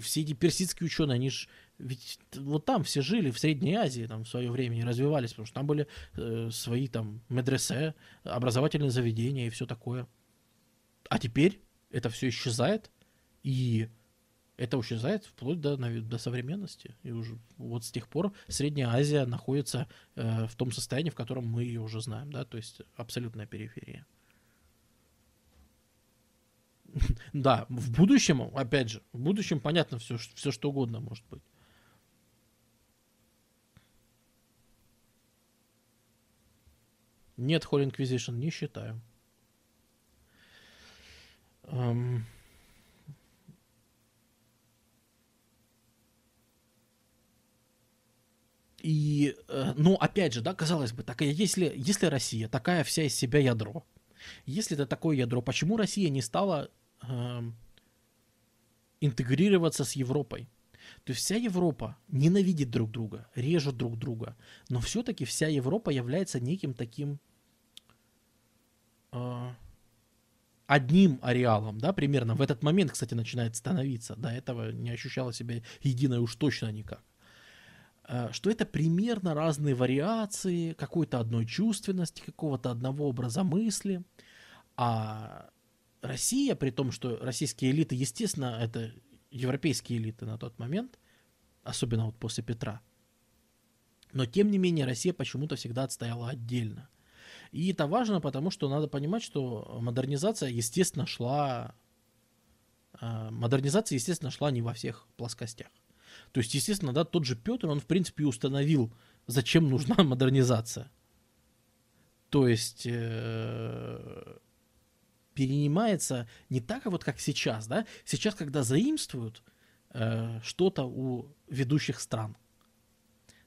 все эти персидские ученые, они же ведь вот там все жили, в Средней Азии там в свое время и развивались, потому что там были э, свои там медресе, образовательные заведения и все такое. А теперь это все исчезает, и это исчезает вплоть до, до современности. И уже вот с тех пор Средняя Азия находится э, в том состоянии, в котором мы ее уже знаем, да, то есть абсолютная периферия. Да, в будущем, опять же, в будущем понятно все, все что угодно может быть. Нет, Holy Inquisition не считаю. Эм... И, э, ну, опять же, да, казалось бы, так, если, если Россия такая вся из себя ядро, если это такое ядро, почему Россия не стала э, интегрироваться с Европой? То есть вся Европа ненавидит друг друга, режет друг друга, но все-таки вся Европа является неким таким одним ареалом, да, примерно. В этот момент, кстати, начинает становиться. До этого не ощущала себя единой уж точно никак. Э, что это примерно разные вариации какой-то одной чувственности, какого-то одного образа мысли. А Россия, при том, что российские элиты, естественно, это европейские элиты на тот момент, особенно вот после Петра. Но тем не менее Россия почему-то всегда отстояла отдельно. И это важно, потому что надо понимать, что модернизация, естественно, шла... Э, модернизация, естественно, шла не во всех плоскостях. То есть, естественно, да, тот же Петр, он, в принципе, установил, зачем нужна модернизация. То есть, э, перенимается не так, вот как сейчас, да. Сейчас, когда заимствуют э, что-то у ведущих стран,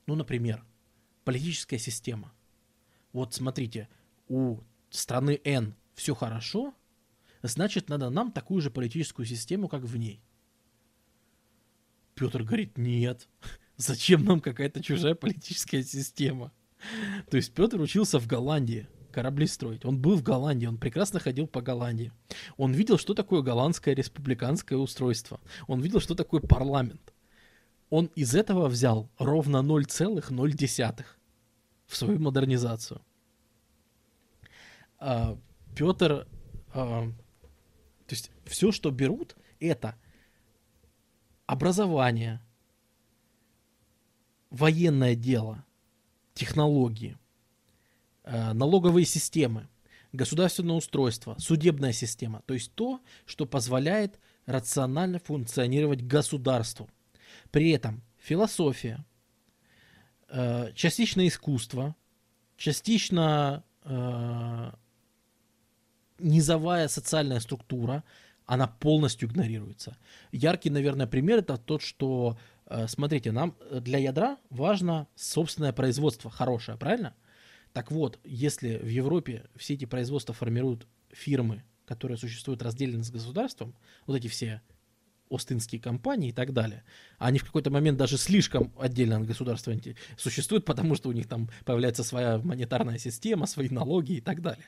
ну, например, политическая система. Вот смотрите, у страны N все хорошо, значит, надо нам такую же политическую систему, как в ней. Петр говорит, нет, зачем нам какая-то чужая политическая система? То есть Петр учился в Голландии корабли строить. Он был в Голландии, он прекрасно ходил по Голландии. Он видел, что такое голландское республиканское устройство. Он видел, что такое парламент. Он из этого взял ровно 0,0 в свою модернизацию. А, Петр, а, то есть все, что берут, это образование, военное дело, технологии, а, налоговые системы, государственное устройство, судебная система. То есть то, что позволяет рационально функционировать государству. При этом философия, э, частично искусство, частично э, низовая социальная структура, она полностью игнорируется. Яркий, наверное, пример это тот, что, э, смотрите, нам для ядра важно собственное производство хорошее, правильно? Так вот, если в Европе все эти производства формируют фирмы, которые существуют раздельно с государством, вот эти все Остинские компании и так далее. Они в какой-то момент даже слишком отдельно от государства существуют, потому что у них там появляется своя монетарная система, свои налоги и так далее.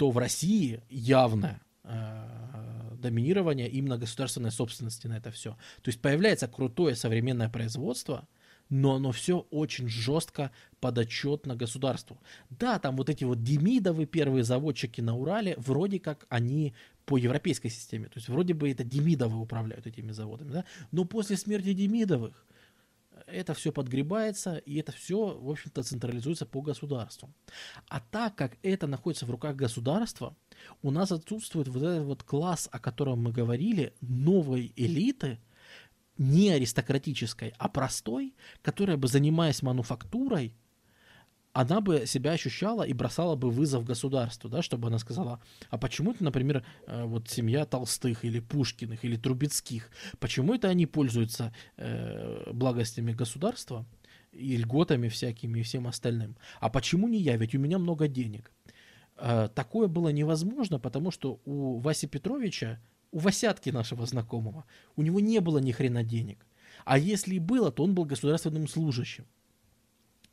То в России явное а, доминирование именно государственной собственности на это все. То есть появляется крутое современное производство – но оно все очень жестко подотчетно государству. Да, там вот эти вот Демидовы, первые заводчики на Урале, вроде как они по европейской системе, то есть вроде бы это Демидовы управляют этими заводами, да? но после смерти Демидовых это все подгребается, и это все, в общем-то, централизуется по государству. А так как это находится в руках государства, у нас отсутствует вот этот вот класс, о котором мы говорили, новой элиты – не аристократической, а простой, которая бы, занимаясь мануфактурой, она бы себя ощущала и бросала бы вызов государству, да, чтобы она сказала, а почему это, например, э, вот семья Толстых или Пушкиных или Трубецких, почему это они пользуются э, благостями государства и льготами всякими и всем остальным, а почему не я, ведь у меня много денег. Э, такое было невозможно, потому что у Васи Петровича у Васятки нашего знакомого, у него не было ни хрена денег. А если и было, то он был государственным служащим.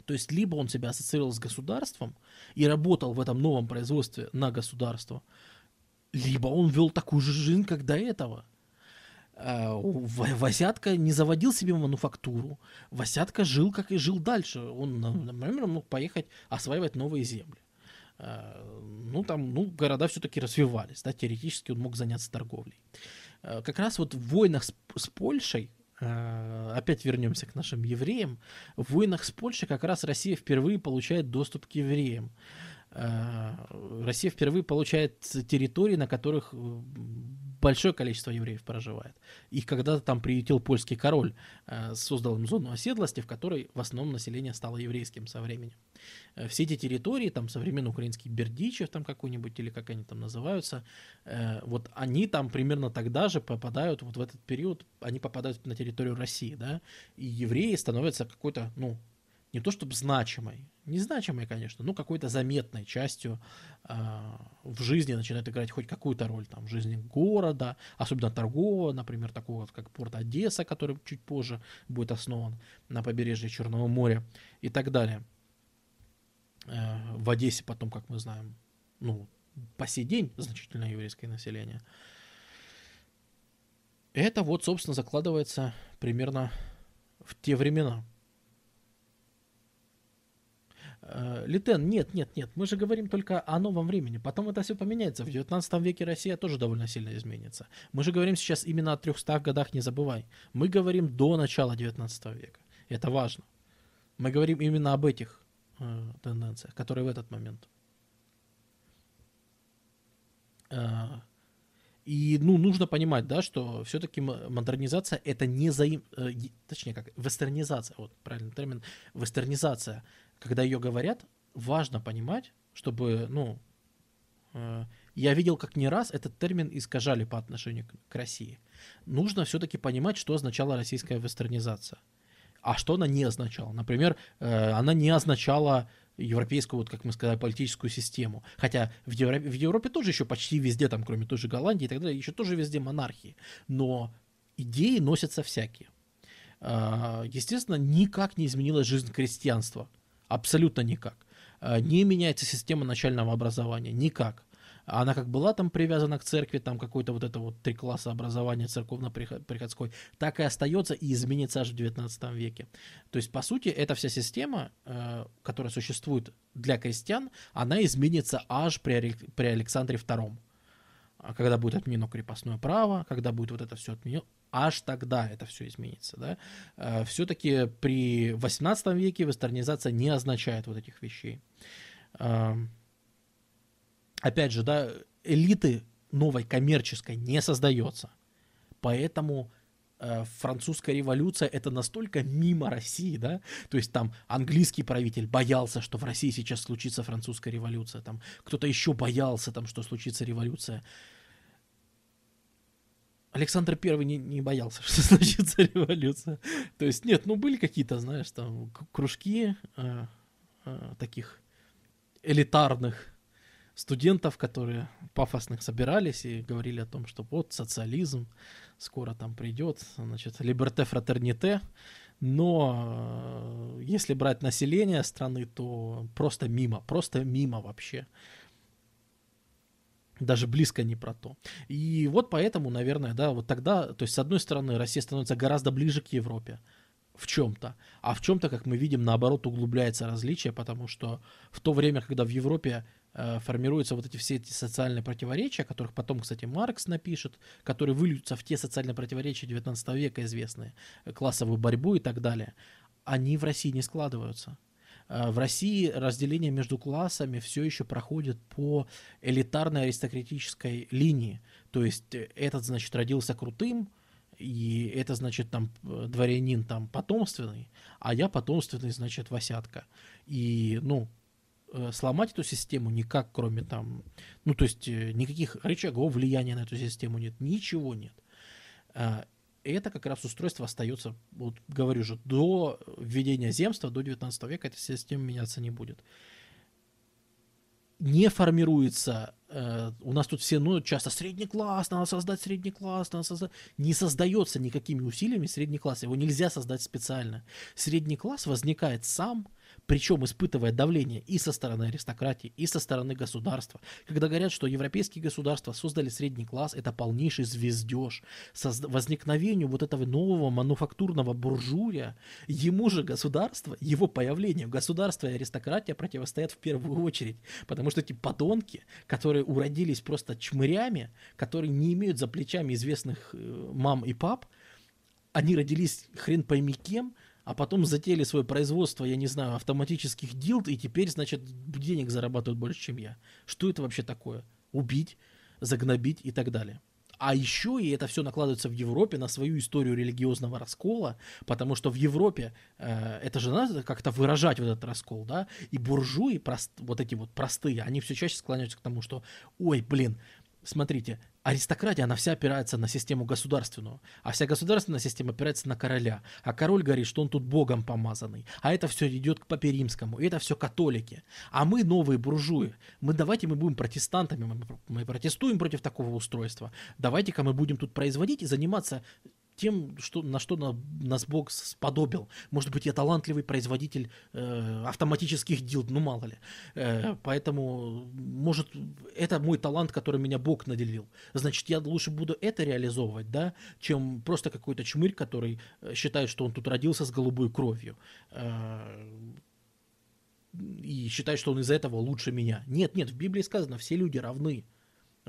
То есть либо он себя ассоциировал с государством и работал в этом новом производстве на государство, либо он вел такую же жизнь, как до этого. А, Васятка не заводил себе мануфактуру. Васятка жил, как и жил дальше. Он, например, мог поехать осваивать новые земли. Э, ну, там, ну, города все-таки развивались, да, теоретически он мог заняться торговлей. Э, как раз вот в войнах с, с Польшей, э, опять вернемся к нашим евреям, в войнах с Польшей как раз Россия впервые получает доступ к евреям. Россия впервые получает территории, на которых большое количество евреев проживает. Их когда-то там приютил польский король, э, создал им зону оседлости, в которой в основном население стало еврейским со временем. Э, все эти территории, там современный украинский Бердичев там какой-нибудь, или как они там называются, э, вот они там примерно тогда же попадают, вот в этот период, они попадают на территорию России, да, и евреи становятся какой-то, ну, не то чтобы значимой, незначимой, конечно, но какой-то заметной частью э, в жизни начинает играть хоть какую-то роль там, в жизни города, особенно торгового, например, такого как порт Одесса, который чуть позже будет основан на побережье Черного моря и так далее. Э, в Одессе потом, как мы знаем, ну, по сей день значительное еврейское население. Это вот, собственно, закладывается примерно в те времена. Э, Литен, нет, нет, нет, мы же говорим только о новом времени. Потом это все поменяется. В 19 веке Россия тоже довольно сильно изменится. Мы же говорим сейчас именно о 300 годах, не забывай. Мы говорим до начала 19 века. Это важно. Мы говорим именно об этих э, тенденциях, которые в этот момент. Э, и ну, нужно понимать, да, что все-таки модернизация это не заим... Э, точнее, как вестернизация, вот правильный термин, вестернизация когда ее говорят, важно понимать, чтобы, ну, э, я видел, как не раз этот термин искажали по отношению к, к России. Нужно все-таки понимать, что означала российская вестернизация. А что она не означала? Например, э, она не означала европейскую, вот как мы сказали, политическую систему. Хотя в Европе, в Европе тоже еще почти везде, там, кроме той же Голландии и так далее, еще тоже везде монархии. Но идеи носятся всякие. а, естественно, никак не изменилась жизнь крестьянства. Абсолютно никак. А, не меняется система начального образования. Никак. Она как была там привязана к церкви, там какой-то вот это вот три класса образования церковно-приходской, так и остается и изменится аж в 19 веке. То есть, по сути, эта вся система, э, которая существует для крестьян, она изменится аж при, при Александре II. А когда будет отменено крепостное право, когда будет вот это все отменено, аж тогда это все изменится. Да? Э, Все-таки при 18 веке вестернизация не означает вот этих вещей. Эм, опять же, да, элиты новой коммерческой не создается. Поэтому э, французская революция это настолько мимо России, да, то есть там английский правитель боялся, что в России сейчас случится французская революция, там кто-то еще боялся, там, что случится революция. Александр Первый не, не боялся, что случится революция. То есть нет, ну были какие-то, знаешь, там кружки э, э, таких элитарных студентов, которые пафосных собирались и говорили о том, что вот социализм скоро там придет, значит, либерте фратерните, но э, если брать население страны, то просто мимо, просто мимо вообще. Даже близко не про то. И вот поэтому, наверное, да, вот тогда, то есть, с одной стороны, Россия становится гораздо ближе к Европе в чем-то, а в чем-то, как мы видим, наоборот, углубляется различие, потому что в то время, когда в Европе Э, формируются вот эти все эти социальные противоречия, о которых потом, кстати, Маркс напишет, которые выльются в те социальные противоречия 19 века известные, э, классовую борьбу и так далее, они в России не складываются. Э, в России разделение между классами все еще проходит по элитарной аристократической линии. То есть этот, значит, родился крутым, и это значит там дворянин там потомственный, а я потомственный, значит, Васятка. И, ну, Э, сломать эту систему никак, кроме там, ну, то есть э, никаких рычагов влияния на эту систему нет, ничего нет. Это как раз устройство остается, вот говорю же, до введения земства, до 19 века эта система меняться не будет. Не формируется, э, у нас тут все, ну, часто средний класс, надо создать средний класс, надо создать... Не создается никакими усилиями средний класс, его нельзя создать специально. Средний класс возникает сам, причем испытывая давление и со стороны аристократии, и со стороны государства. Когда говорят, что европейские государства создали средний класс, это полнейший звездеж. Созд... Возникновению вот этого нового мануфактурного буржуя, ему же государство, его появлению, государство и аристократия противостоят в первую очередь. Потому что эти подонки, которые уродились просто чмырями, которые не имеют за плечами известных э, мам и пап, они родились хрен пойми кем – а потом затеяли свое производство, я не знаю, автоматических дилд, и теперь, значит, денег зарабатывают больше, чем я. Что это вообще такое? Убить, загнобить и так далее. А еще и это все накладывается в Европе на свою историю религиозного раскола, потому что в Европе э, это же надо как-то выражать вот этот раскол, да, и буржуи, прост, вот эти вот простые, они все чаще склоняются к тому, что, ой, блин, смотрите, аристократия, она вся опирается на систему государственную, а вся государственная система опирается на короля, а король говорит, что он тут богом помазанный, а это все идет к папе римскому, и это все католики, а мы новые буржуи, мы давайте мы будем протестантами, мы протестуем против такого устройства, давайте-ка мы будем тут производить и заниматься тем, что, на что на, нас Бог сподобил. Может быть, я талантливый производитель э, автоматических дилд, ну мало ли. Э, поэтому, может, это мой талант, который меня Бог наделил. Значит, я лучше буду это реализовывать, да, чем просто какой-то чмырь, который э, считает, что он тут родился с голубой кровью. Э, и считает, что он из-за этого лучше меня. Нет, нет, в Библии сказано, все люди равны.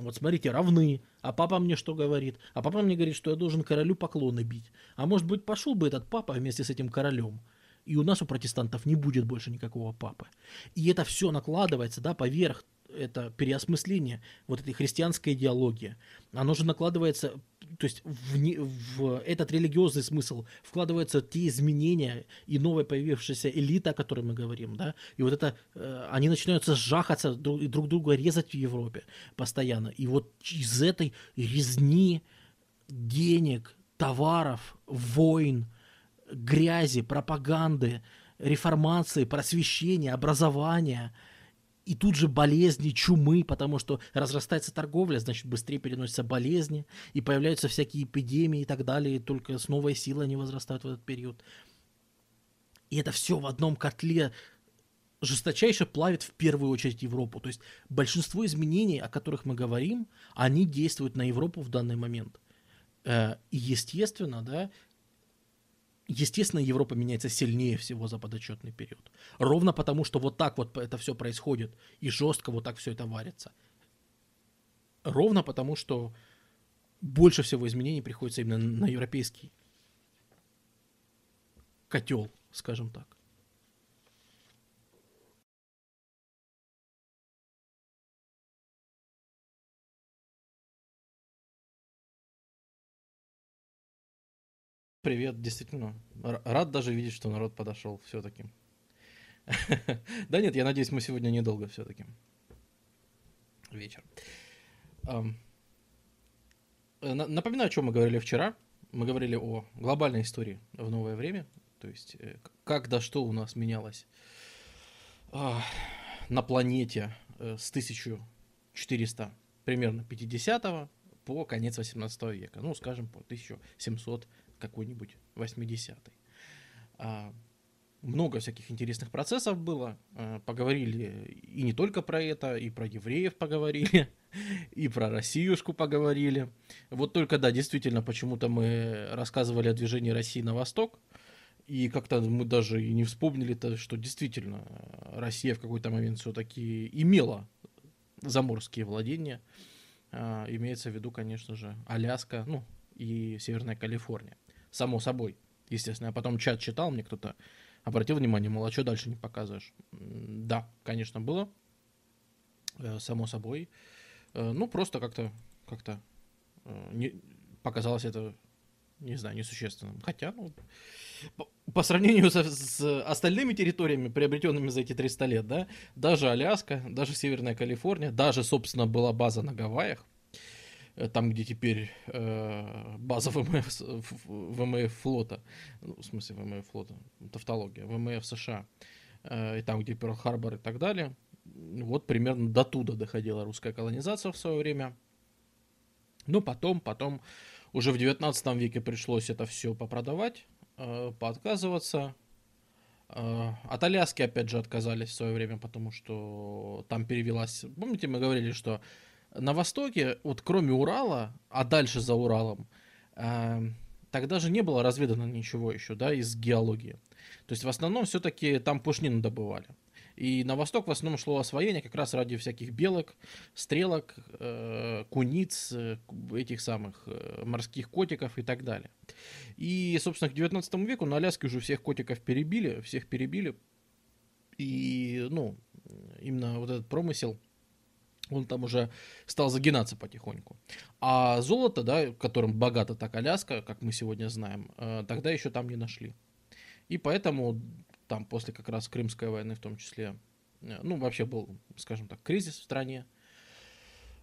Вот смотрите, равны. А папа мне что говорит? А папа мне говорит, что я должен королю поклоны бить. А может быть, пошел бы этот папа вместе с этим королем. И у нас, у протестантов, не будет больше никакого папы. И это все накладывается, да, поверх это переосмысление вот этой христианской идеологии, оно же накладывается, то есть в, не, в этот религиозный смысл вкладываются те изменения и новая появившаяся элита, о которой мы говорим, да, и вот это, э, они начинаются сжахаться друг, друг друга резать в Европе постоянно, и вот из этой резни денег, товаров, войн, грязи, пропаганды, реформации, просвещения, образования – и тут же болезни, чумы, потому что разрастается торговля, значит, быстрее переносятся болезни, и появляются всякие эпидемии и так далее, и только с новой силой они возрастают в этот период. И это все в одном котле жесточайше плавит в первую очередь Европу. То есть большинство изменений, о которых мы говорим, они действуют на Европу в данный момент. Э, и естественно, да, естественно, Европа меняется сильнее всего за подотчетный период. Ровно потому, что вот так вот это все происходит, и жестко вот так все это варится. Ровно потому, что больше всего изменений приходится именно на европейский котел, скажем так. Привет, действительно. Рад даже видеть, что народ подошел все-таки. Да нет, я надеюсь, мы сегодня недолго все-таки. Вечер. Напоминаю, о чем мы говорили вчера. Мы говорили о глобальной истории в новое время. То есть, э, как да что у нас менялось а, на планете э, с 1400 примерно 50 по конец 18 века. Ну, скажем, по 1700 какой-нибудь 80-й. А, много всяких интересных процессов было. А, поговорили и не только про это, и про евреев поговорили, и про Россиюшку поговорили. Вот только, да, действительно, почему-то мы рассказывали о движении России на восток, и как-то мы даже и не вспомнили, то, что действительно Россия в какой-то момент все-таки имела заморские владения. А, имеется в виду, конечно же, Аляска, ну, и Северная Калифорния само собой, естественно. Я потом чат читал, мне кто-то обратил внимание, мол, а что дальше не показываешь? Да, конечно, было, э, само собой. Э, ну, просто как-то как-то э, не, показалось это, не знаю, несущественным. Хотя, ну, по, по сравнению со, с остальными территориями, приобретенными за эти 300 лет, да, даже Аляска, даже Северная Калифорния, даже, собственно, была база на Гавайях, там, где теперь э, база ВМФ, ВМФ флота, ну, в смысле ВМФ флота, тавтология, ВМФ США, э, и там, где Перл-Харбор и так далее, вот примерно до туда доходила русская колонизация в свое время. Ну, потом, потом, уже в 19 веке пришлось это все попродавать, э, поотказываться. Э, от Аляски, опять же, отказались в свое время, потому что там перевелась... Помните, мы говорили, что на востоке, вот кроме Урала, а дальше за Уралом, э, тогда же не было разведано ничего еще, да, из геологии. То есть в основном все-таки там пушнину добывали. И на восток в основном шло освоение как раз ради всяких белок, стрелок, э, куниц, э, этих самых э, морских котиков и так далее. И, собственно, к 19 веку на Аляске уже всех котиков перебили, всех перебили. И, ну, именно вот этот промысел он там уже стал загинаться потихоньку. А золото, да, которым богата так Аляска, как мы сегодня знаем, э, тогда еще там не нашли. И поэтому там после как раз Крымской войны в том числе, э, ну, вообще был, скажем так, кризис в стране,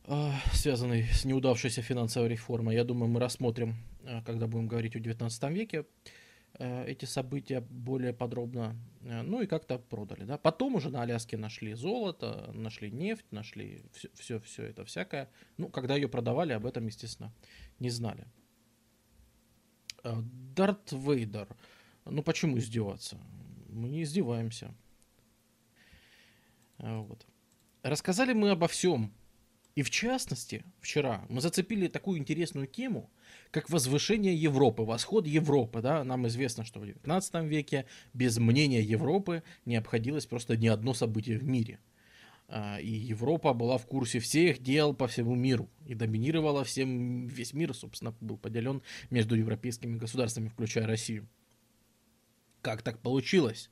э, связанный с неудавшейся финансовой реформой. Я думаю, мы рассмотрим, когда будем говорить о 19 веке. Э, эти события более подробно, э, ну и как-то продали. Да? Потом уже на Аляске нашли золото, нашли нефть, нашли все, все, все это всякое. Ну, когда ее продавали, об этом, естественно, не знали. Э, Дарт Вейдер. Ну, почему издеваться? Мы не издеваемся. Вот. Рассказали мы обо всем, и в частности, вчера мы зацепили такую интересную тему, как возвышение Европы, восход Европы. Да? Нам известно, что в 19 веке без мнения Европы не обходилось просто ни одно событие в мире. А, и Европа была в курсе всех дел по всему миру и доминировала всем, весь мир, собственно, был поделен между европейскими государствами, включая Россию. Как так получилось?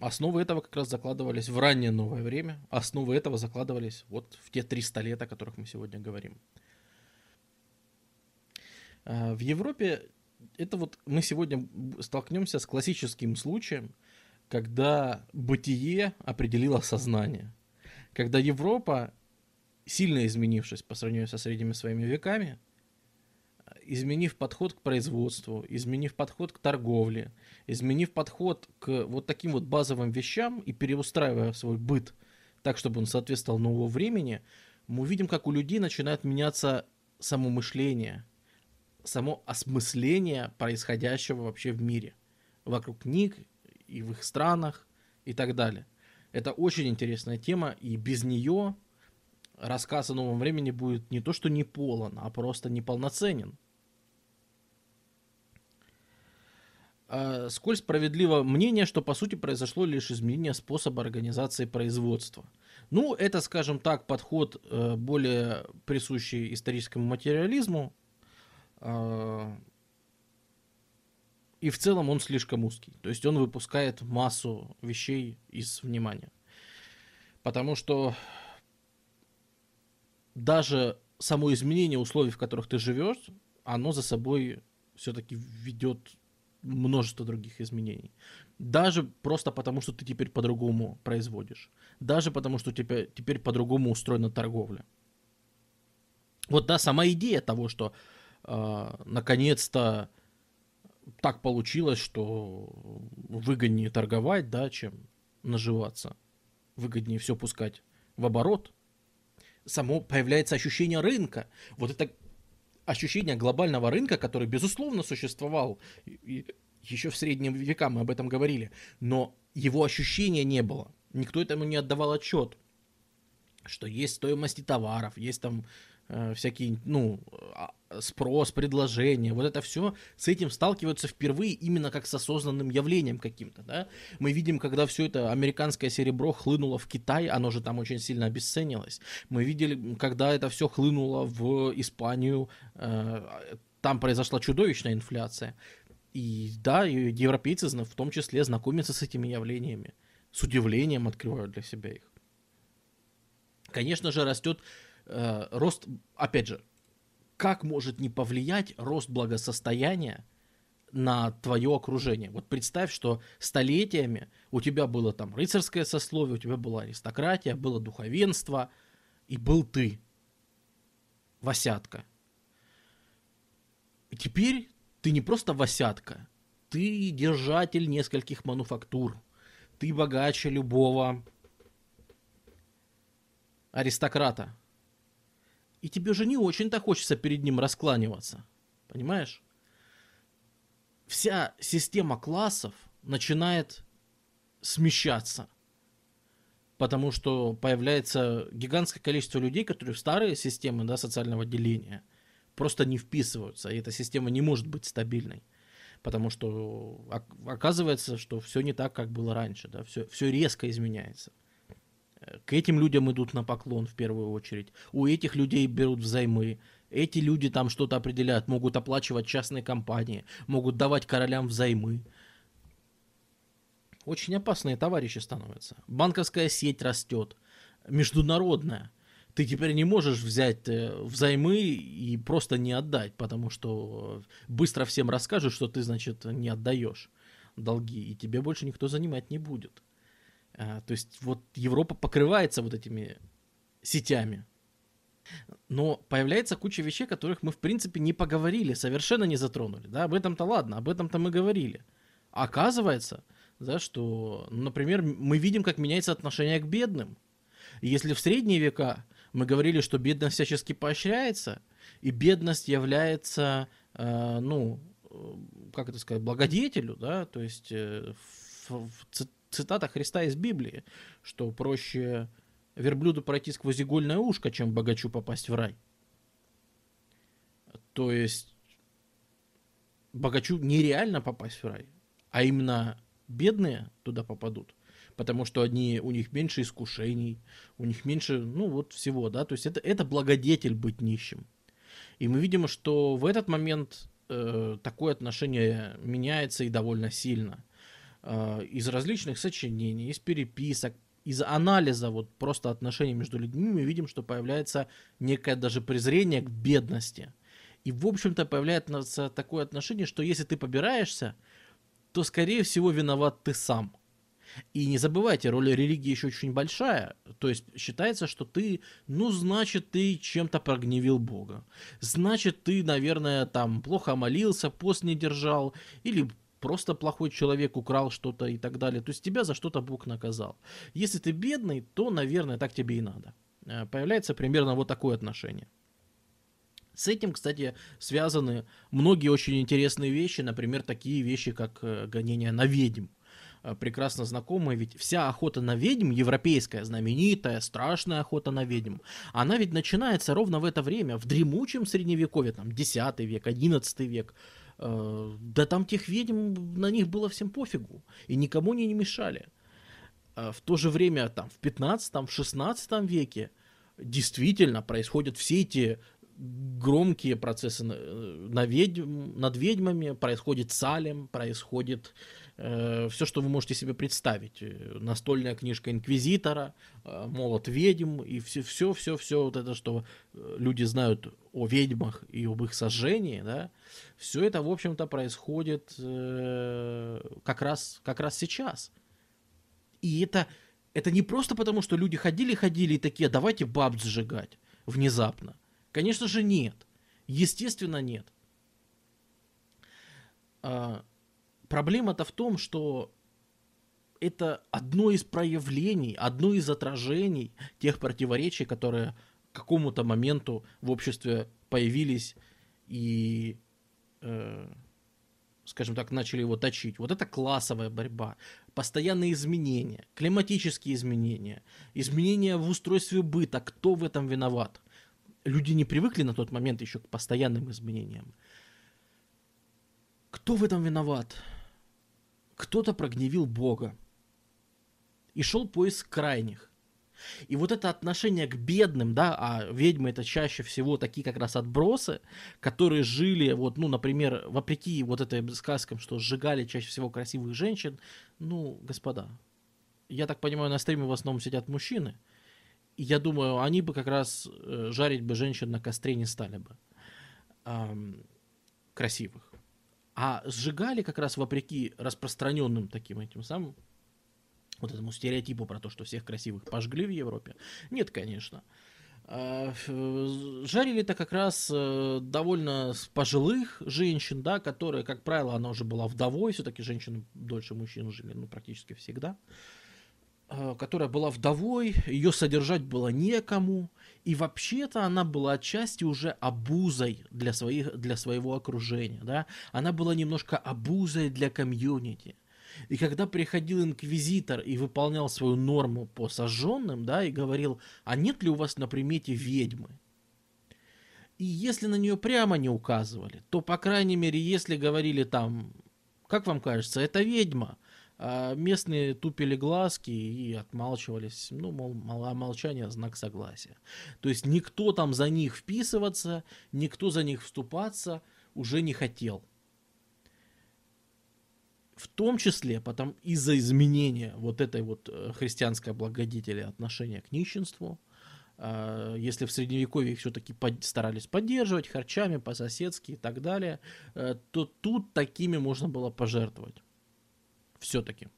Основы этого как раз закладывались в раннее новое время. Основы этого закладывались вот в те 300 лет, о которых мы сегодня говорим. А, в Европе это вот мы сегодня столкнемся с классическим случаем, когда бытие определило сознание. Когда Европа, сильно изменившись по сравнению со средними своими веками, изменив подход к производству, изменив подход к торговле, изменив подход к вот таким вот базовым вещам и переустраивая свой быт так, чтобы он соответствовал новому времени, мы видим, как у людей начинает меняться само мышление, само осмысление происходящего вообще в мире, вокруг книг и в их странах и так далее. Это очень интересная тема, и без нее рассказ о новом времени будет не то что не полон, а просто неполноценен. Сколь справедливо мнение, что по сути произошло лишь изменение способа организации производства. Ну, это, скажем так, подход э, более присущий историческому материализму. Э, и в целом он слишком узкий. То есть он выпускает массу вещей из внимания. Потому что даже само изменение условий, в которых ты живешь, оно за собой все-таки ведет множество других изменений. Даже просто потому, что ты теперь по-другому производишь. Даже потому, что теперь, теперь по-другому устроена торговля. Вот да, сама идея того, что э, наконец-то так получилось, что выгоднее торговать, да, чем наживаться. Выгоднее все пускать в оборот. Само появляется ощущение рынка. Вот это ощущение глобального рынка, который, безусловно, существовал еще в средние века, мы об этом говорили, но его ощущения не было. Никто этому не отдавал отчет, что есть стоимости товаров, есть там э, всякие, ну, а, спрос, предложение, вот это все с этим сталкиваются впервые именно как с осознанным явлением каким-то, да. Мы видим, когда все это американское серебро хлынуло в Китай, оно же там очень сильно обесценилось. Мы видели, когда это все хлынуло в Испанию, э, там произошла чудовищная инфляция. И да, европейцы в том числе знакомятся с этими явлениями, с удивлением открывают для себя их. Конечно же, растет э, рост, опять же, как может не повлиять рост благосостояния на твое окружение? Вот представь, что столетиями у тебя было там рыцарское сословие, у тебя была аристократия, было духовенство, и был ты, Васятка. И теперь ты не просто Васятка, ты держатель нескольких мануфактур, ты богаче любого аристократа, и тебе же не очень-то хочется перед ним раскланиваться. Понимаешь? Вся система классов начинает смещаться. Потому что появляется гигантское количество людей, которые в старые системы да, социального деления просто не вписываются. И эта система не может быть стабильной. Потому что оказывается, что все не так, как было раньше. Да? Все, все резко изменяется. К этим людям идут на поклон в первую очередь. У этих людей берут взаймы. Эти люди там что-то определяют, могут оплачивать частные компании, могут давать королям взаймы. Очень опасные товарищи становятся. Банковская сеть растет, международная. Ты теперь не можешь взять э, взаймы и просто не отдать, потому что быстро всем расскажут, что ты, значит, не отдаешь долги, и тебе больше никто занимать не будет. А, то есть вот Европа покрывается вот этими сетями. Но появляется куча вещей, которых мы, в принципе, не поговорили, совершенно не затронули. Да, об этом-то ладно, об этом-то мы говорили. Оказывается, да, что, например, мы видим, как меняется отношение к бедным. Если в средние века мы говорили, что бедность всячески поощряется, и бедность является, э, ну, э, как это сказать, благодетелю, да, то есть э, в, в цитата Христа из Библии, что проще верблюду пройти сквозь игольное ушко, чем богачу попасть в рай. То есть богачу нереально попасть в рай, а именно бедные туда попадут, потому что одни, у них меньше искушений, у них меньше, ну вот всего, да, то есть это, это благодетель быть нищим. И мы видим, что в этот момент э, такое отношение меняется и довольно сильно. Э, из различных сочинений, из переписок, из анализа вот просто отношений между людьми мы видим, что появляется некое даже презрение к бедности. И, в общем-то, появляется такое отношение, что если ты побираешься, то, скорее всего, виноват ты сам. И не забывайте, роль религии еще очень большая. То есть считается, что ты, ну, значит, ты чем-то прогневил Бога. Значит, ты, наверное, там плохо молился, пост не держал, или просто плохой человек украл что-то и так далее. То есть тебя за что-то Бог наказал. Если ты бедный, то, наверное, так тебе и надо. Э, появляется примерно вот такое отношение. С этим, кстати, связаны многие очень интересные вещи, например, такие вещи, как э, гонение на ведьм. Э, прекрасно знакомая, ведь вся охота на ведьм, европейская, знаменитая, страшная охота на ведьм, она ведь начинается ровно в это время, в дремучем средневековье, там, 10 век, 11 век. Э, да там тех ведьм, на них было всем пофигу, и никому они не мешали. В то же время, там, в 15 в 16 веке, действительно происходят все эти громкие процессы на ведьм, над ведьмами, происходит салем, происходит э, все, что вы можете себе представить. Настольная книжка Инквизитора, э, молот ведьм и все, все, все, все вот это, что э, люди знают о ведьмах и об их сожжении, да, все это, в общем-то, происходит э, как, раз, как раз сейчас. И это, это не просто потому, что люди ходили-ходили и такие, давайте баб сжигать внезапно. Конечно же нет. Естественно нет. А, проблема-то в том, что это одно из проявлений, одно из отражений тех противоречий, которые к какому-то моменту в обществе появились и, э, скажем так, начали его точить. Вот это классовая борьба, постоянные изменения, климатические изменения, изменения в устройстве быта. Кто в этом виноват? люди не привыкли на тот момент еще к постоянным изменениям. Кто в этом виноват? Кто-то прогневил Бога. И шел поиск крайних. И вот это отношение к бедным, да, а ведьмы это чаще всего такие как раз отбросы, которые жили, вот, ну, например, вопреки вот этой сказкам, что сжигали чаще всего красивых женщин, ну, господа, я так понимаю, на стриме в основном сидят мужчины, я думаю, они бы как раз э, жарить бы женщин на костре не стали бы. Эм, красивых. А сжигали как раз вопреки распространенным таким этим самым, вот этому стереотипу про то, что всех красивых пожгли в Европе. Нет, конечно. А, жарили-то как раз э, довольно пожилых женщин, да, которые, как правило, она уже была вдовой, все-таки женщины дольше мужчин жили, ну, практически всегда. Э, которая была вдовой, ее содержать было некому, и вообще-то она была отчасти уже обузой для, своих, для своего окружения, да, она была немножко обузой для комьюнити. И когда приходил инквизитор и выполнял свою норму по сожженным, да, и говорил, а нет ли у вас на примете ведьмы? И если на нее прямо не указывали, то, по крайней мере, если говорили там, как вам кажется, это ведьма, а местные тупили глазки и отмалчивались. Ну, мол, молчание знак согласия. То есть никто там за них вписываться, никто за них вступаться уже не хотел. В том числе потом из-за изменения вот этой вот э, христианской благодетели отношения к нищенству, а, если в средневековье их все-таки старались поддерживать харчами по-соседски и так далее, э, то тут такими можно было пожертвовать все-таки.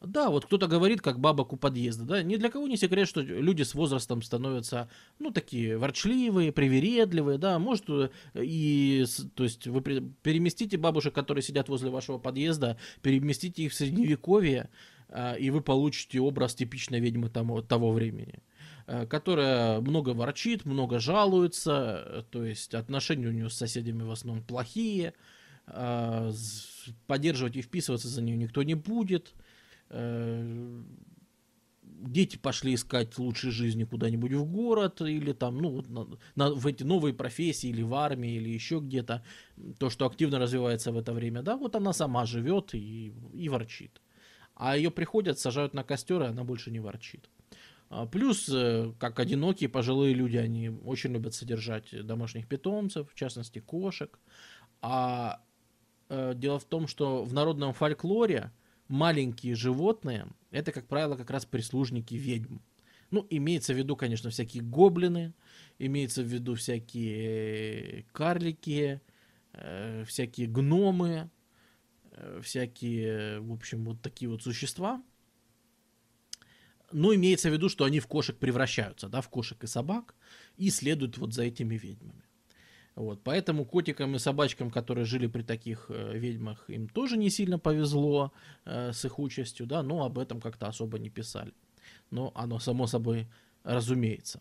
Да, вот кто-то говорит, как бабок у подъезда, да, ни для кого не секрет, что люди с возрастом становятся, ну, такие ворчливые, привередливые, да, может, э, и, то есть, вы переместите бабушек, которые сидят возле вашего подъезда, переместите их в средневековье, а, и вы получите образ типичной ведьмы того, того времени э, которая много ворчит, много жалуется, э, то есть отношения у нее с соседями в основном плохие, поддерживать и вписываться за нее никто не будет. Э, дети пошли искать лучшей жизни куда-нибудь в город или там, ну, на, на, в эти новые профессии или в армии или еще где-то. То, что активно развивается в это время, да, вот она сама живет и, и ворчит. А ее приходят, сажают на костер, и она больше не ворчит. А плюс, э, как одинокие пожилые люди, они очень любят содержать домашних питомцев, в частности кошек. А дело в том, что в народном фольклоре маленькие животные это, как правило, как раз прислужники ведьм. Ну, имеется в виду, конечно, всякие гоблины, имеется в виду всякие карлики, э, всякие гномы, э, всякие, в общем, вот такие вот существа. Но имеется в виду, что они в кошек превращаются, да, в кошек и собак, и следуют вот за этими ведьмами. Вот, поэтому котикам и собачкам, которые жили при таких э, ведьмах, им тоже не сильно повезло э, с их участью, да, но об этом как-то особо не писали. Но оно само собой разумеется.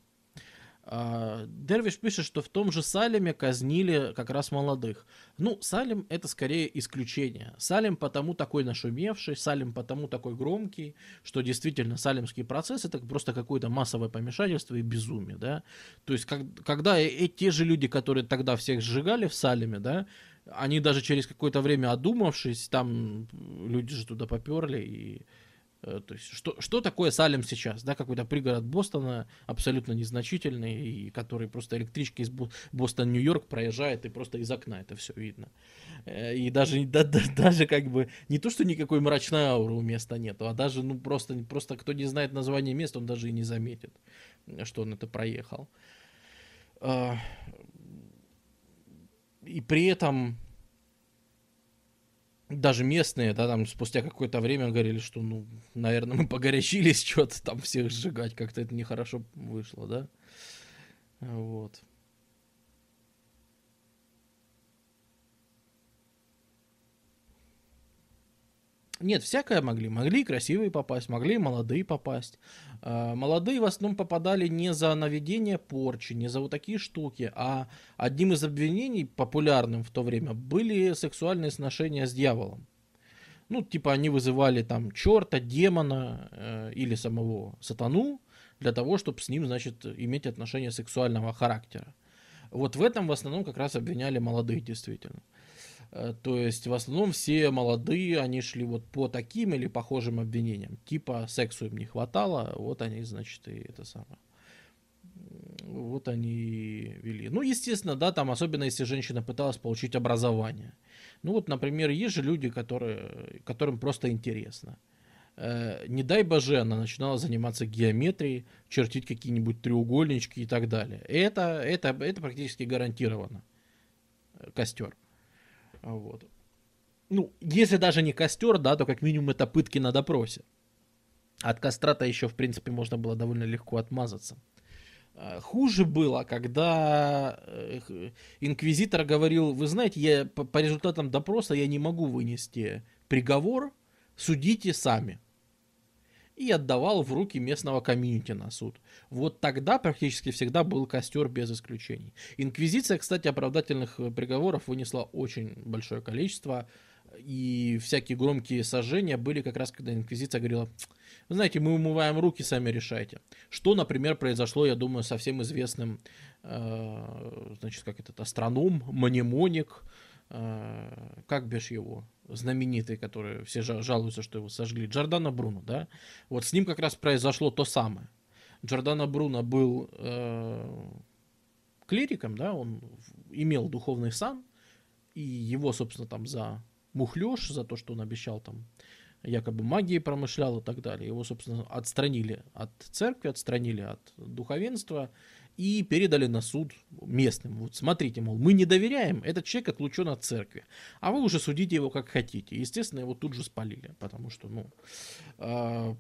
А, Дервиш пишет, что в том же Салеме казнили как раз молодых. Ну, Салем это скорее исключение. Салем потому такой нашумевший, Салем потому такой громкий, что действительно салемский процесс это просто какое-то массовое помешательство и безумие, да. То есть, как, когда и, и те же люди, которые тогда всех сжигали в Салеме, да, они даже через какое-то время одумавшись, там люди же туда поперли и Э, то есть, что, что такое Салем сейчас? Да, какой-то пригород Бостона, абсолютно незначительный, и который просто электричка из Бостон-Нью-Йорк проезжает, и просто из окна это все видно. Э, и даже, да, да, даже как бы не то, что никакой мрачной ауры у места нету, а даже, ну, просто, просто кто не знает название места, он даже и не заметит, что он это проехал. Э, и при этом даже местные, да, там спустя какое-то время говорили, что, ну, наверное, мы погорячились что-то там всех сжигать, как-то это нехорошо вышло, да. Вот. Нет, всякое могли. Могли красивые попасть, могли молодые попасть. А, молодые в основном попадали не за наведение порчи, не за вот такие штуки, а одним из обвинений, популярным в то время, были сексуальные сношения с дьяволом. Ну, типа они вызывали там черта, демона э, или самого сатану для того, чтобы с ним, значит, иметь отношения сексуального характера. Вот в этом в основном как раз обвиняли молодых действительно. Э, то есть в основном все молодые, они шли вот по таким или похожим обвинениям. Типа сексу им не хватало, вот они, значит, и это самое. Вот они вели. Ну, естественно, да, там, особенно если женщина пыталась получить образование. Ну, вот, например, есть же люди, которые, которым просто интересно. Э, не дай боже, она начинала заниматься геометрией, чертить какие-нибудь треугольнички и так далее. Это, это, это практически гарантированно. Костер. Вот. Ну, если даже не костер, да, то как минимум это пытки на допросе. От костра-то еще, в принципе, можно было довольно легко отмазаться. А, хуже было, когда э, инквизитор говорил, вы знаете, я по результатам допроса я не могу вынести приговор, судите сами и отдавал в руки местного комьюнити на суд. Вот тогда практически всегда был костер без исключений. Инквизиция, кстати, оправдательных э, приговоров вынесла очень большое количество, и всякие громкие сожжения были как раз, когда Инквизиция говорила, вы знаете, мы умываем руки, сами решайте. Что, например, произошло, я думаю, со всем известным, э, значит, как этот астроном, мнемоник, как бишь его, знаменитый, который все жалуются, что его сожгли, Джордано Бруно, да, вот с ним как раз произошло то самое. Джордано Бруно был э, клириком, да, он имел духовный сан, и его, собственно, там за мухлёж, за то, что он обещал там якобы магией промышлял и так далее. Его, собственно, отстранили от церкви, отстранили от духовенства и передали на суд местным. Вот смотрите, мол, мы не доверяем, этот человек отлучен от церкви, а вы уже судите его как хотите. Естественно, его тут же спалили, потому что, ну, э,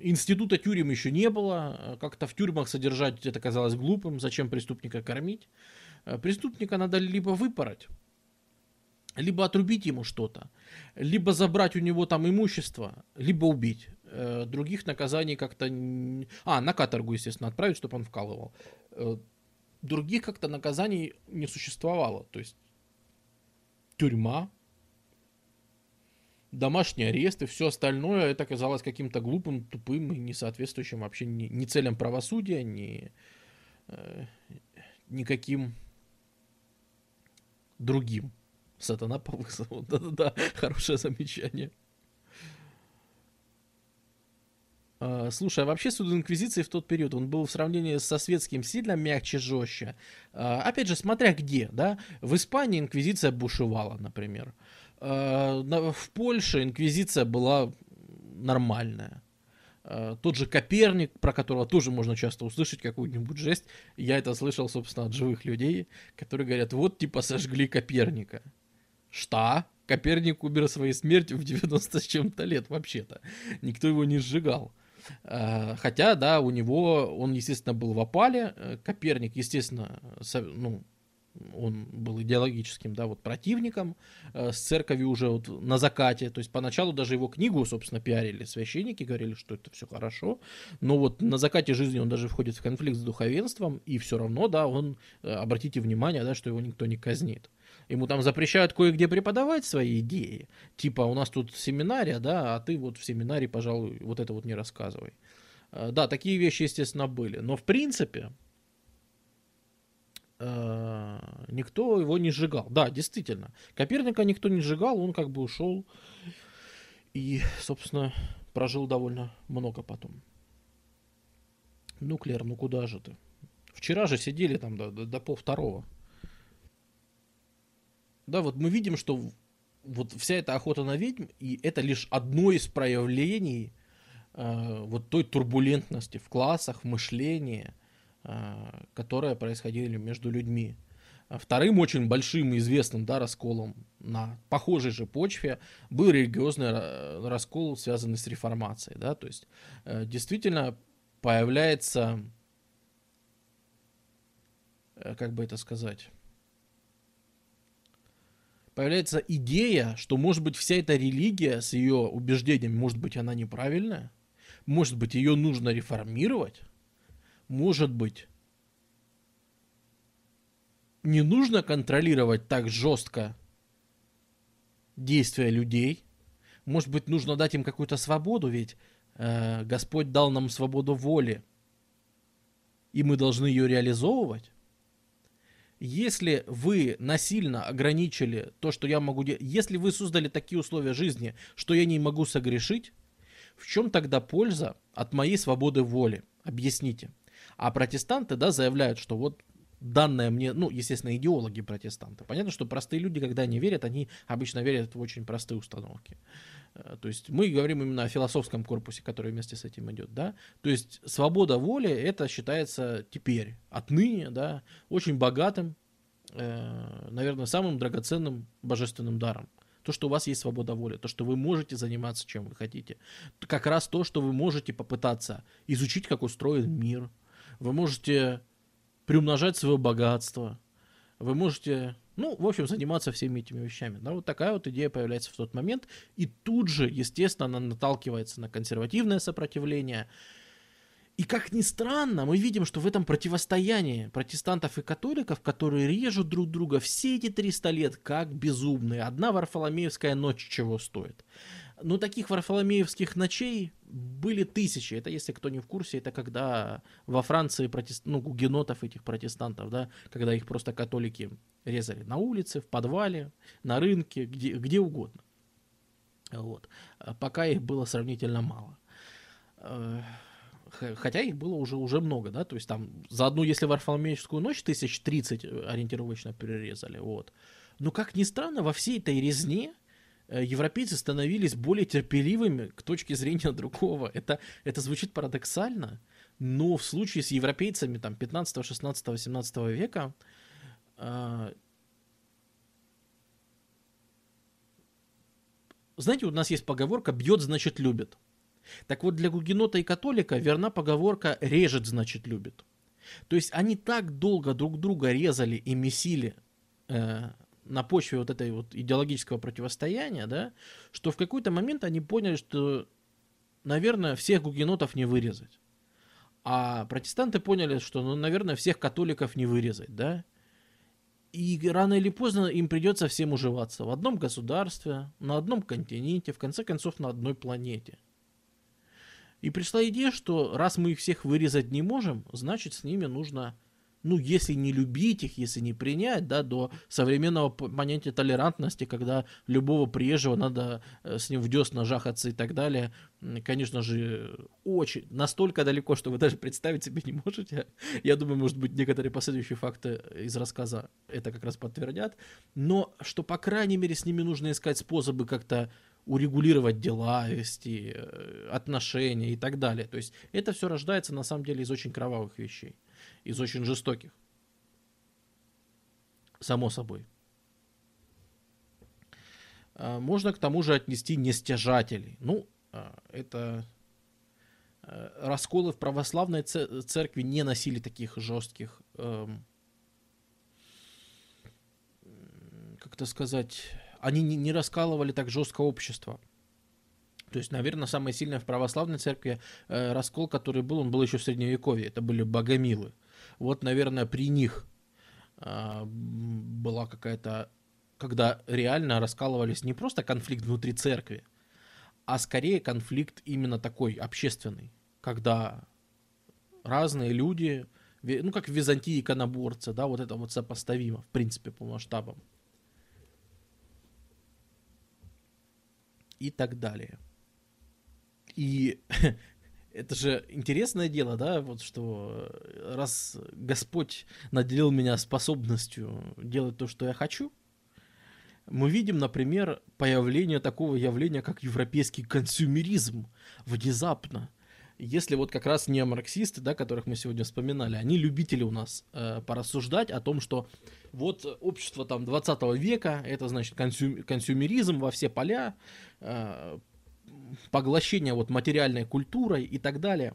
института тюрем еще не было, как-то в тюрьмах содержать это казалось глупым, зачем преступника кормить. А, преступника надо либо выпороть, либо отрубить ему что-то, либо забрать у него там имущество, либо убить. Э, других наказаний как-то... А, на каторгу, естественно, отправить, чтобы он вкалывал. Э, других как-то наказаний не существовало. То есть тюрьма, домашний арест и все остальное, это казалось каким-то глупым, тупым и не соответствующим вообще ни, ни целям правосудия, ни э, никаким другим. Сатана по вызову. Да-да-да, хорошее замечание. А, слушай, а вообще суд Инквизиции в тот период, он был в сравнении со светским сильно мягче, жестче. А, опять же, смотря где, да. В Испании Инквизиция бушевала, например. А, в Польше Инквизиция была нормальная. Тот же Коперник, про которого тоже можно часто услышать какую-нибудь жесть. Я это слышал, собственно, от живых людей, которые говорят, вот типа сожгли Коперника. Что? Коперник умер своей смертью в 90 с чем-то лет вообще-то. Никто его не сжигал. Э, хотя, да, у него, он, естественно, был в опале. Э, Коперник, естественно, ну, он был идеологическим, да, вот противником э, с церковью уже вот на закате, то есть поначалу даже его книгу, собственно, пиарили священники, говорили, что это все хорошо, но вот на закате жизни он даже входит в конфликт с духовенством, и все равно, да, он, обратите внимание, да, что его никто не казнит. Ему там запрещают кое-где преподавать свои идеи, типа у нас тут семинария, да, а ты вот в семинарии, пожалуй, вот это вот не рассказывай. Э, да, такие вещи, естественно, были, но в принципе, Э, никто его не сжигал. Да, действительно. Коперника никто не сжигал, он как бы ушел и, собственно, прожил довольно много потом. Ну, Клер, ну куда же ты? Вчера же сидели там до, до, до пол второго. Да, вот мы видим, что вот вся эта охота на ведьм, и это лишь одно из проявлений э, вот той турбулентности в классах, в мышлении – а, которые происходили между людьми. А вторым очень большим и известным да, расколом на похожей же почве был религиозный раскол, связанный с реформацией. Да? То есть э, действительно появляется, э, как бы это сказать, появляется идея, что может быть вся эта религия с ее убеждениями, может быть она неправильная, может быть ее нужно реформировать, может быть, не нужно контролировать так жестко действия людей. Может быть, нужно дать им какую-то свободу, ведь э, Господь дал нам свободу воли, и мы должны ее реализовывать. Если вы насильно ограничили то, что я могу делать, если вы создали такие условия жизни, что я не могу согрешить, в чем тогда польза от моей свободы воли? Объясните. А протестанты, да, заявляют, что вот данное мне, ну, естественно, идеологи протестанты. Понятно, что простые люди, когда они верят, они обычно верят в очень простые установки. Э, то есть мы говорим именно о философском корпусе, который вместе с этим идет, да. То есть свобода воли, это считается теперь, отныне, да, очень богатым, э, наверное, самым драгоценным божественным даром. То, что у вас есть свобода воли, то, что вы можете заниматься чем вы хотите. Как раз то, что вы можете попытаться изучить, как устроен мир, вы можете приумножать свое богатство, вы можете, ну, в общем, заниматься всеми этими вещами. Да, вот такая вот идея появляется в тот момент, и тут же, естественно, она наталкивается на консервативное сопротивление. И как ни странно, мы видим, что в этом противостоянии протестантов и католиков, которые режут друг друга все эти 300 лет, как безумные, одна Варфоломеевская ночь чего стоит. Но таких Варфоломеевских ночей были тысячи. Это, если кто не в курсе, это когда во Франции протест... ну, гугенотов этих протестантов, да, когда их просто католики резали на улице, в подвале, на рынке, где, где угодно. Вот. Пока их было сравнительно мало. Э, хотя их было уже, уже много, да, то есть там за одну, если Варфоломеевскую ночь, тысяч тридцать ориентировочно перерезали, вот. Но, как ни странно, во всей этой резне европейцы становились более терпеливыми к точке зрения другого. Это, это звучит парадоксально, но в случае с европейцами там, 15, 16, 18 века э, знаете, у нас есть поговорка «бьет, значит, любит». Так вот, для гугенота и католика верна поговорка «режет, значит, любит». То есть они так долго друг друга резали и месили э, на почве вот этой вот идеологического противостояния, да, что в какой-то момент они поняли, что, наверное, всех гугенотов не вырезать. А протестанты поняли, что, ну, наверное, всех католиков не вырезать, да. И рано или поздно им придется всем уживаться в одном государстве, на одном континенте, в конце концов, на одной планете. И пришла идея, что раз мы их всех вырезать не можем, значит, с ними нужно ну, если не любить их, если не принять, да, до современного понятия толерантности, когда любого приезжего надо э, с ним в десна жахаться и так далее, конечно же, очень, настолько далеко, что вы даже представить себе не можете. Я думаю, может быть, некоторые последующие факты из рассказа это как раз подтвердят. Но что, по крайней мере, с ними нужно искать способы как-то урегулировать дела, вести э, отношения и так далее. То есть это все рождается на самом деле из очень кровавых вещей из очень жестоких. Само собой. А, можно к тому же отнести нестяжателей. Ну, а, это а, расколы в православной церкви не носили таких жестких эм, как это сказать, они не, раскалывали так жестко общество. То есть, наверное, самое сильное в православной церкви э, раскол, который был, он был еще в средневековье. Это были богомилы. Вот, наверное, при них э, была какая-то, когда реально раскалывались не просто конфликт внутри церкви, а скорее конфликт именно такой общественный, когда разные люди, ну как в Византии иконоборцы, да, вот это вот сопоставимо, в принципе, по масштабам. И так далее. И это же интересное дело, да, вот что раз Господь наделил меня способностью делать то, что я хочу, мы видим, например, появление такого явления, как европейский консюмеризм внезапно. Если вот как раз не марксисты, да, которых мы сегодня вспоминали, они любители у нас э, порассуждать о том, что вот общество там 20 века, это значит консю, консюмеризм во все поля, э, поглощение вот материальной культурой и так далее.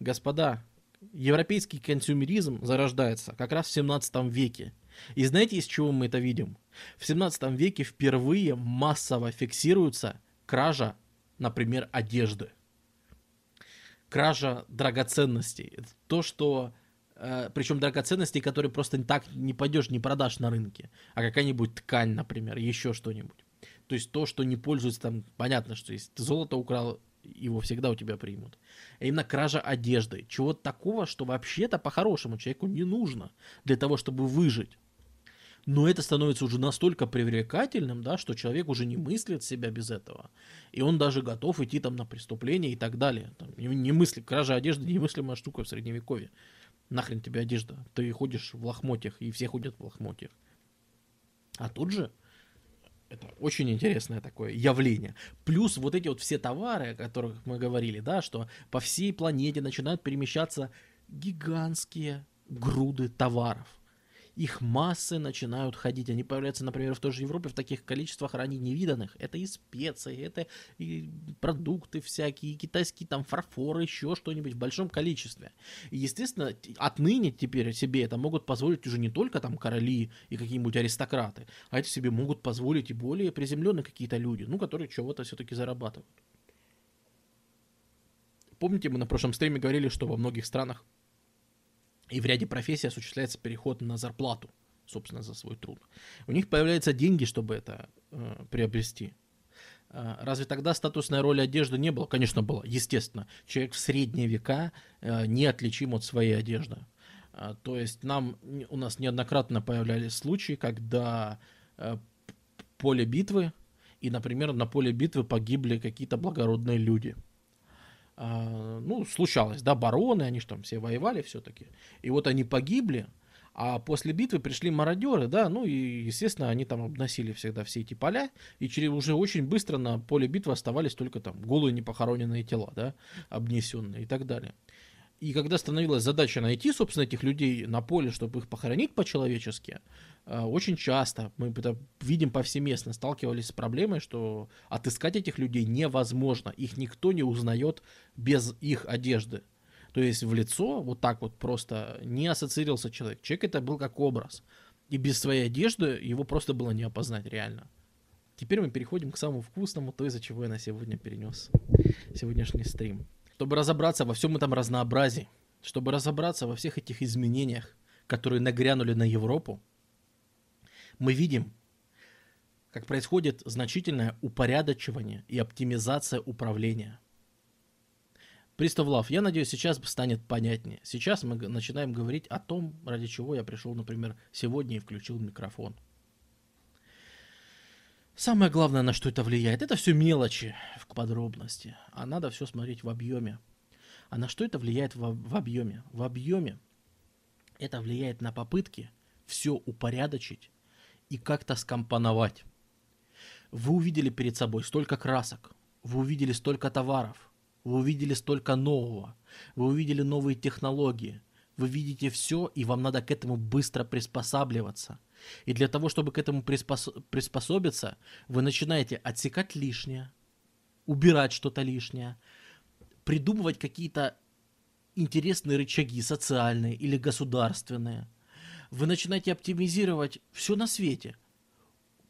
Господа, европейский консюмеризм зарождается как раз в 17 веке. И знаете, из чего мы это видим? В 17 веке впервые массово фиксируется кража, например, одежды. Кража драгоценностей. То, что... Э, причем драгоценностей, которые просто так не пойдешь, не продашь на рынке. А какая-нибудь ткань, например, еще что-нибудь. То есть то, что не пользуется там, понятно, что если ты золото украл, его всегда у тебя примут. А именно кража одежды. Чего-то такого, что вообще-то по-хорошему человеку не нужно для того, чтобы выжить. Но это становится уже настолько привлекательным, да, что человек уже не мыслит себя без этого. И он даже готов идти там на преступление и так далее. Там, не, мыслит, кража одежды немыслимая штука в средневековье. Нахрен тебе одежда? Ты ходишь в лохмотьях, и все ходят в лохмотьях. А тут же это очень интересное такое явление. Плюс вот эти вот все товары, о которых мы говорили, да, что по всей планете начинают перемещаться гигантские груды товаров их массы начинают ходить. Они появляются, например, в той же Европе в таких количествах ранее невиданных. Это и специи, это и продукты всякие, и китайские там фарфоры, еще что-нибудь в большом количестве. И, естественно, отныне теперь себе это могут позволить уже не только там короли и какие-нибудь аристократы, а это себе могут позволить и более приземленные какие-то люди, ну, которые чего-то все-таки зарабатывают. Помните, мы на прошлом стриме говорили, что во многих странах и в ряде профессий осуществляется переход на зарплату, собственно, за свой труд. У них появляются деньги, чтобы это э, приобрести. Э, разве тогда статусная роль одежды не было? Конечно, была, естественно. Человек в средние века э, неотличим от своей одежды. Э, то есть нам, у нас неоднократно появлялись случаи, когда э, поле битвы, и, например, на поле битвы погибли какие-то благородные люди – а, ну, случалось, да, бароны, они же там все воевали все-таки. И вот они погибли, а после битвы пришли мародеры, да, ну и, естественно, они там обносили всегда все эти поля, и через уже очень быстро на поле битвы оставались только там голые непохороненные тела, да, обнесенные и так далее. И когда становилась задача найти, собственно, этих людей на поле, чтобы их похоронить по-человечески, очень часто мы это видим повсеместно, сталкивались с проблемой, что отыскать этих людей невозможно. Их никто не узнает без их одежды. То есть в лицо вот так вот просто не ассоциировался человек. Человек это был как образ. И без своей одежды его просто было не опознать реально. Теперь мы переходим к самому вкусному, то, из-за чего я на сегодня перенес сегодняшний стрим чтобы разобраться во всем этом разнообразии, чтобы разобраться во всех этих изменениях, которые нагрянули на Европу, мы видим, как происходит значительное упорядочивание и оптимизация управления. Приставлав, я надеюсь, сейчас станет понятнее. Сейчас мы начинаем говорить о том, ради чего я пришел, например, сегодня и включил микрофон. Самое главное, на что это влияет, это все мелочи в подробности, а надо все смотреть в объеме. А на что это влияет в, в объеме? В объеме это влияет на попытки все упорядочить и как-то скомпоновать. Вы увидели перед собой столько красок, вы увидели столько товаров, вы увидели столько нового, вы увидели новые технологии, вы видите все, и вам надо к этому быстро приспосабливаться – и для того, чтобы к этому приспос- приспособиться, вы начинаете отсекать лишнее, убирать что-то лишнее, придумывать какие-то интересные рычаги, социальные или государственные. Вы начинаете оптимизировать все на свете.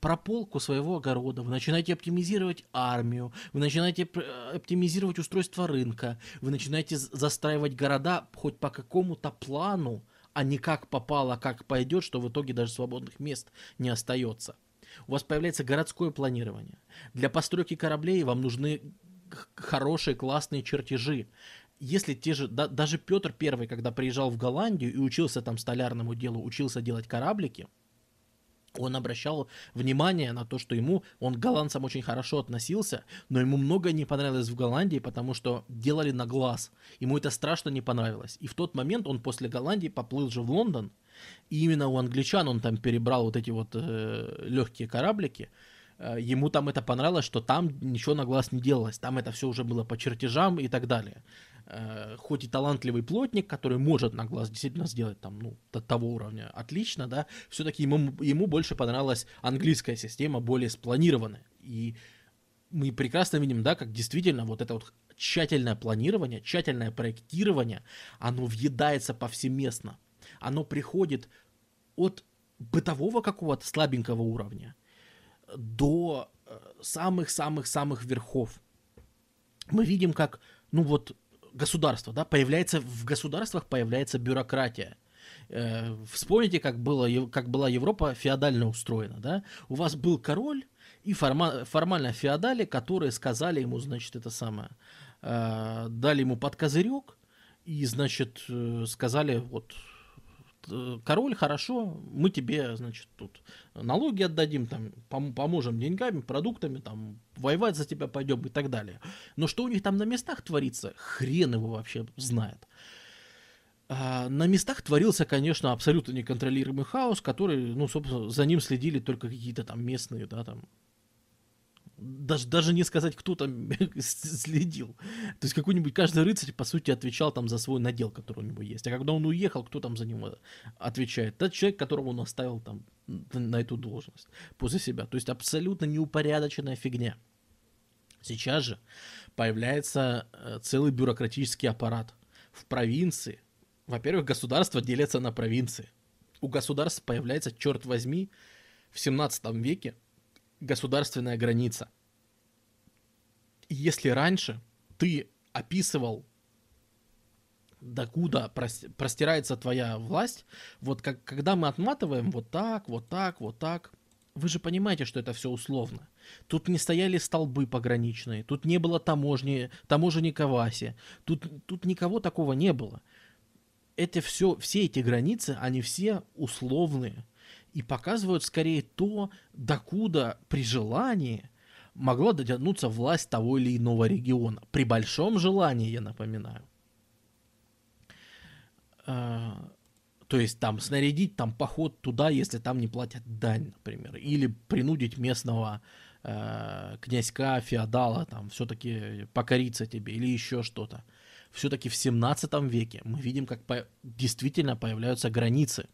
прополку своего огорода, вы начинаете оптимизировать армию, вы начинаете оптимизировать устройство рынка, вы начинаете застраивать города хоть по какому-то плану, а не как попало, как пойдет, что в итоге даже свободных мест не остается. У вас появляется городское планирование. Для постройки кораблей вам нужны хорошие, классные чертежи. Если те же, да, даже Петр Первый, когда приезжал в Голландию и учился там столярному делу, учился делать кораблики, он обращал внимание на то, что ему, он к голландцам очень хорошо относился, но ему многое не понравилось в Голландии, потому что делали на глаз. Ему это страшно не понравилось. И в тот момент он после Голландии поплыл же в Лондон, и именно у англичан он там перебрал вот эти вот э, легкие кораблики, Э, ему там это понравилось, что там ничего на глаз не делалось, там это все уже было по чертежам и так далее. Э, хоть и талантливый плотник, который может на глаз действительно сделать там, ну, до того уровня отлично, да, все-таки ему, ему больше понравилась английская система, более спланированная. И мы прекрасно видим, да, как действительно вот это вот тщательное планирование, тщательное проектирование, оно въедается повсеместно. Оно приходит от бытового какого-то слабенького уровня до э, самых-самых-самых верхов. Мы видим, как, ну вот, государство, да, появляется, в государствах появляется бюрократия. Э, вспомните, как, было, как была Европа феодально устроена, да? У вас был король и форма, формально феодали, которые сказали ему, значит, это самое, э, дали ему под козырек и, значит, э, сказали, вот, король, хорошо, мы тебе, значит, тут налоги отдадим, там, пом- поможем деньгами, продуктами, там, воевать за тебя пойдем и так далее. Но что у них там на местах творится, хрен его вообще знает. А на местах творился, конечно, абсолютно неконтролируемый хаос, который, ну, собственно, за ним следили только какие-то там местные, да, там, даже, даже не сказать, кто там следил. То есть какой-нибудь каждый рыцарь, по сути, отвечал там за свой надел, который у него есть. А когда он уехал, кто там за него отвечает? Тот человек, которого он оставил там на эту должность после себя. То есть абсолютно неупорядоченная фигня. Сейчас же появляется э, целый бюрократический аппарат. В провинции, во-первых, государство делится на провинции. У государств появляется, черт возьми, в 17 веке государственная граница. Если раньше ты описывал, докуда простирается твоя власть, вот как, когда мы отматываем вот так, вот так, вот так, вы же понимаете, что это все условно. Тут не стояли столбы пограничные, тут не было таможни, таможенника Васи, тут, тут никого такого не было. Это все, все эти границы, они все условные и показывают скорее то, докуда при желании могла дотянуться власть того или иного региона. При большом желании, я напоминаю. А, то есть там снарядить там поход туда, если там не платят дань, например. Или принудить местного э, князька, феодала, там все-таки покориться тебе, или еще что-то. Все-таки в 17 веке мы видим, как по- действительно появляются границы –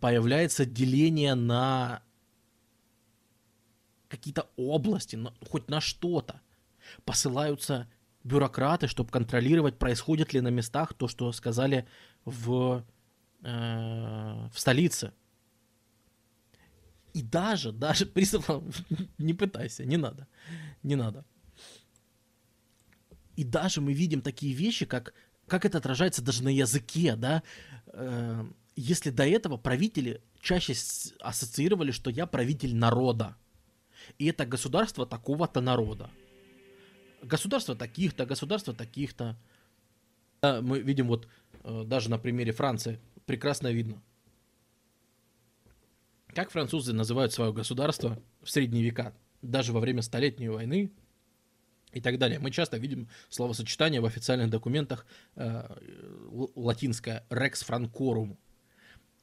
появляется деление на какие-то области, на, хоть на что-то. Посылаются бюрократы, чтобы контролировать, происходит ли на местах то, что сказали в, э, в столице. И даже, даже присылал, не пытайся, не надо, не надо. И даже мы видим такие вещи, как, как это отражается даже на языке, да, э, если до этого правители чаще ассоциировали, что я правитель народа, и это государство такого-то народа. Государство таких-то, государство таких-то. Мы видим вот э, даже на примере Франции прекрасно видно. Как французы называют свое государство в средние века, даже во время Столетней войны и так далее. Мы часто видим словосочетание в официальных документах э, латинское «rex francorum»,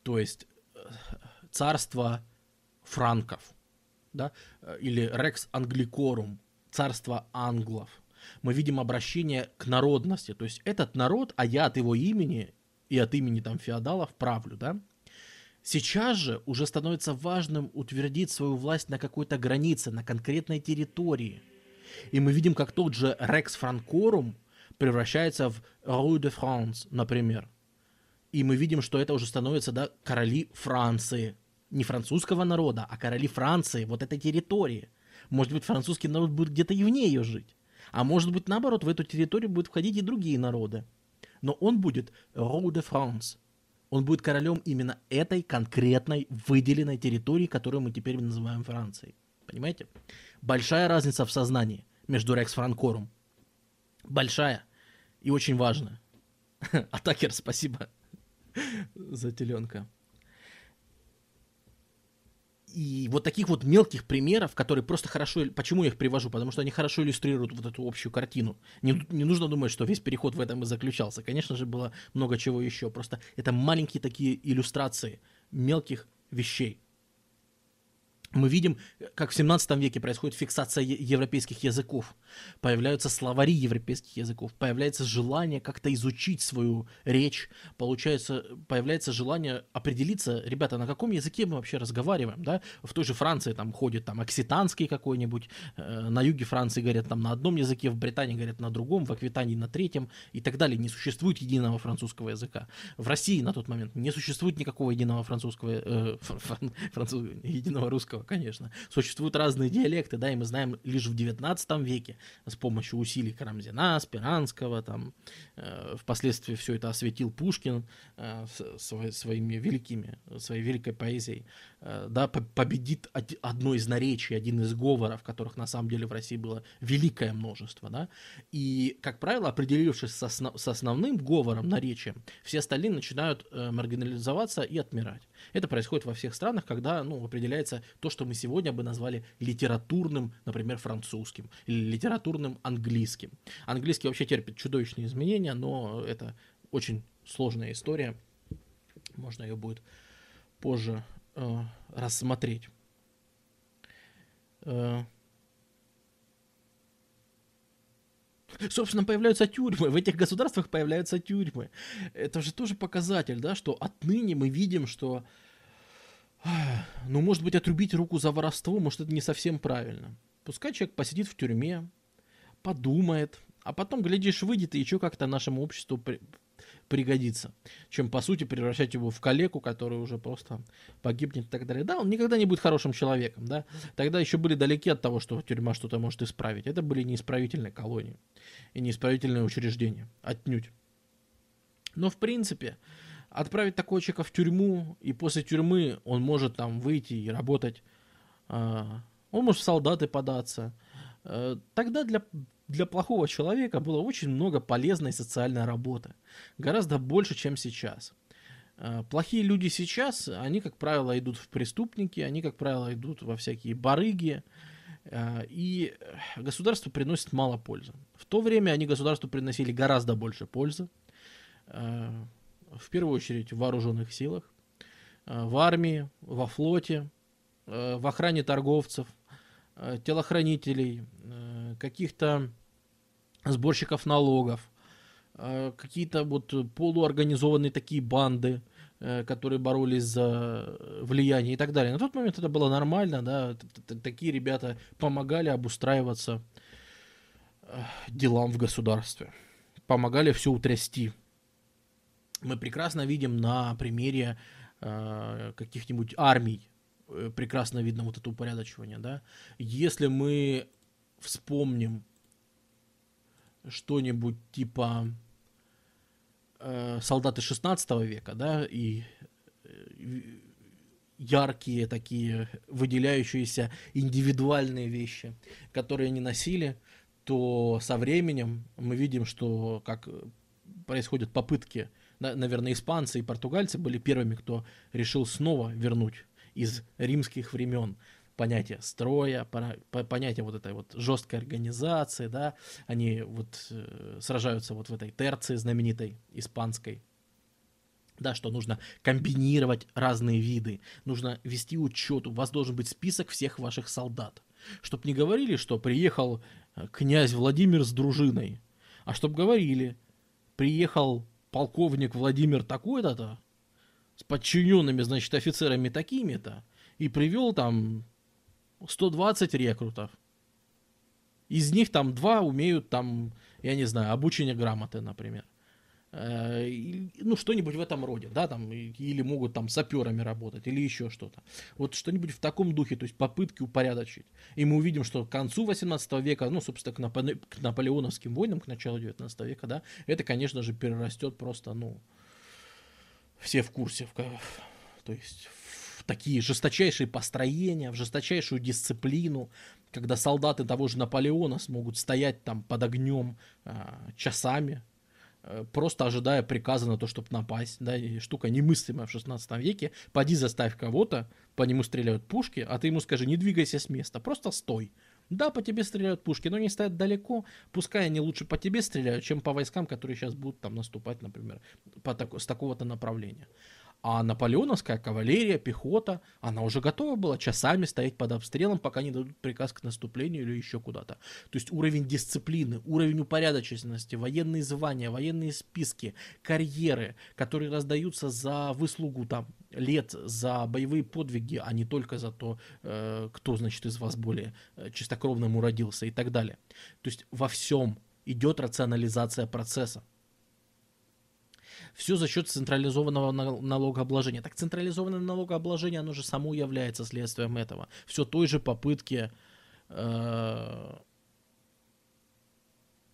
то есть э, царство франков, да, э, или Rex Anglicorum, царство англов. Мы видим обращение к народности, то есть этот народ, а я от его имени и от имени там феодалов правлю, да. Сейчас же уже становится важным утвердить свою власть на какой-то границе, на конкретной территории. И мы видим, как тот же Rex Francorum превращается в Rue de France, например. И мы видим, что это уже становится, да, короли Франции. не французского народа, а короли Франции, вот этой территории. Может быть, французский народ будет где-то и вне ее жить. А может быть, наоборот, в эту территорию будут входить и другие народы. Но он будет Roi de France. Он будет королем именно этой конкретной выделенной территории, которую мы теперь называем Францией. Понимаете? Большая разница в сознании между Рекс Франкорум. Большая и очень важная. Атакер, спасибо за теленка. И вот таких вот мелких примеров, которые просто хорошо... Почему я их привожу? Потому что они хорошо иллюстрируют вот эту общую картину. Не, не нужно думать, что весь переход в этом и заключался. Конечно же, было много чего еще. Просто это маленькие такие иллюстрации мелких вещей мы видим, как в 17 веке происходит фиксация европейских языков. Появляются словари европейских языков, появляется желание как-то изучить свою речь, получается, появляется желание определиться, ребята, на каком языке мы вообще разговариваем, да? В той же Франции там ходит там окситанский какой-нибудь, э, на юге Франции говорят там на одном языке, в Британии говорят на другом, в Аквитании на третьем и так далее. Не существует единого французского языка. В России на тот момент не существует никакого единого французского, э, француз, единого русского конечно. Существуют разные диалекты, да, и мы знаем лишь в 19 веке с помощью усилий Карамзина, Спиранского, там, э, впоследствии все это осветил Пушкин э, свои, своими великими, своей великой поэзией, да, победит одно из наречий, один из говоров, которых на самом деле в России было великое множество, да, и, как правило, определившись с, основ, с основным говором, наречием, все остальные начинают э, маргинализоваться и отмирать. Это происходит во всех странах, когда, ну, определяется то, что мы сегодня бы назвали литературным, например, французским или литературным английским. Английский вообще терпит чудовищные изменения, но это очень сложная история. Можно ее будет позже э, рассмотреть. Э, Собственно, появляются тюрьмы, в этих государствах появляются тюрьмы. Это же тоже показатель, да, что отныне мы видим, что, ну, может быть, отрубить руку за воровство, может, это не совсем правильно. Пускай человек посидит в тюрьме, подумает, а потом, глядишь, выйдет и еще как-то нашему обществу пригодится, чем, по сути, превращать его в калеку, который уже просто погибнет и так далее. Да, он никогда не будет хорошим человеком, да. Тогда еще были далеки от того, что тюрьма что-то может исправить. Это были неисправительные колонии и неисправительные учреждения, отнюдь. Но, в принципе, отправить такого человека в тюрьму, и после тюрьмы он может там выйти и работать, э, он может в солдаты податься, э, тогда для для плохого человека было очень много полезной социальной работы. Гораздо больше, чем сейчас. Э, плохие люди сейчас, они, как правило, идут в преступники, они, как правило, идут во всякие барыги, э, и государство приносит мало пользы. В то время они государству приносили гораздо больше пользы. Э, в первую очередь в вооруженных силах, в армии, во флоте, в охране торговцев – телохранителей, каких-то сборщиков налогов, э, какие-то вот полуорганизованные такие банды, которые боролись за влияние и так далее. На тот момент это было нормально, да, такие ребята помогали обустраиваться делам в государстве, помогали все утрясти. Мы прекрасно видим на примере каких-нибудь армий, Э, прекрасно видно вот это упорядочивание, да. Если мы вспомним что-нибудь типа э, солдаты 16 века, да, и э, яркие такие выделяющиеся индивидуальные вещи, которые они носили, то со временем мы видим, что как происходят попытки, наверное, испанцы и португальцы были первыми, кто решил снова вернуть из римских времен понятие строя, понятие вот этой вот жесткой организации, да, они вот э, сражаются вот в этой терции знаменитой испанской, да, что нужно комбинировать разные виды, нужно вести учет, у вас должен быть список всех ваших солдат, чтобы не говорили, что приехал э, князь Владимир с дружиной, а чтобы говорили, приехал полковник Владимир такой-то, с подчиненными, значит, офицерами такими-то, и привел там 120 рекрутов. Из них там два умеют там, я не знаю, обучение грамоты, например. Э, ну, что-нибудь в этом роде, да, там, или могут там саперами работать, или еще что-то. Вот что-нибудь в таком духе, то есть попытки упорядочить. И мы увидим, что к концу 18 века, ну, собственно, к, Наполе- к наполеоновским войнам, к началу 19 века, да, это, конечно же, перерастет просто, ну, все в курсе, в, то есть такие жесточайшие построения, в жесточайшую дисциплину, когда солдаты того же Наполеона смогут стоять там под огнем а, часами, Э, просто ожидая приказа на то, чтобы напасть, да, и штука немыслимая в 16 веке, поди заставь кого-то, по нему стреляют пушки, а ты ему скажи, не двигайся с места, просто стой. Да, по тебе стреляют пушки, но они стоят далеко, пускай они лучше по тебе стреляют, чем по войскам, которые сейчас будут там наступать, например, по так, с такого-то направления. А наполеоновская кавалерия, пехота, она уже готова была часами стоять под обстрелом, пока не дадут приказ к наступлению или еще куда-то. То есть уровень дисциплины, уровень упорядоченности, военные звания, военные списки, карьеры, которые раздаются за выслугу там лет, за боевые подвиги, а не только за то, э, кто, значит, из вас более э, чистокровным уродился и так далее. То есть во всем идет рационализация процесса. Все за счет централизованного налогообложения. Так централизованное налогообложение, оно же само является следствием этого. Все той же попытки... Э,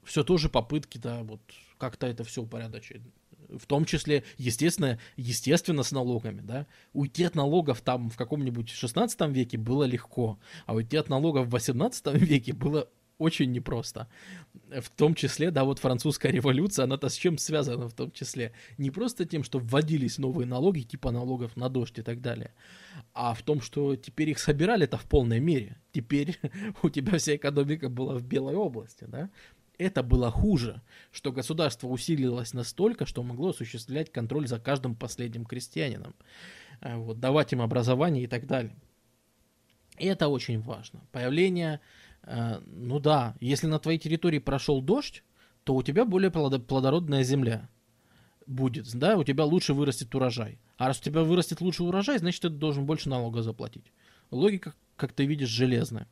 все тоже попытки, да, вот как-то это все упорядочить. В том числе, естественно, естественно, с налогами, да. Уйти от налогов там в каком-нибудь 16 веке было легко, а уйти от налогов в 18 веке было очень непросто. В том числе, да, вот французская революция, она-то с чем связана в том числе? Не просто тем, что вводились новые налоги, типа налогов на дождь и так далее, а в том, что теперь их собирали-то в полной мере. Теперь у тебя вся экономика была в белой области, да? Это было хуже, что государство усилилось настолько, что могло осуществлять контроль за каждым последним крестьянином, э, вот, давать им образование и так далее. И это очень важно. Появление ну да, если на твоей территории прошел дождь, то у тебя более плодородная земля будет, да, у тебя лучше вырастет урожай. А раз у тебя вырастет лучше урожай, значит, ты должен больше налога заплатить. Логика, как ты видишь, железная.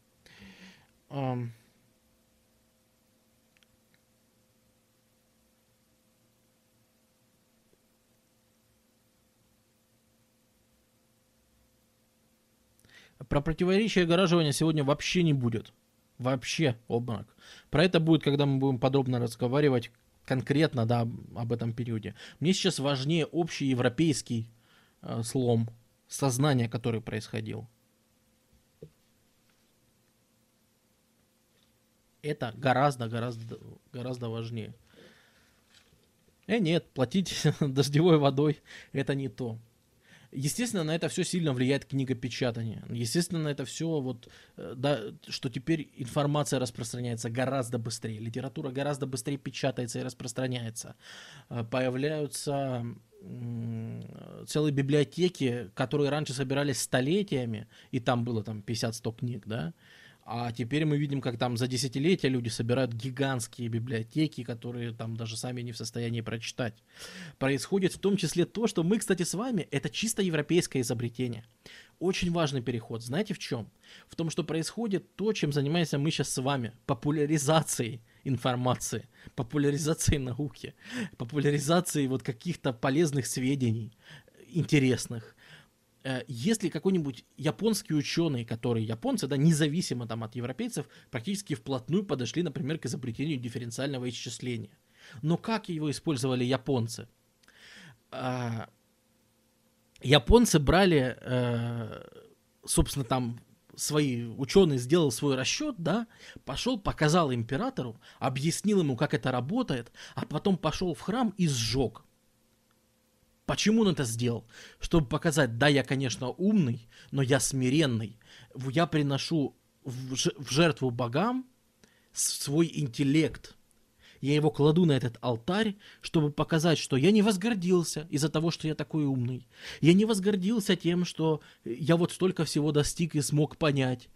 Про противоречие огораживания сегодня вообще не будет. Вообще обморок. Про это будет, когда мы будем подробно разговаривать конкретно, да, об этом периоде. Мне сейчас важнее общий европейский э, слом сознания, который происходил. Это гораздо, гораздо, гораздо важнее. Э, нет, платить дождевой водой это не то. Естественно, на это все сильно влияет книгопечатание. Естественно, на это все вот, э, да, что теперь информация распространяется гораздо быстрее, литература гораздо быстрее печатается и распространяется. Э, появляются целые библиотеки, которые раньше собирались столетиями, и там было там 50-100 книг, да, а теперь мы видим, как там за десятилетия люди собирают гигантские библиотеки, которые там даже сами не в состоянии прочитать. Происходит в том числе то, что мы, кстати, с вами, это чисто европейское изобретение. Очень важный переход. Знаете в чем? В том, что происходит то, чем занимаемся мы сейчас с вами. Популяризацией информации, популяризацией науки, популяризацией вот каких-то полезных сведений, интересных. Э, если какой-нибудь японский ученый, который японцы, да, независимо там от европейцев, практически вплотную подошли, например, к изобретению дифференциального исчисления. Но как его использовали японцы? А, японцы брали, э, собственно, там свои ученые сделал свой расчет, да, пошел, показал императору, объяснил ему, как это работает, а потом пошел в храм и сжег. Почему он это сделал? Чтобы показать, да, я, конечно, умный, но я смиренный. Я приношу в жертву богам свой интеллект. Я его кладу на этот алтарь, чтобы показать, что я не возгордился из-за того, что я такой умный. Я не возгордился тем, что я вот столько всего достиг и смог понять.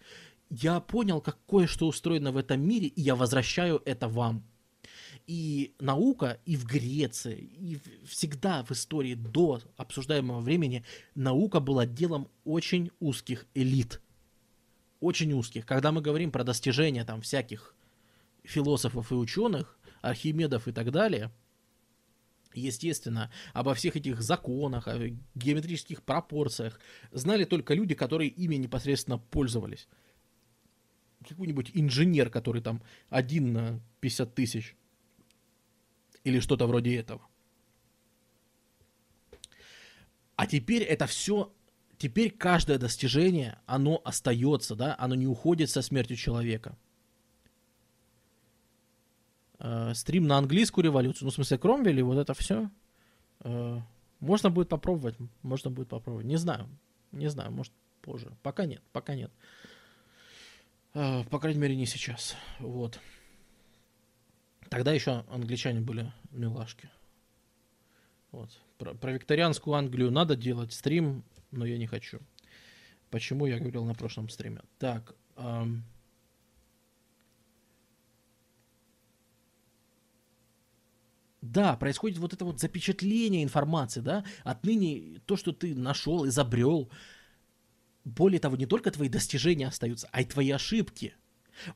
Я понял, как кое-что устроено в этом мире, и я возвращаю это вам и наука и в Греции, и всегда в истории до обсуждаемого времени наука была делом очень узких элит. Очень узких. Когда мы говорим про достижения там всяких философов и ученых, Архимедов и так далее, Естественно, обо всех этих законах, о геометрических пропорциях знали только люди, которые ими непосредственно пользовались. Какой-нибудь инженер, который там один на 50 тысяч. Или что-то вроде этого. А теперь это все, теперь каждое достижение, оно остается, да, оно не уходит со смертью человека. Э, стрим на английскую революцию, ну, в смысле, Кромвель вот это все. Э, можно будет попробовать, можно будет попробовать. Не знаю, не знаю, может позже. Пока нет, пока нет. Э, по крайней мере, не сейчас. Вот. Тогда еще англичане были милашки. Вот. Про, про викторианскую Англию надо делать стрим, но я не хочу. Почему я говорил на прошлом стриме? Так. Эм, Да, происходит вот это вот запечатление информации, да, отныне то, что ты нашел, изобрел, более того, не только твои достижения остаются, а и твои ошибки.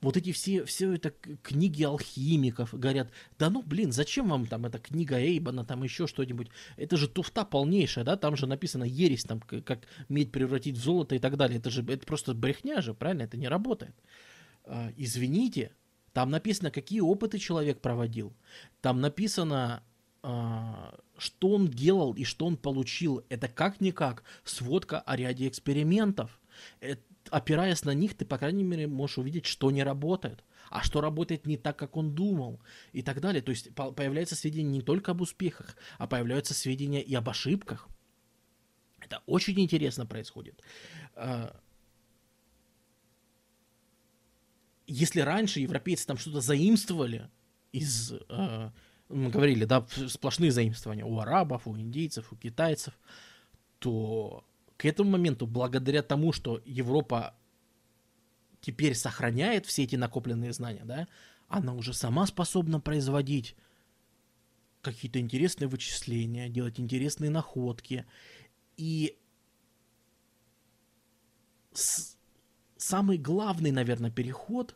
Вот эти все, все это книги алхимиков говорят, да ну блин, зачем вам там эта книга Эйбана, там еще что-нибудь, это же туфта полнейшая, да, там же написано ересь, там как медь превратить в золото и так далее, это же это просто брехня же, правильно, это не работает. А, извините, там написано, какие опыты человек проводил. Там написано, а, что он делал и что он получил. Это как-никак сводка о ряде экспериментов. Это, опираясь на них, ты, по крайней мере, можешь увидеть, что не работает, а что работает не так, как он думал, и так далее. То есть появляются сведения не только об успехах, а появляются сведения и об ошибках. Это очень интересно происходит. А, если раньше европейцы там что-то заимствовали из, э, мы говорили, да, сплошные заимствования у арабов, у индейцев, у китайцев, то к этому моменту, благодаря тому, что Европа теперь сохраняет все эти накопленные знания, да, она уже сама способна производить какие-то интересные вычисления, делать интересные находки. И с, самый главный, наверное, переход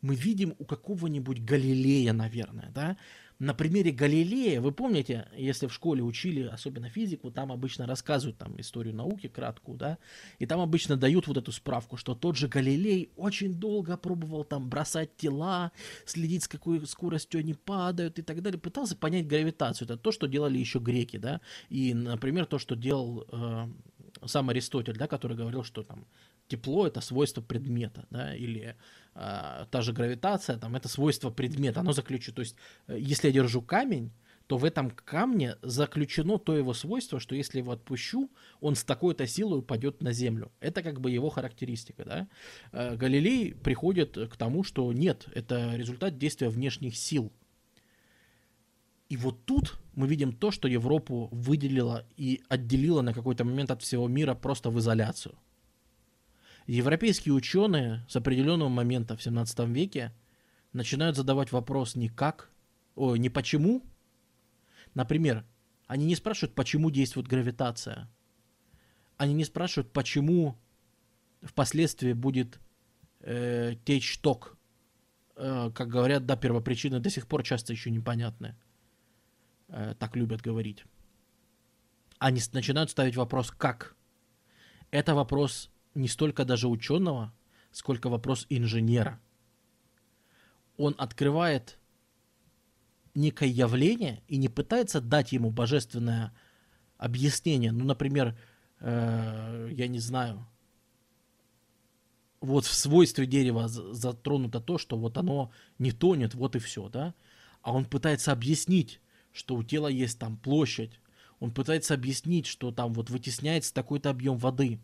мы видим у какого-нибудь Галилея, наверное, да. На примере Галилея, вы помните, если в школе учили, особенно физику, там обычно рассказывают там историю науки краткую, да, и там обычно дают вот эту справку, что тот же Галилей очень долго пробовал там бросать тела, следить, с какой скоростью они падают и так далее, пытался понять гравитацию. Это то, что делали еще греки, да, и, например, то, что делал э, сам Аристотель, да, который говорил, что там тепло это свойство предмета, да, или э, та же гравитация, там, это свойство предмета, оно заключено, то есть, э, если я держу камень, то в этом камне заключено то его свойство, что если его отпущу, он с такой-то силой упадет на землю. Это как бы его характеристика, да. Э, Галилей приходит к тому, что нет, это результат действия внешних сил. И вот тут мы видим то, что Европу выделила и отделила на какой-то момент от всего мира просто в изоляцию – Европейские ученые с определенного момента в 17 веке начинают задавать вопрос не как, о, не почему. Например, они не спрашивают, почему действует гравитация. Они не спрашивают, почему впоследствии будет э, течь ток. Э, как говорят, да, первопричины до сих пор часто еще непонятны. Э, так любят говорить. Они начинают ставить вопрос «как?». Это вопрос не столько даже ученого, сколько вопрос инженера. Он открывает некое явление и не пытается дать ему божественное объяснение. Ну, например, э, я не знаю, вот в свойстве дерева затронуто то, что вот оно не тонет, вот и все, да? А он пытается объяснить, что у тела есть там площадь, он пытается объяснить, что там вот вытесняется такой-то объем воды,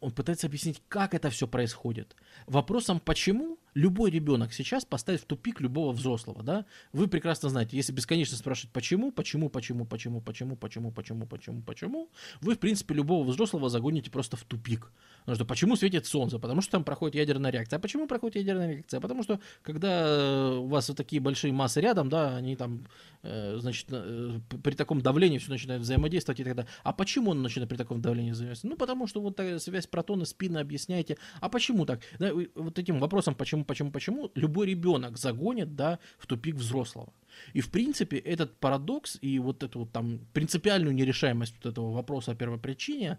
он пытается объяснить, как это все происходит. Вопросом «почему» любой ребенок сейчас поставит в тупик любого взрослого, да? Вы прекрасно знаете, если бесконечно спрашивать «почему?», «почему?», «почему?», «почему?», «почему?», «почему?», «почему?», «почему?», «почему?», вы, в принципе, любого взрослого загоните просто в тупик. Потому что почему светит солнце? Потому что там проходит ядерная реакция. А почему проходит ядерная реакция? Потому что, когда у вас вот такие большие массы рядом, да, они там, э, значит, э, при таком давлении все начинает взаимодействовать и так далее. А почему он начинает при таком давлении взаимодействовать? Ну, потому что вот такая связь протона, спина, объясняете. А почему так? Да, вот этим вопросом, почему, почему, почему, любой ребенок загонит, да, в тупик взрослого. И, в принципе, этот парадокс и вот эту вот там принципиальную нерешаемость вот этого вопроса о первопричине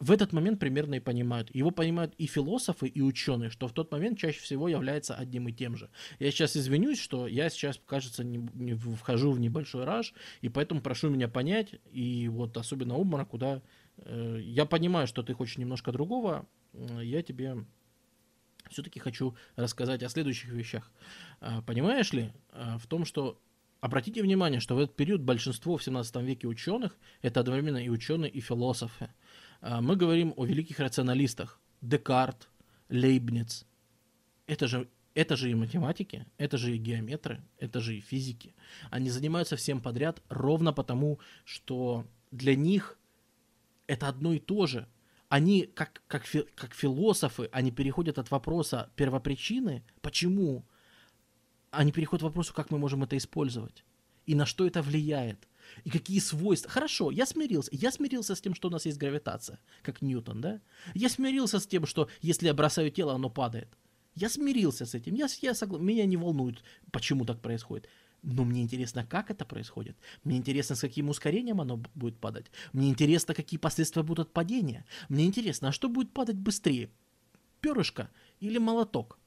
в этот момент примерно и понимают. Его понимают и философы, и ученые, что в тот момент чаще всего является одним и тем же. Я сейчас извинюсь, что я сейчас, кажется, не, не вхожу в небольшой раж, и поэтому прошу меня понять, и вот особенно обморок, куда э, я понимаю, что ты хочешь немножко другого, э, я тебе все-таки хочу рассказать о следующих вещах. Э, понимаешь ли, э, в том, что Обратите внимание, что в этот период большинство в 17 веке ученых это одновременно и ученые, и философы. А, мы говорим о великих рационалистах. Декарт, Лейбниц. Это же, это же и математики, это же и геометры, это же и физики. Они занимаются всем подряд ровно потому, что для них это одно и то же. Они, как, как, как философы, они переходят от вопроса первопричины, почему, они переходят к вопросу, как мы можем это использовать и на что это влияет и какие свойства. Хорошо, я смирился. Я смирился с тем, что у нас есть гравитация, как Ньютон, да? Я смирился с тем, что если я бросаю тело, оно падает. Я смирился с этим. Я, я согла... Меня не волнует, почему так происходит. Но мне интересно, как это происходит. Мне интересно, с каким ускорением оно будет падать. Мне интересно, какие последствия будут от падения. Мне интересно, а что будет падать быстрее? Перышко или молоток?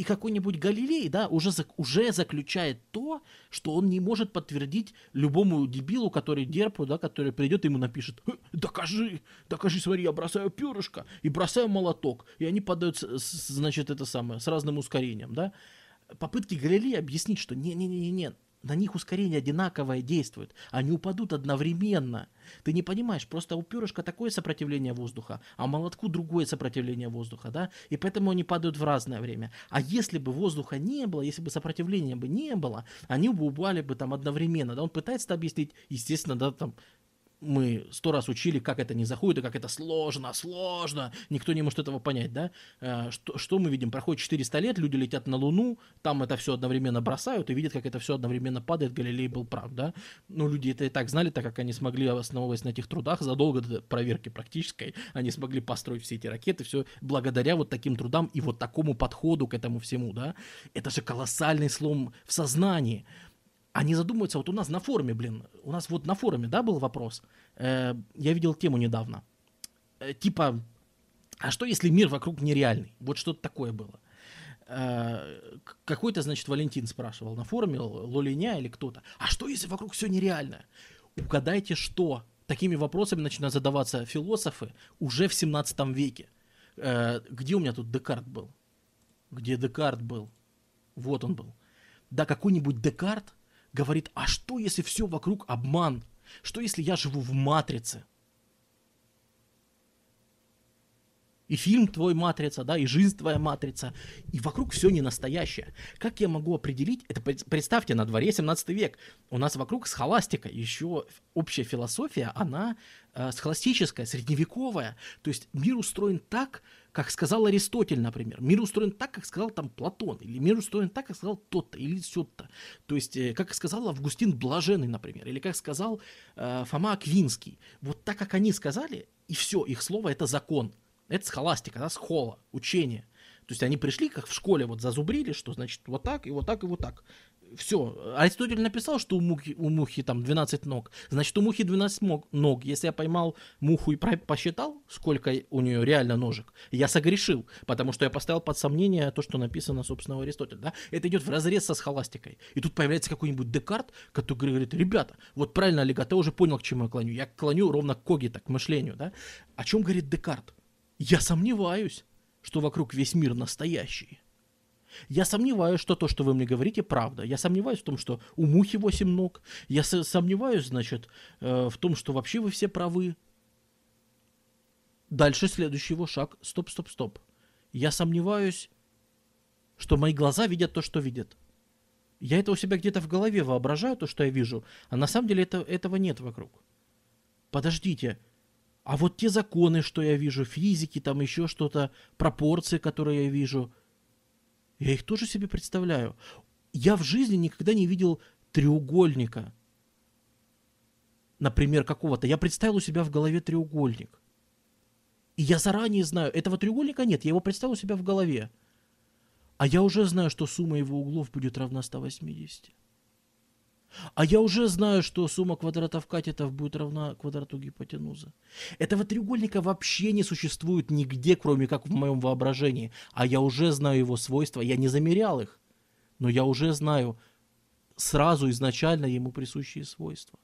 И какой-нибудь Галилей, да, уже, уже заключает то, что он не может подтвердить любому дебилу, который дерпу, да, который придет и ему напишет, «Э, докажи, докажи, смотри, я бросаю перышко и бросаю молоток, и они падают, значит, это самое, с разным ускорением, да. Попытки Галилея объяснить, что не-не-не-не, на них ускорение одинаковое действует. Они упадут одновременно. Ты не понимаешь, просто у перышка такое сопротивление воздуха, а молотку другое сопротивление воздуха, да? И поэтому они падают в разное время. А если бы воздуха не было, если бы сопротивления бы не было, они бы упали бы там одновременно, да? Он пытается это объяснить, естественно, да, там мы сто раз учили, как это не заходит, и как это сложно, сложно, никто не может этого понять, да? Э, что, что мы видим? Проходит 400 лет, люди летят на Луну, там это все одновременно бросают и видят, как это все одновременно падает, Галилей был прав, да? Ну, люди это и так знали, так как они смогли, основываясь на этих трудах, задолго до проверки практической, они смогли построить все эти ракеты, все благодаря вот таким трудам и вот такому подходу к этому всему, да? Это же колоссальный слом в сознании они задумываются, вот у нас на форуме, блин, у нас вот на форуме, да, был вопрос, э, я видел тему недавно, э, типа, а что если мир вокруг нереальный? Вот что-то такое было. Э, какой-то, значит, Валентин спрашивал на форуме, Лолиня или кто-то, а что если вокруг все нереально? Угадайте, что? Такими вопросами начинают задаваться философы уже в 17 веке. Э, где у меня тут Декарт был? Где Декарт был? Вот он был. Да, какой-нибудь Декарт говорит, а что если все вокруг обман? Что если я живу в матрице? И фильм твой матрица, да, и жизнь твоя матрица, и вокруг все не настоящее. Как я могу определить? Это представьте, на дворе 17 век. У нас вокруг схоластика, еще общая философия, она э, схоластическая, средневековая. То есть мир устроен так, как сказал Аристотель, например. Мир устроен так, как сказал там Платон, или мир устроен так, как сказал тот-то, или сё-то. То есть, э, как сказал Августин Блаженный, например, или как сказал э, Фома Аквинский. Вот так, как они сказали, и все, их слово это закон. Это схоластика, да, схола, учение. То есть они пришли, как в школе, вот зазубрили, что значит вот так, и вот так, и вот так все, Аристотель написал, что у мухи, у мухи там 12 ног, значит у мухи 12 ног. Если я поймал муху и посчитал, сколько у нее реально ножек, я согрешил, потому что я поставил под сомнение то, что написано, собственно, у Аристотеля. Да? Это идет в разрез со схоластикой. И тут появляется какой-нибудь Декарт, который говорит, ребята, вот правильно, Олега, ты уже понял, к чему я клоню. Я клоню ровно к когито, к мышлению. Да? О чем говорит Декарт? Я сомневаюсь, что вокруг весь мир настоящий. Я сомневаюсь, что то, что вы мне говорите, правда. Я сомневаюсь в том, что у мухи 8 ног. Я сомневаюсь, значит, э, в том, что вообще вы все правы. Дальше следующий его шаг. Стоп, стоп, стоп. Я сомневаюсь, что мои глаза видят то, что видят. Я это у себя где-то в голове воображаю, то, что я вижу, а на самом деле это, этого нет вокруг. Подождите, а вот те законы, что я вижу, физики, там еще что-то, пропорции, которые я вижу – я их тоже себе представляю. Я в жизни никогда не видел треугольника. Например, какого-то. Я представил у себя в голове треугольник. И я заранее знаю, этого треугольника нет, я его представил у себя в голове. А я уже знаю, что сумма его углов будет равна 180. А я уже знаю, что сумма квадратов катетов будет равна квадрату гипотенузы. Этого треугольника вообще не существует нигде, кроме как в моем воображении. А я уже знаю его свойства, я не замерял их. Но я уже знаю сразу изначально ему присущие свойства.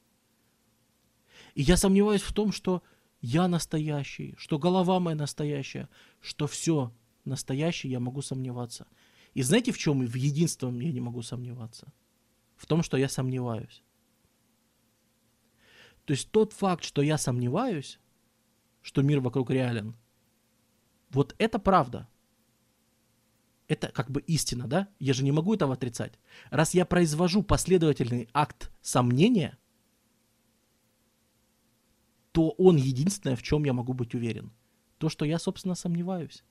И я сомневаюсь в том, что я настоящий, что голова моя настоящая, что все настоящее, я могу сомневаться. И знаете, в чем в единственном я не могу сомневаться? В том, что я сомневаюсь. То есть тот факт, что я сомневаюсь, что мир вокруг реален, вот это правда. Это как бы истина, да? Я же не могу этого отрицать. Раз я произвожу последовательный акт сомнения, то он единственное, в чем я могу быть уверен. То, что я, собственно, сомневаюсь.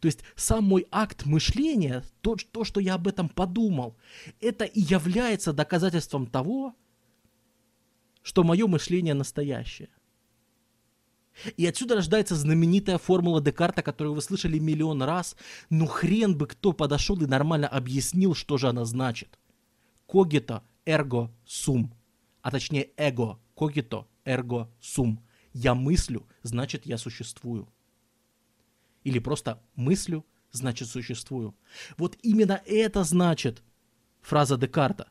То есть сам мой акт мышления, то, то, что я об этом подумал, это и является доказательством того, что мое мышление настоящее. И отсюда рождается знаменитая формула Декарта, которую вы слышали миллион раз, но хрен бы кто подошел и нормально объяснил, что же она значит. Когито эрго сум. А точнее эго. Когито эрго сум. Я мыслю, значит я существую. Или просто мыслю, значит существую. Вот именно это значит фраза Декарта.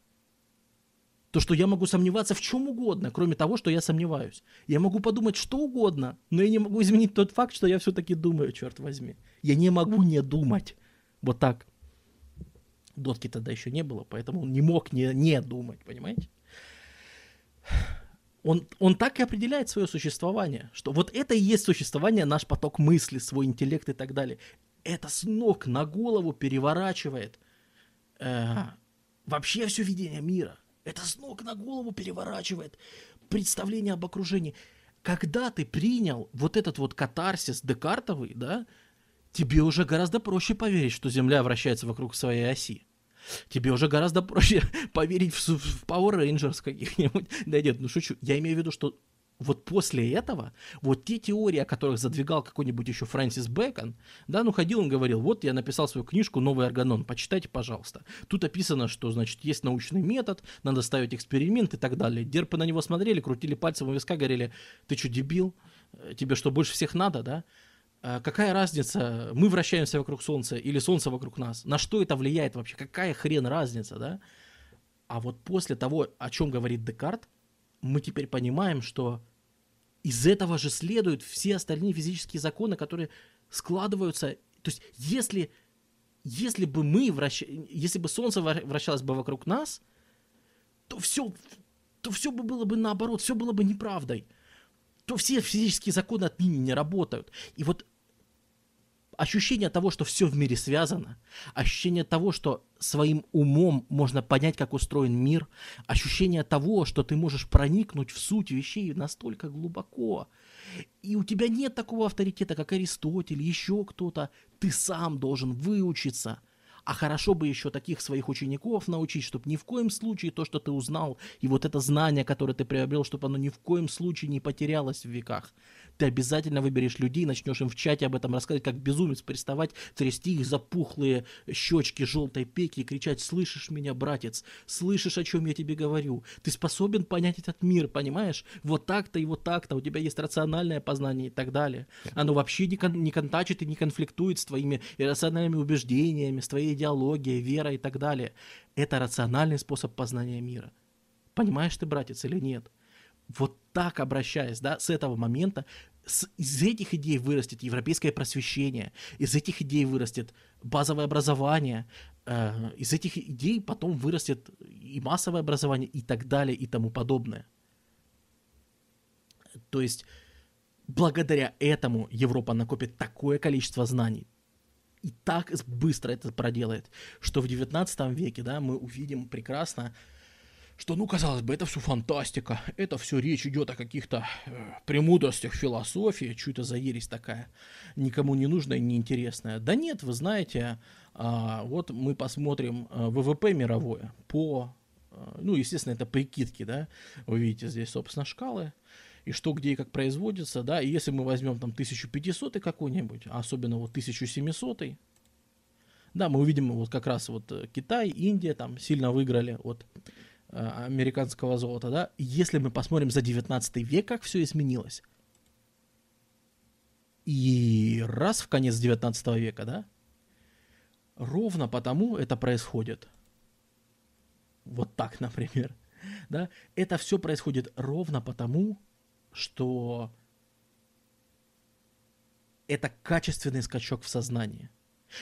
То, что я могу сомневаться в чем угодно, кроме того, что я сомневаюсь. Я могу подумать что угодно, но я не могу изменить тот факт, что я все-таки думаю, черт возьми. Я не могу не думать. Вот так. Дотки тогда еще не было, поэтому он не мог не, не думать, понимаете? Он, он так и определяет свое существование, что вот это и есть существование, наш поток мысли, свой интеллект и так далее. Это с ног на голову переворачивает э, вообще все видение мира. Это с ног на голову переворачивает представление об окружении. Когда ты принял вот этот вот катарсис декартовый, да, тебе уже гораздо проще поверить, что Земля вращается вокруг своей оси тебе уже гораздо проще поверить в, в Power Rangers каких-нибудь. Да нет, ну шучу. Я имею в виду, что вот после этого, вот те теории, о которых задвигал какой-нибудь еще Фрэнсис Бэкон, да, ну ходил он говорил, вот я написал свою книжку «Новый органон», почитайте, пожалуйста. Тут описано, что, значит, есть научный метод, надо ставить эксперимент и так далее. Дерпы на него смотрели, крутили пальцем у виска, говорили, ты что, дебил? Тебе что, больше всех надо, да? А какая разница, мы вращаемся вокруг Солнца или Солнце вокруг нас? На что это влияет вообще? Какая хрен разница, да? А вот после того, о чем говорит Декарт, мы теперь понимаем, что из этого же следуют все остальные физические законы, которые складываются. То есть, если, если бы мы вращ... если бы Солнце вращалось бы вокруг нас, то все, то все бы было бы наоборот, все было бы неправдой то все физические законы отныне не работают. И вот ощущение того, что все в мире связано, ощущение того, что своим умом можно понять, как устроен мир, ощущение того, что ты можешь проникнуть в суть вещей настолько глубоко, и у тебя нет такого авторитета, как Аристотель, еще кто-то, ты сам должен выучиться – а хорошо бы еще таких своих учеников научить, чтобы ни в коем случае то, что ты узнал, и вот это знание, которое ты приобрел, чтобы оно ни в коем случае не потерялось в веках ты обязательно выберешь людей, начнешь им в чате об этом рассказывать, как безумец, приставать, трясти их запухлые щечки желтой пеки и кричать «Слышишь меня, братец? Слышишь, о чем я тебе говорю? Ты способен понять этот мир, понимаешь? Вот так-то и вот так-то, у тебя есть рациональное познание и так далее. Оно вообще не, кон- не контачит и не конфликтует с твоими иррациональными убеждениями, с твоей идеологией, верой и так далее. Это рациональный способ познания мира. Понимаешь ты, братец, или нет? Вот так обращаясь, да, с этого момента, с, из этих идей вырастет европейское просвещение, из этих идей вырастет базовое образование, э, из этих идей потом вырастет и массовое образование и так далее и тому подобное. То есть благодаря этому Европа накопит такое количество знаний, и так быстро это проделает, что в 19 веке, да, мы увидим прекрасно, что, ну, казалось бы, это все фантастика, это все речь идет о каких-то э, премудростях философии, что это за ересь такая, никому не нужная неинтересная. Да нет, вы знаете, э, вот мы посмотрим э, ВВП мировое по, э, ну, естественно, это прикидки, да, вы видите здесь, собственно, шкалы, и что, где и как производится, да, и если мы возьмем там 1500 какой-нибудь, особенно вот 1700, Да, мы увидим вот как раз вот э, Китай, Индия там сильно выиграли от э, американского золота, да. Если мы посмотрим за 19 век, как все изменилось, и раз в конец 19 века, да, ровно потому это происходит. Вот так, например. Да? Это все происходит ровно потому, что это качественный скачок в сознании.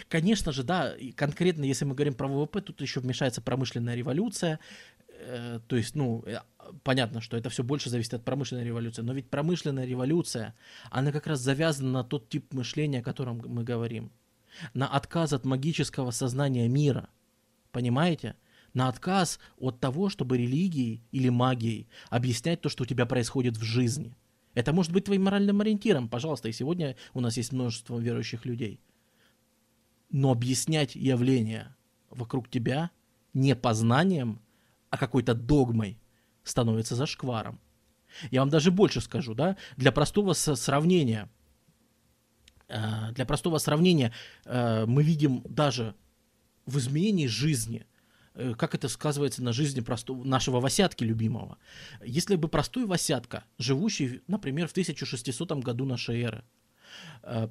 Конечно же, да, конкретно, если мы говорим про ВВП, тут еще вмешается промышленная революция. Э, то есть, ну, э, понятно, что это все больше зависит от промышленной революции, но ведь промышленная революция, она как раз завязана на тот тип мышления, о котором мы говорим. На отказ от магического сознания мира. Понимаете? На отказ от того, чтобы религией или магией объяснять то, что у тебя происходит в жизни – это может быть твоим моральным ориентиром, пожалуйста, и сегодня у нас есть множество верующих людей. Но объяснять явления вокруг тебя не познанием, а какой-то догмой становится зашкваром. Я вам даже больше скажу, да, для простого сравнения, э, для простого сравнения э, мы видим даже в изменении жизни – Э, как это сказывается на жизни простого, нашего Васятки любимого. Если бы простой Васятка, живущий, например, в 1600 году нашей эры,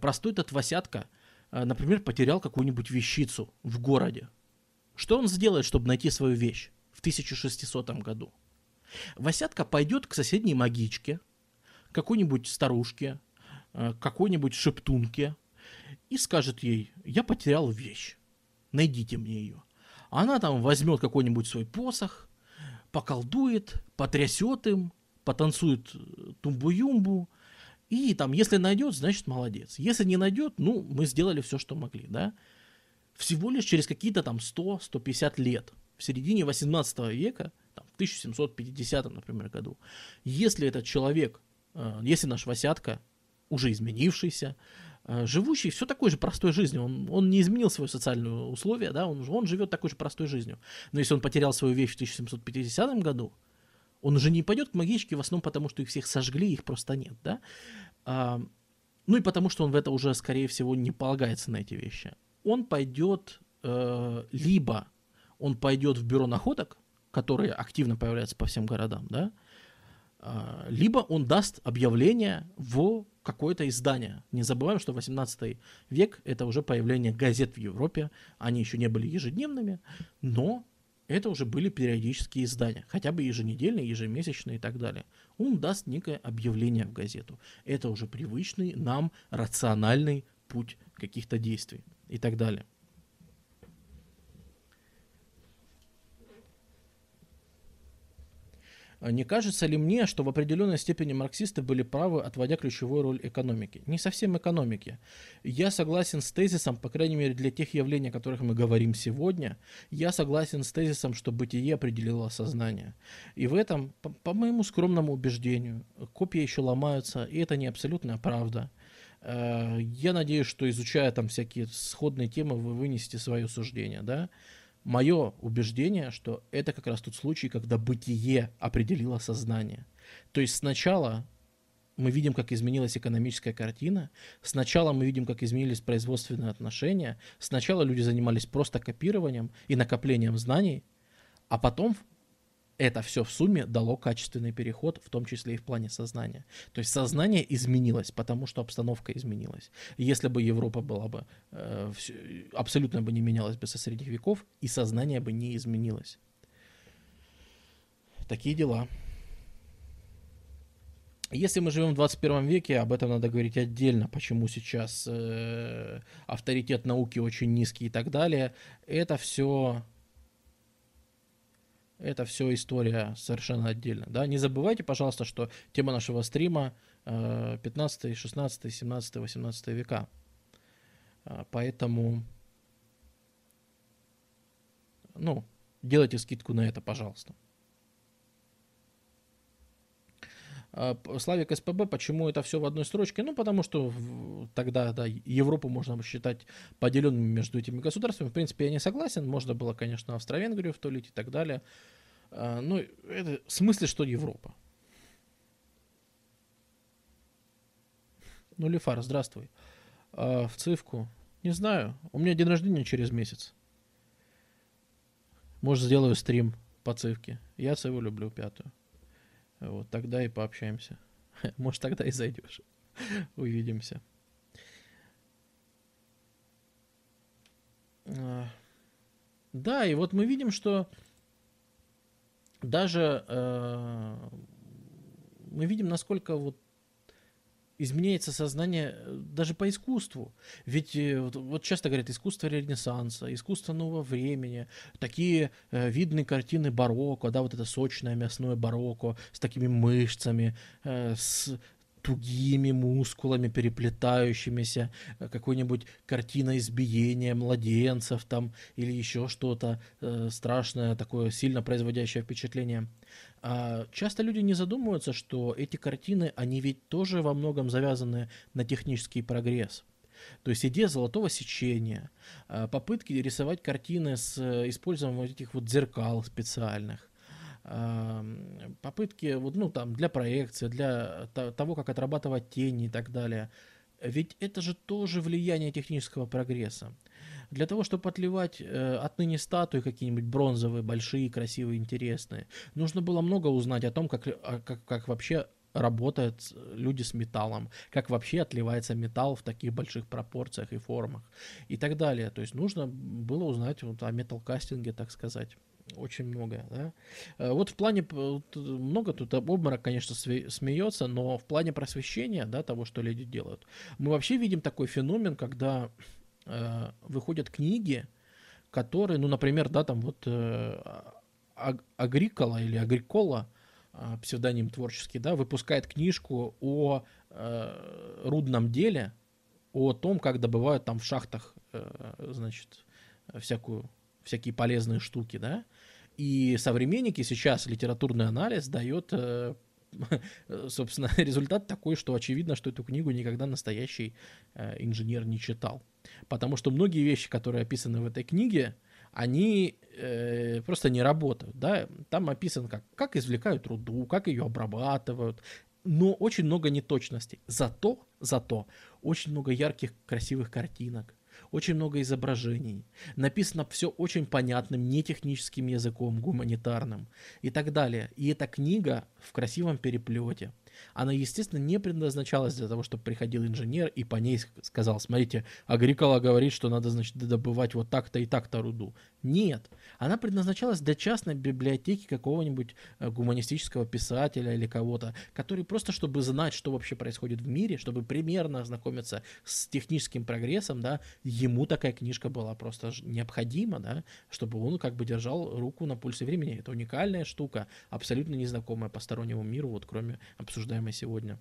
простой этот Васятка, например, потерял какую-нибудь вещицу в городе, что он сделает, чтобы найти свою вещь 1600 году? Васятка пойдет к соседней магичке, какой-нибудь старушке, какой-нибудь шептунке и скажет ей, я потерял вещь, найдите мне ее. Она там возьмет какой-нибудь свой посох, поколдует, потрясет им, потанцует э, тумбу-юмбу, и там, если найдет, значит молодец. Если не найдет, ну, мы сделали все, что могли, да. Всего лишь через какие-то там 100-150 лет, в середине 18 века, там, в 1750, например, году, если этот человек, э, если наш Васятка, уже изменившийся, Э, живущий все такой же простой жизнью. Он, он не изменил свое социальное условие, да, он, он живет такой же простой жизнью. Но если он потерял свою вещь в 1750 году, он уже не пойдет к магичке в основном потому, что их всех сожгли, их просто нет, да. А, ну и потому, что он в это уже, скорее всего, не полагается на эти вещи. Он пойдет э, либо он пойдет в бюро находок, которые активно появляются по всем городам, да, э, либо он даст объявление в какое-то издание. Не забываем, что 18 век это уже появление газет в Европе. Они еще не были ежедневными, но это уже были периодические издания, хотя бы еженедельные, ежемесячные и так далее. Он даст некое объявление в газету. Это уже привычный нам рациональный путь каких-то действий и так далее. Не кажется ли мне, что в определенной степени марксисты были правы, отводя ключевую роль экономики? Не совсем экономики. Я согласен с тезисом, по крайней мере для тех явлений, о которых мы говорим сегодня, я согласен с тезисом, что бытие определило сознание. И в этом, по, по моему скромному убеждению, копии еще ломаются, и это не абсолютная правда. Э, я надеюсь, что изучая там всякие сходные темы, вы вынесете свое суждение, да? Мое убеждение, что это как раз тот случай, когда бытие определило сознание. То есть сначала мы видим, как изменилась экономическая картина, сначала мы видим, как изменились производственные отношения, сначала люди занимались просто копированием и накоплением знаний, а потом это все в сумме дало качественный переход, в том числе и в плане сознания. То есть сознание изменилось, потому что обстановка изменилась. Если бы Европа была бы э, все, абсолютно бы не менялась бы со средних веков, и сознание бы не изменилось. Такие дела. Если мы живем в 21 веке, об этом надо говорить отдельно, почему сейчас э, авторитет науки очень низкий и так далее. Это все это все история совершенно отдельно. Да? Не забывайте, пожалуйста, что тема нашего стрима 15, 16, 17, 18 века. А, поэтому, ну, делайте скидку на это, пожалуйста. А, Славик СПБ, почему это все в одной строчке? Ну, потому что тогда да, Европу можно считать поделенными между этими государствами. В принципе, я не согласен. Можно было, конечно, Австро-Венгрию втулить и так далее. А, ну, это в смысле, что Европа. Ну, Лефар, здравствуй. А, в цифку. Не знаю. У меня день рождения через месяц. Может, сделаю стрим по цивке. Я циву люблю пятую. Вот, тогда и пообщаемся. Может, тогда и зайдешь. Увидимся. А, да, и вот мы видим, что даже э, мы видим, насколько вот изменяется сознание э, даже по искусству. Ведь э, вот, часто говорят искусство Ренессанса, искусство нового времени, такие э, видные картины барокко, да, вот это сочное мясное барокко с такими мышцами, э, с тугими мускулами, переплетающимися, э, какой-нибудь картина избиения младенцев там или еще что-то э, страшное, такое сильно производящее впечатление. А часто люди не задумываются, что эти картины, они ведь тоже во многом завязаны на технический прогресс. То есть идея золотого сечения, а, попытки рисовать картины с э, использованием вот этих вот зеркал специальных, попытки вот, ну, там, для проекции, для того, как отрабатывать тени и так далее. Ведь это же тоже влияние технического прогресса. Для того, чтобы отливать э, отныне статуи какие-нибудь бронзовые, большие, красивые, интересные, нужно было много узнать о том, как, как, как вообще работают люди с металлом, как вообще отливается металл в таких больших пропорциях и формах и так далее. То есть нужно было узнать вот о металлкастинге, так сказать очень многое, да. Э, вот в плане, много тут обморок, конечно, смеется, но в плане просвещения, да, того, что люди делают, мы вообще видим такой феномен, когда э, выходят книги, которые, ну, например, да, там вот э, Агрикола или Агрикола, э, псевдоним творческий, да, выпускает книжку о э, рудном деле, о том, как добывают там в шахтах, значит, всякую всякие полезные штуки, да, и современники сейчас литературный анализ дает, собственно, результат такой, что очевидно, что эту книгу никогда настоящий инженер не читал. Потому что многие вещи, которые описаны в этой книге, они э, просто не работают. Да? Там описано, как, как извлекают руду, как ее обрабатывают, но очень много неточностей. Зато, зато очень много ярких, красивых картинок, очень много изображений, написано все очень понятным, не техническим языком, гуманитарным и так далее. И эта книга в красивом переплете – она, естественно, не предназначалась для того, чтобы приходил инженер и по ней сказал, смотрите, Агрикола говорит, что надо, значит, добывать вот так-то и так-то руду. Нет, она предназначалась для частной библиотеки какого-нибудь э, гуманистического писателя или кого-то, который просто, чтобы знать, что вообще происходит в мире, чтобы примерно ознакомиться с техническим прогрессом, да, ему такая книжка была просто необходима, да, чтобы он как бы держал руку на пульсе времени. Это уникальная штука, абсолютно незнакомая постороннему миру, вот кроме обсуждаемой сегодня.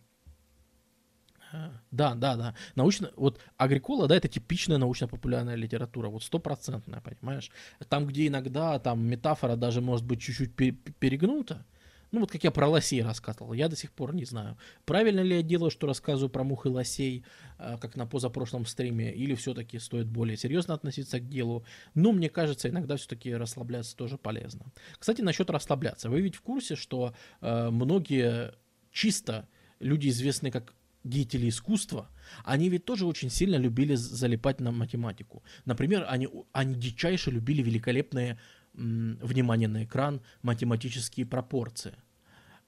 Да, да, да. Научно, вот Агрикола, да, это типичная научно-популярная литература, вот стопроцентная, понимаешь? Там, где иногда там метафора даже может быть чуть-чуть перегнута, ну вот как я про лосей рассказывал, я до сих пор не знаю, правильно ли я делаю, что рассказываю про мух и лосей, а, как на позапрошлом стриме, или все-таки стоит более серьезно относиться к делу. Но мне кажется, иногда все-таки расслабляться тоже полезно. Кстати, насчет расслабляться. Вы ведь в курсе, что э, многие чисто люди, известные как деятели искусства, они ведь тоже очень сильно любили залипать на математику. Например, они, они дичайше любили великолепные, м, внимание на экран, математические пропорции.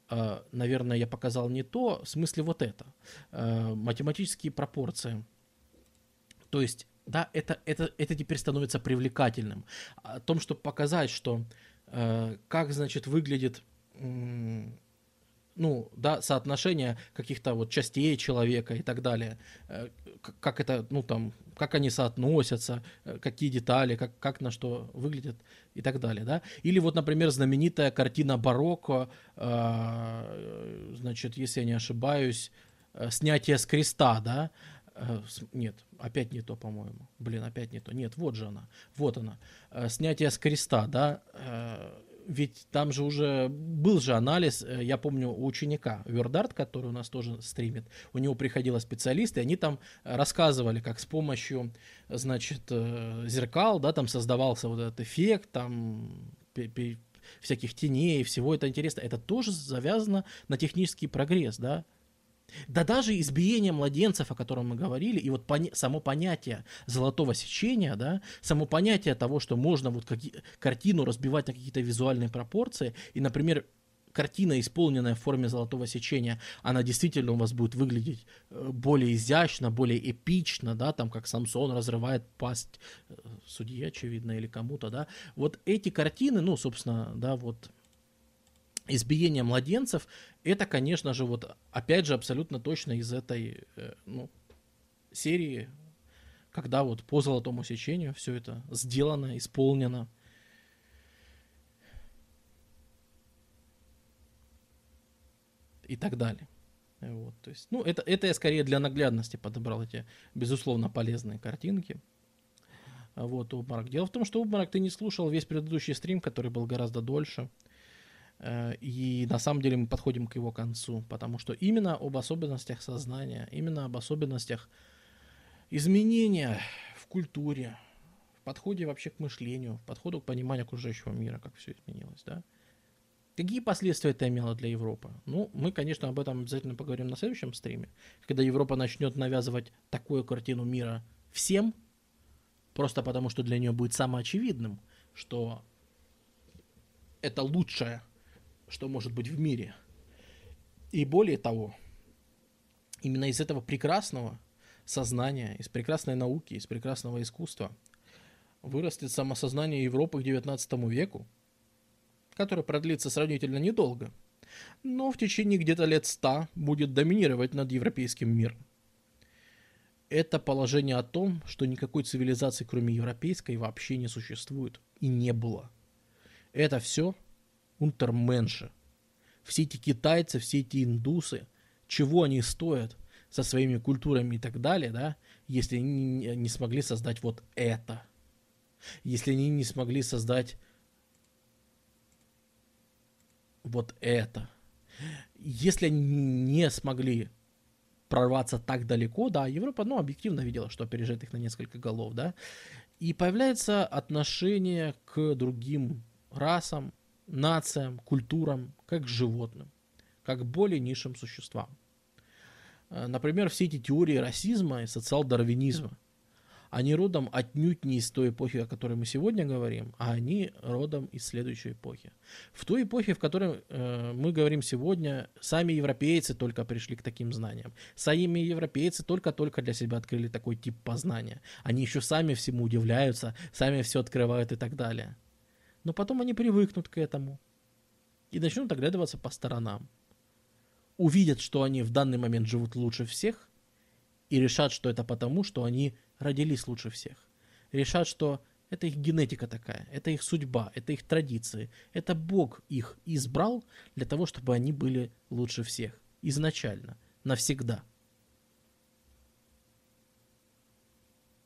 Э, наверное, я показал не то, в смысле вот это. Э, математические пропорции. То есть, да, это, это, это теперь становится привлекательным. О том, чтобы показать, что э, как, значит, выглядит ну, да, соотношение каких-то вот частей человека и так далее, э, как это, ну, там, как они соотносятся, э, какие детали, как, как на что выглядят и так далее, да. Или вот, например, знаменитая картина барокко, э, значит, если я не ошибаюсь, снятие с креста, да, нет, опять не то, по-моему. Блин, опять не то. Нет, вот же она. Вот она. Снятие с креста, да ведь там же уже был же анализ, э, я помню, у ученика Вердарт, который у нас тоже стримит, у него приходила специалист, и они там рассказывали, как с помощью, значит, э, зеркал, да, там создавался вот этот эффект, там всяких теней, всего это интересно. Это тоже завязано на технический прогресс, да, Да даже избиение младенцев, о котором мы говорили, и вот поня- само понятие золотого сечения, да, само понятие того, что можно вот какие- картину разбивать на какие-то визуальные пропорции, и, например, картина, исполненная в форме золотого сечения, она действительно у вас будет выглядеть э, более изящно, более эпично, да, там как Самсон разрывает пасть э, судье, очевидно, или кому-то, да. Вот эти картины, ну, собственно, да, вот избиение младенцев, это, конечно же, вот опять же абсолютно точно из этой э, ну, серии, когда вот по золотому сечению все это сделано, исполнено. и так далее. Вот, то есть, ну, это, это я скорее для наглядности подобрал эти, безусловно, полезные картинки. Вот, обморок. Дело в том, что обморок ты не слушал весь предыдущий стрим, который был гораздо дольше. Э, и на самом деле мы подходим к его концу, потому что именно об особенностях сознания, именно об особенностях изменения в культуре, в подходе вообще к мышлению, в подходу к пониманию окружающего мира, как все изменилось, да, Какие последствия это имело для Европы? Ну, мы, конечно, об этом обязательно поговорим на следующем стриме, когда Европа начнет навязывать такую картину мира всем, просто потому что для нее будет самоочевидным, что это лучшее, что может быть в мире. И более того, именно из этого прекрасного сознания, из прекрасной науки, из прекрасного искусства вырастет самосознание Европы к XIX веку, который продлится сравнительно недолго, но в течение где-то лет ста будет доминировать над европейским миром. Это положение о том, что никакой цивилизации, кроме европейской, вообще не существует и не было. Это все унтерменши. Все эти китайцы, все эти индусы, чего они стоят со своими культурами и так далее, да, если они не смогли создать вот это. Если они не смогли создать вот это. Если они не смогли прорваться так далеко, да, Европа, ну, объективно видела, что опережает их на несколько голов, да, и появляется отношение к другим расам, нациям, культурам, как животным, как более низшим существам. Э, например, все эти теории расизма и социал-дарвинизма – они родом отнюдь не из той эпохи, о которой мы сегодня говорим, а они родом из следующей эпохи. В той эпохе, в которой э, мы говорим сегодня, сами европейцы только пришли к таким знаниям. Сами европейцы только-только для себя открыли такой тип познания. Они еще сами всему удивляются, сами все открывают и так далее. Но потом они привыкнут к этому и начнут оглядываться по сторонам. Увидят, что они в данный момент живут лучше всех, и решат, что это потому, что они родились лучше всех. Решат, что это их генетика такая, это их судьба, это их традиции. Это Бог их избрал для того, чтобы они были лучше всех. Изначально, навсегда.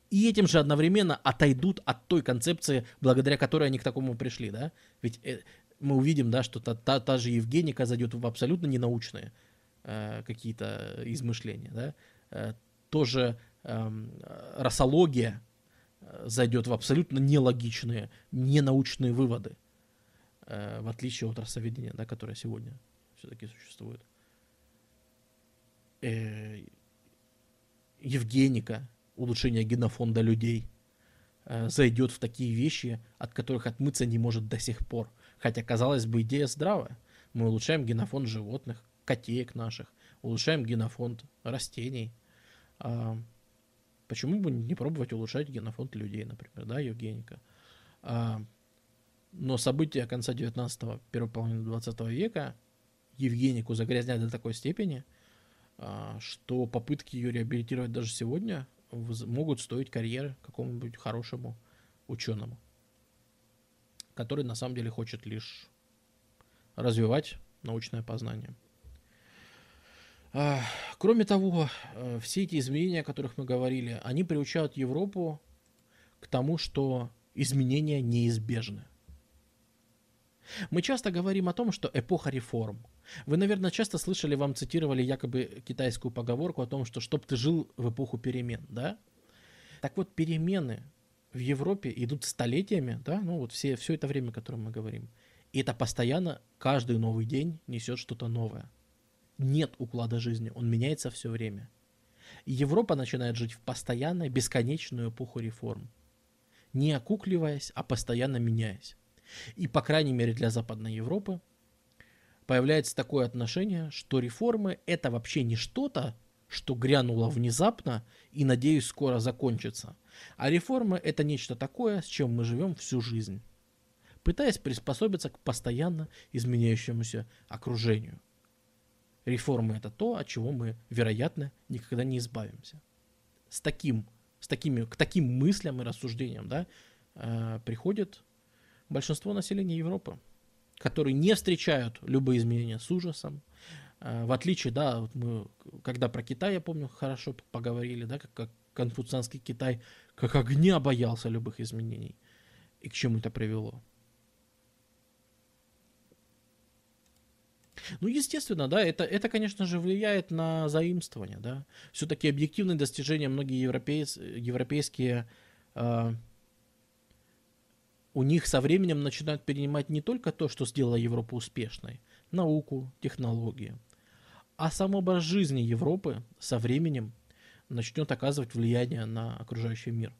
И этим же одновременно отойдут от той концепции, благодаря которой они к такому пришли, да? Ведь э, мы увидим, да, что та, та, та же Евгеника зайдет в абсолютно ненаучные э, какие-то измышления, да? Э, тоже Эм, расология э, зайдет в абсолютно нелогичные, ненаучные выводы, э, в отличие от расоведения, да, которое сегодня все-таки существует. Э, Евгеника, улучшение генофонда людей, зайдет в такие вещи, от которых отмыться не может до сих пор. Хотя, казалось бы, идея здравая. Мы улучшаем генофонд животных, котеек наших, улучшаем генофонд растений, Почему бы не пробовать улучшать генофонд людей, например, да, Евгеника? А, но события конца 19-го, первой половины 20 века Евгенику загрязняют до такой степени, а, что попытки ее реабилитировать даже сегодня могут стоить карьеры какому-нибудь хорошему ученому, который на самом деле хочет лишь развивать научное познание. Кроме того, э, все эти изменения, о которых мы говорили, они приучают Европу к тому, что изменения неизбежны. Мы часто говорим о том, что эпоха реформ. Вы, наверное, часто слышали, вам цитировали якобы китайскую поговорку о том, что чтоб ты жил в эпоху перемен, да? Так вот, перемены в Европе идут столетиями, да, ну вот все, все это время, о котором мы говорим. И это постоянно, каждый новый день несет что-то новое. нет уклада жизни, он меняется все время. Европа начинает жить в постоянной, бесконечную эпоху реформ. Не окукливаясь, а постоянно меняясь. И, по крайней мере, для Западной Европы появляется такое отношение, что реформы это вообще не что-то, что грянуло внезапно и, надеюсь, скоро закончится. А реформы это нечто такое, с чем мы живем всю жизнь, пытаясь приспособиться к постоянно изменяющемуся окружению. Реформы это то, от чего мы, вероятно, никогда не избавимся. С таким, с такими, к таким мыслям и рассуждениям да, э, приходит большинство населения Европы, которые не встречают любые изменения с ужасом, э, в отличие, да, вот мы, когда про Китай, я помню, хорошо поговорили, да, как, как конфуцианский Китай, как огня боялся любых изменений. И к чему это привело? Ну, естественно, да, это, это, конечно же, влияет на заимствование, да. Все-таки объективные достижения многие европейс, европейские э, у них со временем начинают перенимать не только то, что сделало Европу успешной, науку, технологии, а сам образ жизни Европы со временем начнет оказывать влияние на окружающий мир.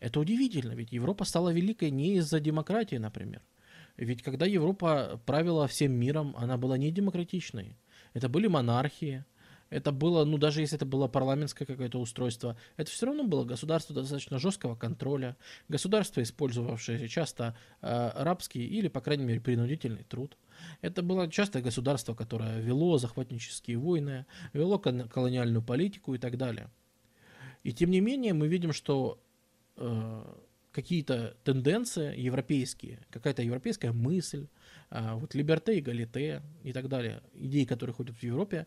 Это удивительно, ведь Европа стала великой не из-за демократии, например, ведь когда Европа правила всем миром, она была не демократичной. Это были монархии, это было, ну даже если это было парламентское какое-то устройство, это все равно было государство достаточно жесткого контроля, государство, использовавшее часто э, рабский или, по крайней мере, принудительный труд. Это было часто государство, которое вело захватнические войны, вело колониальную политику и так далее. И тем не менее мы видим, что э, какие-то тенденции европейские, какая-то европейская мысль, а, вот либерте и галите и так далее, идеи, которые ходят в Европе,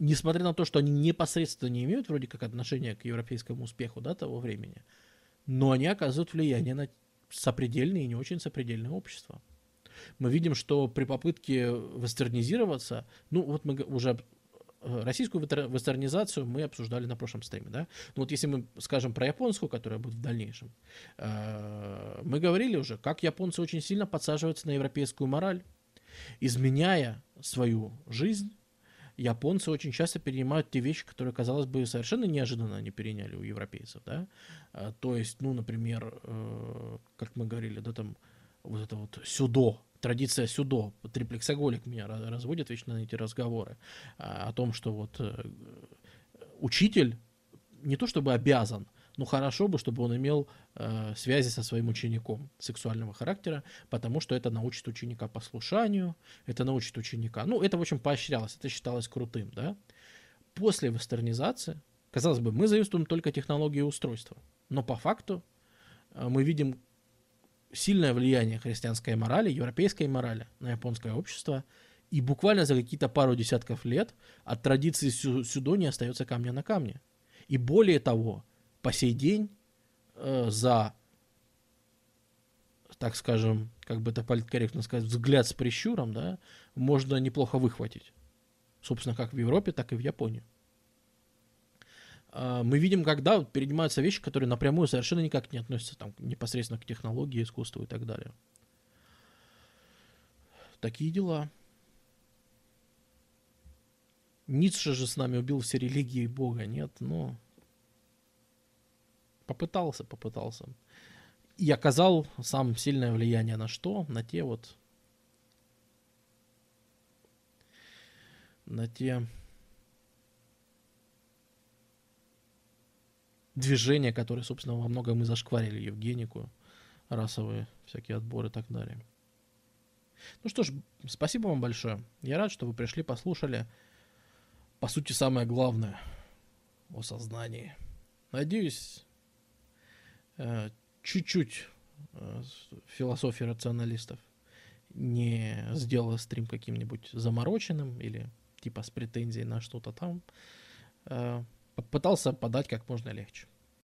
несмотря на то, что они непосредственно не имеют вроде как отношения к европейскому успеху да, того времени, но они оказывают влияние на сопредельные и не очень сопредельные общества. Мы видим, что при попытке вестернизироваться, ну вот мы уже Э, российскую вестернизацию мы обсуждали на прошлом стриме, да. Ну вот если мы скажем про японскую, которая будет в дальнейшем, э, мы говорили уже, как японцы очень сильно подсаживаются на европейскую мораль, изменяя свою жизнь. Японцы очень часто перенимают те вещи, которые, казалось бы, совершенно неожиданно они переняли у европейцев, да. Э, то есть, ну, например, как мы говорили, да, там вот это вот сюдо, традиция сюдо, триплексоголик меня разводит вечно на эти разговоры а, о том, что вот э, учитель не то чтобы обязан, но хорошо бы, чтобы он имел э, связи со своим учеником сексуального характера, потому что это научит ученика послушанию, это научит ученика. Ну, это, в общем, поощрялось, это считалось крутым, да. После вестернизации, казалось бы, мы заимствуем только технологии устройства, но по факту э, мы видим сильное влияние христианской морали, европейской морали на японское общество, и буквально за какие-то пару десятков лет от традиции сюдо не остается камня на камне. И более того, по сей день э, за, так скажем, как бы это политкорректно сказать, взгляд с прищуром, да, можно неплохо выхватить. Собственно, как в Европе, так и в Японии. А, мы видим, когда перенимаются вещи, которые напрямую совершенно никак не относятся там, непосредственно к технологии, искусству и так далее. Такие дела. Ницше же с нами убил все религии Бога, нет, но попытался, попытался. И оказал сам сильное влияние на что? На те вот на те движения, которые, собственно, во многом и зашкварили Евгенику, расовые всякие отборы и так далее. Ну что ж, спасибо вам большое. Я рад, что вы пришли, послушали. По сути, самое главное о сознании. Надеюсь, чуть-чуть э, философии рационалистов не сделала стрим каким-нибудь замороченным или типа с претензией на что-то там. Э, попытался подать как можно легче.